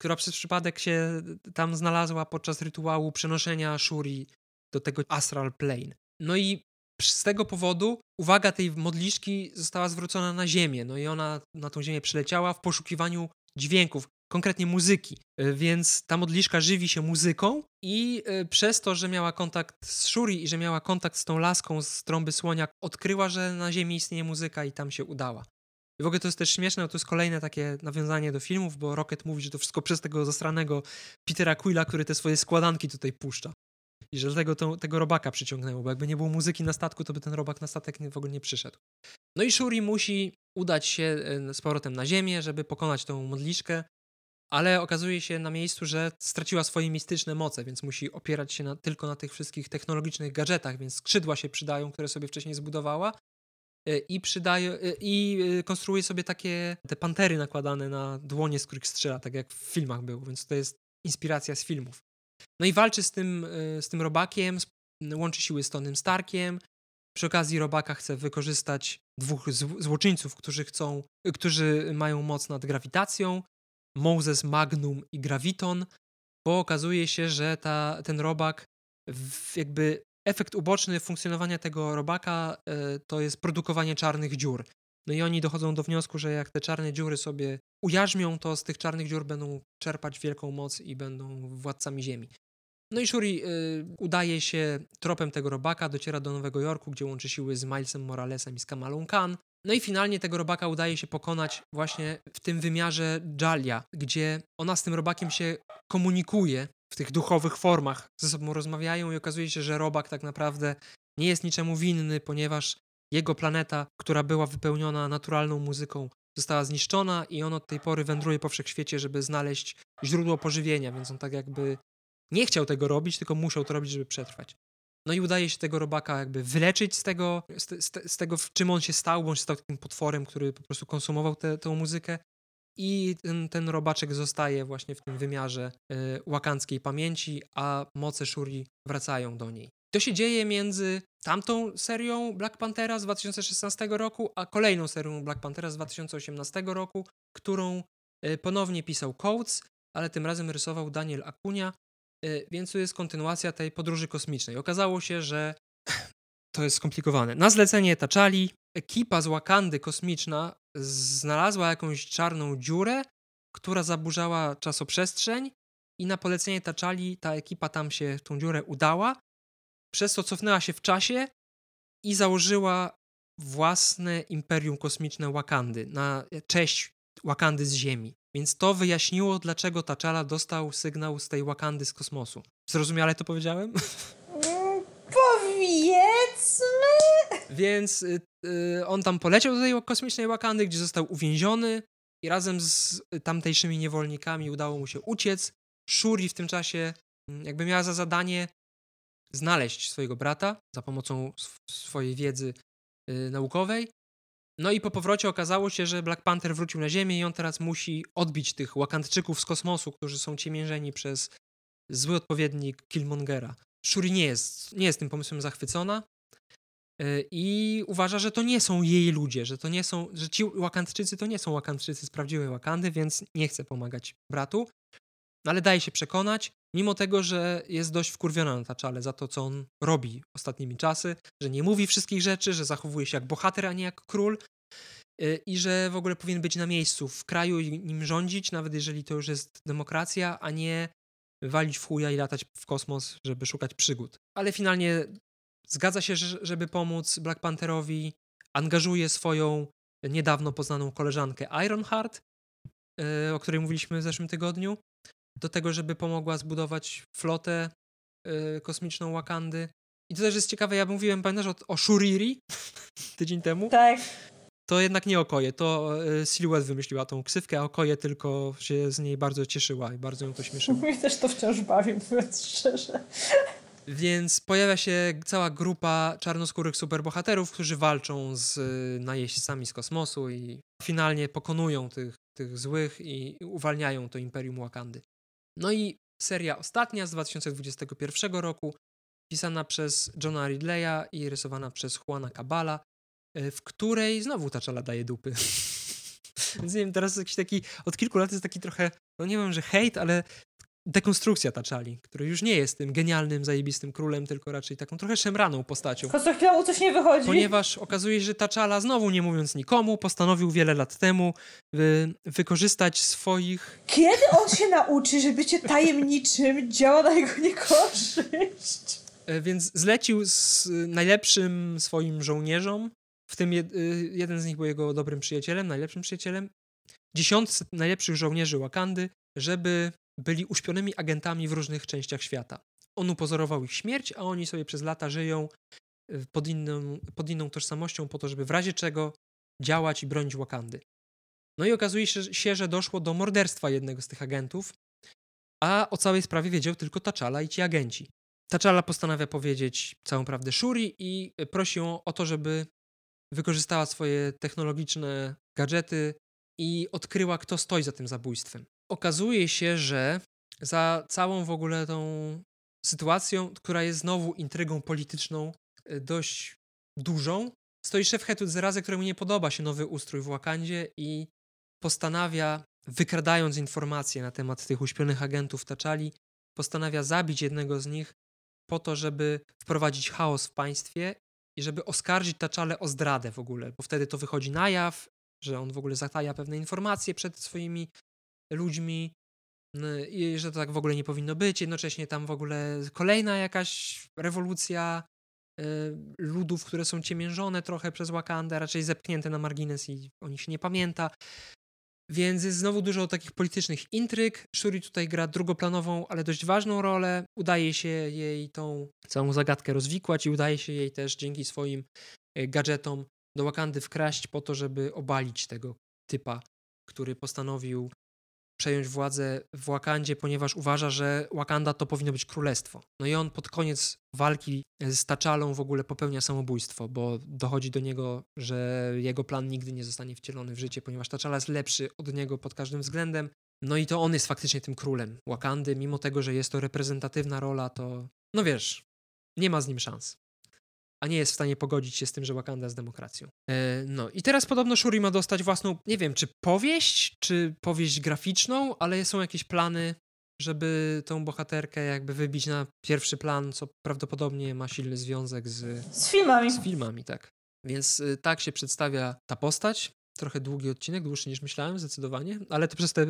która przez przypadek się tam znalazła podczas rytuału przenoszenia Shuri do tego astral plane. No i z tego powodu uwaga tej modliszki została zwrócona na Ziemię. No i ona na tą Ziemię przyleciała w poszukiwaniu dźwięków, konkretnie muzyki. Y, Więc ta modliszka żywi się muzyką i y, przez to, że miała kontakt z Shuri i że miała kontakt z tą laską z trąby słonia, odkryła, że na Ziemi istnieje muzyka i tam się udała. I w ogóle to jest też śmieszne, bo to jest kolejne takie nawiązanie do filmów, bo Rocket mówi, że to wszystko przez tego zastranego Petera Quilla, który te swoje składanki tutaj puszcza. I że dlatego to, tego robaka przyciągnęło, bo jakby nie było muzyki na statku, to by ten robak na statek w ogóle nie przyszedł. No i Shuri musi udać się e, z powrotem na ziemię, żeby pokonać tą modliszkę, ale okazuje się na miejscu, że straciła swoje mistyczne moce, więc musi opierać się na, tylko na tych wszystkich technologicznych gadżetach, więc skrzydła się przydają, które sobie wcześniej zbudowała e, i przydaje, e, i e, konstruuje sobie takie te pantery nakładane na dłonie, z których strzela, tak jak w filmach było, więc to jest inspiracja z filmów. No i walczy z tym, z tym robakiem, łączy siły z Tonym Starkiem. Przy okazji robaka chce wykorzystać dwóch zł- złoczyńców, którzy chcą, którzy mają moc nad grawitacją. Moses Magnum i Graviton, bo okazuje się, że ta, ten robak, jakby efekt uboczny funkcjonowania tego robaka y, to jest produkowanie czarnych dziur. No i oni dochodzą do wniosku, że jak te czarne dziury sobie ujarzmią, to z tych czarnych dziur będą czerpać wielką moc i będą władcami Ziemi. No i Shuri y, udaje się tropem tego robaka, dociera do Nowego Jorku, gdzie łączy siły z Milesem Moralesem i z Kamalą Khan. No i finalnie tego robaka udaje się pokonać właśnie w tym wymiarze Jalia, gdzie ona z tym robakiem się komunikuje w tych duchowych formach, ze sobą rozmawiają i okazuje się, że robak tak naprawdę nie jest niczemu winny, ponieważ jego planeta, która była wypełniona naturalną muzyką, została zniszczona i on od tej pory wędruje po wszechświecie, żeby znaleźć źródło pożywienia, więc on tak jakby nie chciał tego robić, tylko musiał to robić, żeby przetrwać. No i udaje się tego robaka jakby wyleczyć z tego, z, te- z, te- tego w czym on się stał, bo on się stał takim potworem, który po prostu konsumował tę tę muzykę i ten, ten robaczek zostaje właśnie w tym wymiarze y, pamięci, a moce Shuri wracają do niej. To się dzieje między tamtą serią Black Panthera z 2016 roku, a kolejną serią Black Panthera z 2018 roku, którą y, ponownie pisał Coates, ale tym razem rysował Daniel Akunia, więc to jest kontynuacja tej podróży kosmicznej. Okazało się, że [CLEARS THROAT] to jest skomplikowane. Na zlecenie Taczali ekipa z Wakandy kosmiczna znalazła jakąś czarną dziurę, która zaburzała czasoprzestrzeń i na polecenie Taczali ta ekipa tam się tą dziurę udała, przez to cofnęła się w czasie i założyła własne imperium kosmiczne Wakandy na cześć Wakandy z Ziemi. Więc to wyjaśniło, dlaczego Taczala dostał sygnał z tej Wakandy z kosmosu. Zrozumiale to powiedziałem? [LAUGHS] Mm, Powiedzmy. Więc y, y, on tam poleciał do tej kosmicznej Wakandy, gdzie został uwięziony i razem z tamtejszymi niewolnikami udało mu się uciec. Shuri w tym czasie mm, jakby miała za zadanie znaleźć swojego brata za pomocą sw swojej wiedzy y, naukowej. No i po powrocie okazało się, że Black Panther wrócił na Ziemię i on teraz musi odbić tych Wakandczyków z kosmosu, którzy są ciemiężeni przez zły odpowiednik Killmongera. Shuri nie jest, nie jest tym pomysłem zachwycona y, i uważa, że to nie są jej ludzie, że to nie są, że ci Wakandczycy to nie są Wakandczycy z prawdziwej Wakandy, więc nie chce pomagać bratu. No ale daje się przekonać, mimo tego, że jest dość wkurwiona na Taczale za to, co on robi ostatnimi czasy, że nie mówi wszystkich rzeczy, że zachowuje się jak bohater, a nie jak król y, i że w ogóle powinien być na miejscu w kraju i nim rządzić, nawet jeżeli to już jest demokracja, a nie walić w chuja i latać w kosmos, żeby szukać przygód. Ale finalnie zgadza się, żeby pomóc Black Pantherowi, angażuje swoją niedawno poznaną koleżankę Ironheart, y, o której mówiliśmy w zeszłym tygodniu, do tego, żeby pomogła zbudować flotę y, kosmiczną Wakandy. I to też jest ciekawe, ja mówiłem, pamiętasz, o, o Shuriri [LAUGHS] tydzień temu? Tak. To jednak nie Okoje, to y, Silhouette wymyśliła tą ksywkę, a Okoje tylko się z niej bardzo cieszyła i bardzo ją to śmieszyło. [LAUGHS] Mnie też to wciąż bawi, mówiąc szczerze. Więc pojawia się cała grupa czarnoskórych superbohaterów, którzy walczą z y, najeźdźcami z kosmosu i finalnie pokonują tych, tych złych i uwalniają to Imperium Wakandy. No i seria ostatnia z 2021 roku, pisana przez Johna Ridleya i rysowana przez Juana Cabala, e, w której znowu ta czala daje dupy. [LAUGHS] Więc nie wiem, teraz jakiś taki, od kilku lat jest taki trochę, no nie wiem, że hejt, ale dekonstrukcja Taczali, który już nie jest tym genialnym, zajebistym królem, tylko raczej taką trochę szemraną postacią. Co chwilę mu coś nie wychodzi. Ponieważ okazuje się, że Taczala, znowu nie mówiąc nikomu, postanowił wiele lat temu wy, wykorzystać swoich... Kiedy on się nauczy, że bycie tajemniczym działa na jego niekorzyść? E, więc zlecił z najlepszym swoim żołnierzom, w tym jed, y, jeden z nich był jego dobrym przyjacielem, najlepszym przyjacielem, dziesiątce najlepszych żołnierzy Wakandy, żeby byli uśpionymi agentami w różnych częściach świata. On upozorował ich śmierć, a oni sobie przez lata żyją y, pod inną, pod inną tożsamością po to, żeby w razie czego działać i bronić Wakandy. No i okazuje się, że doszło do morderstwa jednego z tych agentów, a o całej sprawie wiedział tylko Taczala i ci agenci. Taczala postanawia powiedzieć całą prawdę Shuri i prosi ją o to, żeby wykorzystała swoje technologiczne gadżety i odkryła, kto stoi za tym zabójstwem okazuje się, że za całą w ogóle tą sytuacją, która jest znowu intrygą polityczną y, dość dużą, stoi szef Hetut Zeraze, któremu nie podoba się nowy ustrój w Wakandzie i postanawia, wykradając informacje na temat tych uśpionych agentów Taczali, postanawia zabić jednego z nich po to, żeby wprowadzić chaos w państwie i żeby oskarżyć Taczale o zdradę w ogóle, bo wtedy to wychodzi na jaw, że on w ogóle zataja pewne informacje przed swoimi ludźmi i że to tak w ogóle nie powinno być. Jednocześnie tam w ogóle kolejna jakaś rewolucja y, ludów, które są ciemiężone trochę przez Wakandę, raczej zepchnięte na margines i o nich się nie pamięta. Więc jest znowu dużo takich politycznych intryg. Shuri tutaj gra drugoplanową, ale dość ważną rolę. Udaje się jej tą całą zagadkę rozwikłać i udaje się jej też dzięki swoim y, gadżetom do Wakandy wkraść po to, żeby obalić tego typa, który postanowił przejąć władzę w Wakandzie, ponieważ uważa, że Wakanda to powinno być królestwo. No i on pod koniec walki z Taczalą w ogóle popełnia samobójstwo, bo dochodzi do niego, że jego plan nigdy nie zostanie wcielony w życie, ponieważ Taczala jest lepszy od niego pod każdym względem. No i to on jest faktycznie tym królem Wakandy, mimo tego, że jest to reprezentatywna rola, to no wiesz, nie ma z nim szans a nie jest w stanie pogodzić się z tym, że Wakanda jest demokracją. E, no i teraz podobno Shuri ma dostać własną, nie wiem, czy powieść, czy powieść graficzną, ale są jakieś plany, żeby tą bohaterkę jakby wybić na pierwszy plan, co prawdopodobnie ma silny związek z... Z filmami. Z filmami, tak. Więc y, tak się przedstawia ta postać trochę długi odcinek, dłuższy niż myślałem, zdecydowanie, ale to przez te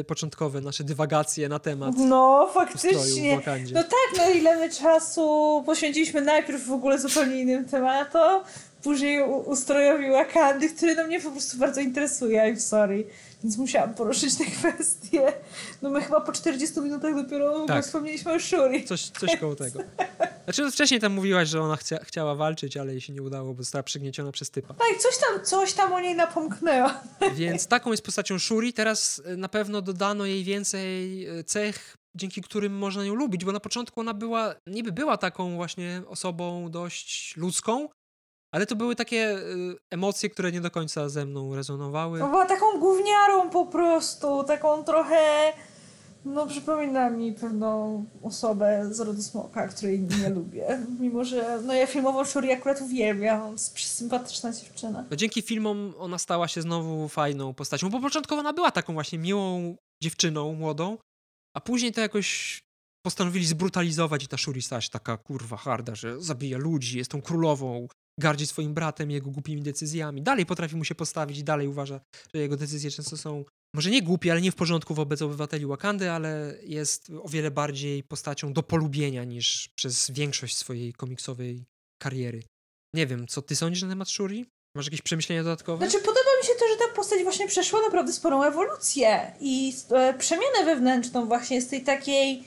y, początkowe nasze dywagacje na temat. No, faktycznie. No tak, no ile my czasu poświęciliśmy najpierw w ogóle zupełnie innym tematom, później ustrojowi Wakandy, który no mnie po prostu bardzo interesuje, I'm sorry. Więc musiałam poruszyć tę kwestię. No my chyba po 40 minutach dopiero tak. wspomnieliśmy o Shuri. Coś, coś koło tego. Znaczy wcześniej tam mówiłaś, że ona chcia, chciała walczyć, ale jej się nie udało, bo została przygnieciona przez typa. Tak, coś tam, coś tam o niej napomknęła. Więc taką jest postacią Shuri. Teraz e, na pewno dodano jej więcej e, cech, dzięki którym można ją lubić, bo na początku ona była, niby była taką właśnie osobą dość ludzką, ale to były takie y, emocje, które nie do końca ze mną rezonowały. No była taką gówniarą po prostu, taką trochę... No przypomina mi pewną osobę z rodu Smoka, której nie lubię. Mimo, że no ja filmową Shuri akurat uwielbiam. Sympatyczna dziewczyna. No, dzięki filmom ona stała się znowu fajną postacią, bo początkowo ona była taką właśnie miłą dziewczyną, młodą, a później to jakoś postanowili zbrutalizować i ta Shuri stała się taka kurwa harda, że zabija ludzi, jest tą królową, gardzi swoim bratem, jego głupimi decyzjami. Dalej potrafi mu się postawić i dalej uważa, że jego decyzje często są może nie głupie, ale nie w porządku wobec obywateli Wakandy, ale jest o wiele bardziej postacią do polubienia niż przez większość swojej komiksowej kariery. Nie wiem, co ty sądzisz na temat Shuri? Masz jakieś przemyślenia dodatkowe? Znaczy, podoba mi się to, że ta postać właśnie przeszła naprawdę sporą ewolucję i e, przemianę wewnętrzną właśnie z tej takiej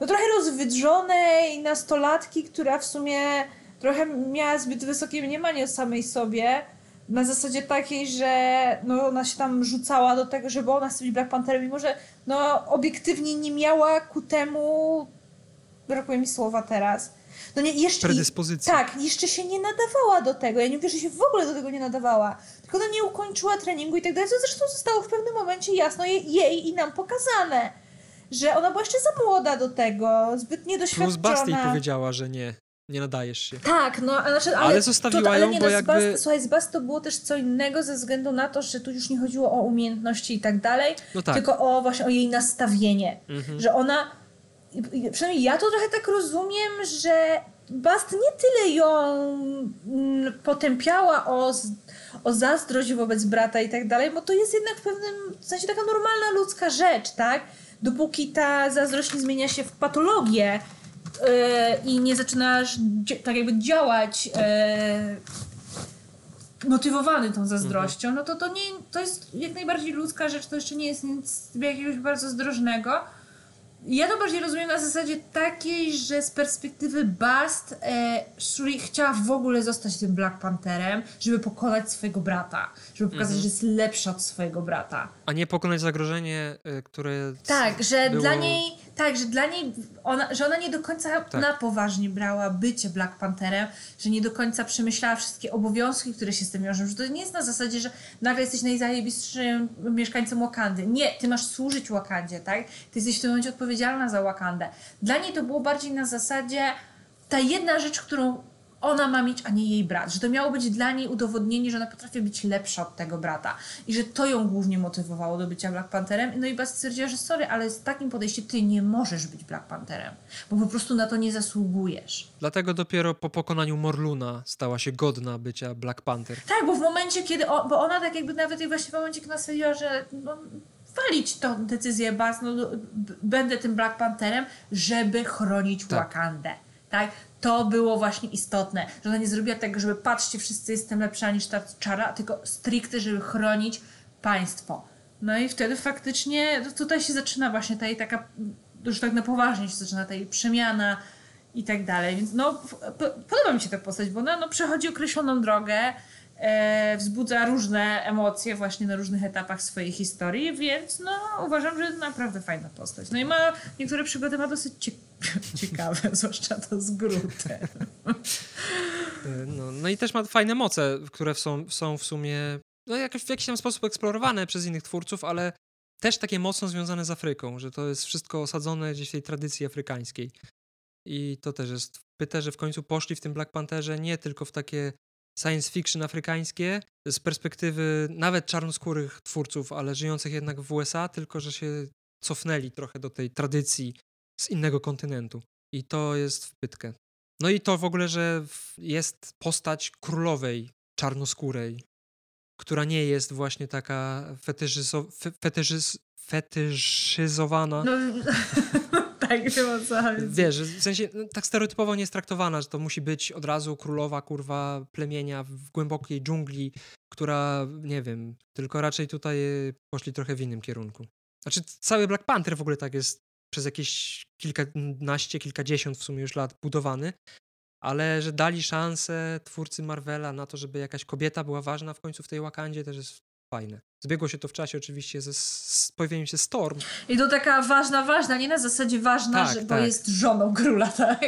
no trochę rozwydrzonej nastolatki, która w sumie trochę miała zbyt wysokie mniemanie o samej sobie, na zasadzie takiej, że no, ona się tam rzucała do tego, żeby ona być Black Pantherem, mimo że no, obiektywnie nie miała ku temu, brakuje mi słowa teraz, no nie, jeszcze, Predyspozycji. Tak, jeszcze się nie nadawała do tego. Ja nie mówię, że się w ogóle do tego nie nadawała. Tylko ona nie ukończyła treningu i tak dalej, co zresztą zostało w pewnym momencie jasno jej, jej i nam pokazane. Że ona była jeszcze za młoda do tego, zbyt niedoświadczona. Plus Basti powiedziała, że nie nie nadajesz się. Tak, no znaczy, ale, ale zostawiła to, ale ją, bo no, jakby... Bast, słuchaj, z Bast to było też co innego ze względu na to, że tu już nie chodziło o umiejętności i tak dalej, no tak. tylko o właśnie o jej nastawienie. Mhm. Że ona, przynajmniej ja to trochę tak rozumiem, że Bast nie tyle ją mm, potępiała o, o zazdrość wobec brata i tak dalej, bo to jest jednak w pewnym sensie taka normalna ludzka rzecz, tak? Dopóki ta zazdrość nie zmienia się w patologię, i nie zaczynasz tak jakby działać yy, motywowany tą zazdrością, mhm. no to to, nie, to jest jak najbardziej ludzka rzecz, to jeszcze nie jest nic jakiegoś bardzo zdrożnego. Ja to bardziej rozumiem na zasadzie takiej, że z perspektywy Bast e, Shuri chciała w ogóle zostać tym Black Pantherem, żeby pokonać swojego brata, żeby pokazać, mhm. że jest lepsza od swojego brata. A nie pokonać zagrożenie, e, które. Tak, że było... dla niej tak, że dla niej, ona, że ona nie do końca tak. na poważnie brała bycie Black Pantherem, że nie do końca przemyślała wszystkie obowiązki, które się z tym wiążą, że to nie jest na zasadzie, że nagle jesteś najzajebistszym mieszkańcem Wakandy. Nie, ty masz służyć Wakandzie, tak? Ty jesteś w tym momencie odpowiedzialna za Wakandę. Dla niej to było bardziej na zasadzie ta jedna rzecz, którą ona ma mieć, a nie jej brat. Że to miało być dla niej udowodnienie, że ona potrafi być lepsza od tego brata. I że to ją głównie motywowało do bycia Black Pantherem. No i Bas stwierdziła, że sorry, ale z takim podejściem ty nie możesz być Black Pantherem, bo po prostu na to nie zasługujesz. Dlatego dopiero po pokonaniu Morluna stała się godna bycia Black Panther. Tak, bo w momencie, kiedy, o, bo ona tak jakby nawet właśnie w momencie, kiedy stwierdziła, że no, walić tą decyzję Bas, no, będę tym Black Pantherem, żeby chronić tak. Wakandę. Tak? to było właśnie istotne, że ona nie zrobiła tego, żeby patrzcie, wszyscy jestem lepsza niż ta czara, tylko stricte, żeby chronić państwo. No i wtedy faktycznie tutaj się zaczyna właśnie ta jej taka, już tak na poważnie się zaczyna ta jej przemiana i tak dalej. Więc no, podoba mi się ta postać, bo ona no, przechodzi określoną drogę, wzbudza różne emocje właśnie na różnych etapach swojej historii, więc no uważam, że naprawdę fajna postać. No i ma niektóre przygody ma dosyć [LAUGHS] ciekawe, [LAUGHS] zwłaszcza to z Grutem. E, no, no i też ma fajne moce, które są, są w sumie no, jakoś w jakiś tam sposób eksplorowane przez innych twórców, ale też takie mocno związane z Afryką, że to jest wszystko osadzone gdzieś w tej tradycji afrykańskiej. I to też jest w Pyterze w końcu poszli w tym Black Pantherze nie tylko w takie science fiction afrykańskie z perspektywy nawet czarnoskórych twórców, ale żyjących jednak w USA, tylko że się cofnęli trochę do tej tradycji z innego kontynentu. I to jest w pytkę. No i to w ogóle, że jest postać królowej czarnoskórej, która nie jest właśnie taka fetyszyzo, fetyszyz, fetyszyzowana. No. [LAUGHS] tak, wiem o co. Wiesz, w sensie no, tak stereotypowo nie jest traktowana, że to musi być od razu królowa, kurwa, plemienia w głębokiej dżungli, która, nie wiem, tylko raczej tutaj poszli trochę w innym kierunku. Znaczy cały Black Panther w ogóle tak jest przez jakieś kilkanaście, kilkadziesiąt w sumie już lat budowany, ale że dali szansę twórcy Marvela na to, żeby jakaś kobieta była ważna w końcu w tej Wakandzie, też jest fajne. Zbiegło się to w czasie oczywiście ze z pojawieniem się Storm. I to taka ważna, ważna, nie na zasadzie ważna, Tak, że, bo tak. jest żoną króla, [LAUGHS] tak?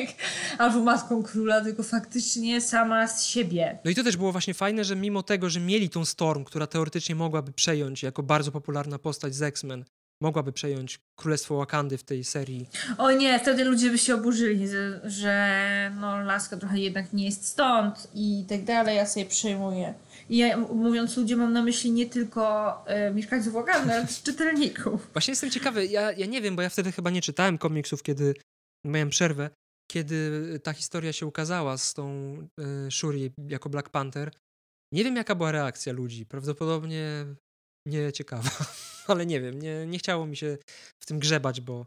Albo matką króla, tylko faktycznie sama z siebie. No i to też było właśnie fajne, że mimo tego, że mieli tą Storm, która teoretycznie mogłaby przejąć jako bardzo popularna postać z X-Men, mogłaby przejąć Królestwo Wakandy w tej serii. O nie, wtedy ludzie by się oburzyli, że, że no, laska trochę jednak nie jest stąd i tak dalej, ja sobie przejmuję. I ja, mówiąc ludzie, mam na myśli nie tylko e, mieszkańców Wakandy, ale też czytelników. [LAUGHS] Właśnie jestem ciekawy, ja, ja nie wiem, bo ja wtedy chyba nie czytałem komiksów, kiedy miałem przerwę, kiedy ta historia się ukazała z tą y, Shuri jako Black Panther. Nie wiem, jaka była reakcja ludzi. Prawdopodobnie nie ciekawa, [LAUGHS] ale nie wiem, nie, nie chciało mi się w tym grzebać, bo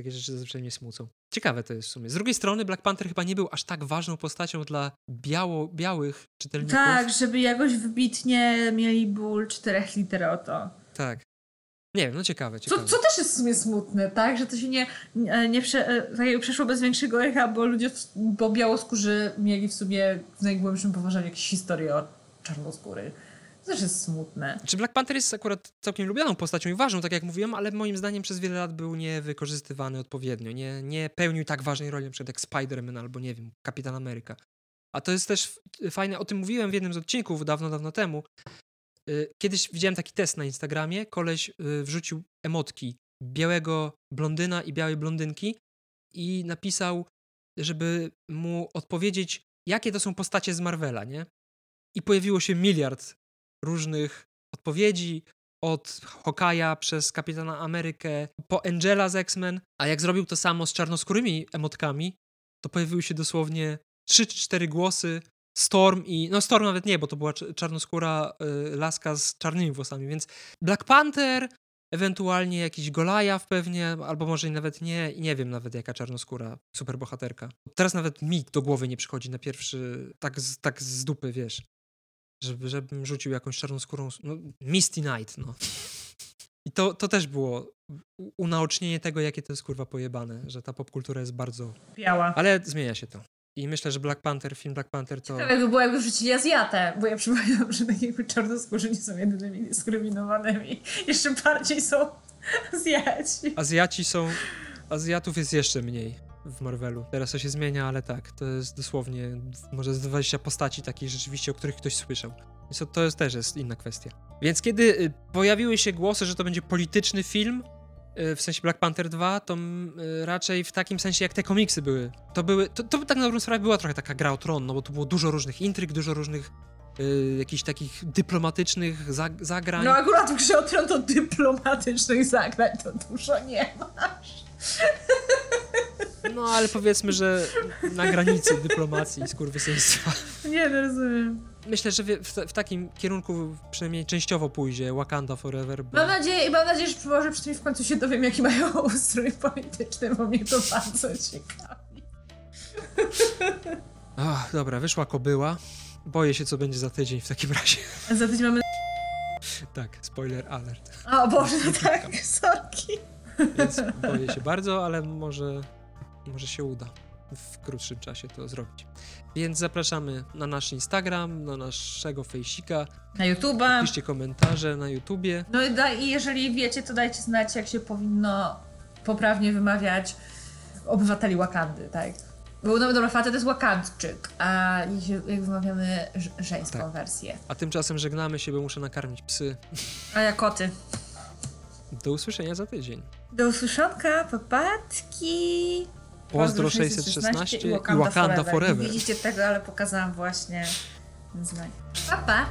takie rzeczy zazwyczaj mnie smucą. Ciekawe to jest w sumie. Z drugiej strony Black Panther chyba nie był aż tak ważną postacią dla biało, białych czytelników. Tak, żeby jakoś wybitnie mieli ból czterech liter o to. Tak. Nie wiem, no ciekawe, Co, ciekawe. co też jest w sumie smutne, tak? Że to się nie, nie, nie prze, e, tak przeszło bez większego echa, bo ludzie, bo białoskórzy mieli w sobie w najgłębszym poważaniu jakieś historie o czarnoskóry. To też jest smutne. Czy Black Panther jest akurat całkiem lubianą postacią i ważną, tak jak mówiłem, ale moim zdaniem przez wiele lat był niewykorzystywany odpowiednio. Nie, nie pełnił tak ważnej roli, na przykład jak Spider-Man albo, nie wiem, Kapitan Ameryka. A to jest też fajne, o tym mówiłem w jednym z odcinków dawno, dawno temu. Y, Kiedyś widziałem taki test na Instagramie, koleś y, wrzucił emotki białego blondyna i białej blondynki i napisał, żeby mu odpowiedzieć, jakie to są postacie z Marvela, nie? I pojawiło się miliard różnych odpowiedzi, od Hokaja przez Kapitana Amerykę po Angela z X-Men, a jak zrobił to samo z czarnoskórymi emotkami, to pojawiły się dosłownie trzy czy cztery głosy Storm i... No Storm nawet nie, bo to była cz- czarnoskóra y, laska z czarnymi włosami, więc Black Panther, ewentualnie jakiś Goliath pewnie, albo może nawet nie, i nie wiem nawet jaka czarnoskóra superbohaterka. Teraz nawet mi do głowy nie przychodzi na pierwszy, tak z, tak z dupy, wiesz żeby, żebym rzucił jakąś czarnoskórą, no, Misty Night, no. [LAUGHS] I to, to też było unaocznienie tego, jakie to jest kurwa pojebane, że ta popkultura jest bardzo... Biała. Ale zmienia się to. I myślę, że Black Panther, film Black Panther to... Jakby było, jakby wrzucili Azjatę, bo ja przypominam, że tak jakby czarnoskórzy nie są jedynymi dyskryminowanymi. Jeszcze bardziej są Azjaci. Azjaci są... Azjatów jest jeszcze mniej w Marvelu. Teraz to się zmienia, ale tak, to jest dosłownie może z 20 postaci takich rzeczywiście, o których ktoś słyszał. Więc to, jest też jest inna kwestia. Więc kiedy y, pojawiły się głosy, że to będzie polityczny film, y, w sensie Black Panther 2, to y, raczej w takim sensie jak te komiksy były. To były, to, to tak na dobrą sprawę była trochę taka gra o tron, no bo tu było dużo różnych intryg, dużo różnych y, jakichś takich dyplomatycznych zag zagrań. No akurat w grze o tron to dyplomatycznych zagrań to dużo nie ma. [LAUGHS] No ale powiedzmy, że na granicy dyplomacji i skurwysyństwa. Nie, no rozumiem. Myślę, że w, w takim kierunku przynajmniej częściowo pójdzie Wakanda Forever, bo... Mam nadzieję, i mam nadzieję, że może przy tym w końcu się dowiem, jaki mają [LAUGHS] ustrój polityczny, bo mnie to bardzo ciekawi. [LAUGHS] Ach, dobra, wyszła kobyła. Boję się, co będzie za tydzień w takim razie. A za tydzień mamy... tak, spoiler alert. O Boże, no tak, sorki. Więc boję się bardzo, ale może, może się uda w krótszym czasie to zrobić. Więc zapraszamy na nasz Instagram, na naszego fejsika. Na YouTube'a. Piszcie komentarze na YouTubie. No i, da, i jeżeli wiecie, to dajcie znać, jak się powinno poprawnie wymawiać obywateli Wakandy, tak? Bo no dobra, facet to jest Wakandczyk, a jak wymawiamy żeńską Tak. wersję. A tymczasem żegnamy się, bo muszę nakarmić psy. A ja koty. Do usłyszenia za tydzień. Do usłyszonka, papatki. Pozdro 616 i Wakanda Forever. Nie widzicie tego, ale pokazałam właśnie. No. Pa, pa.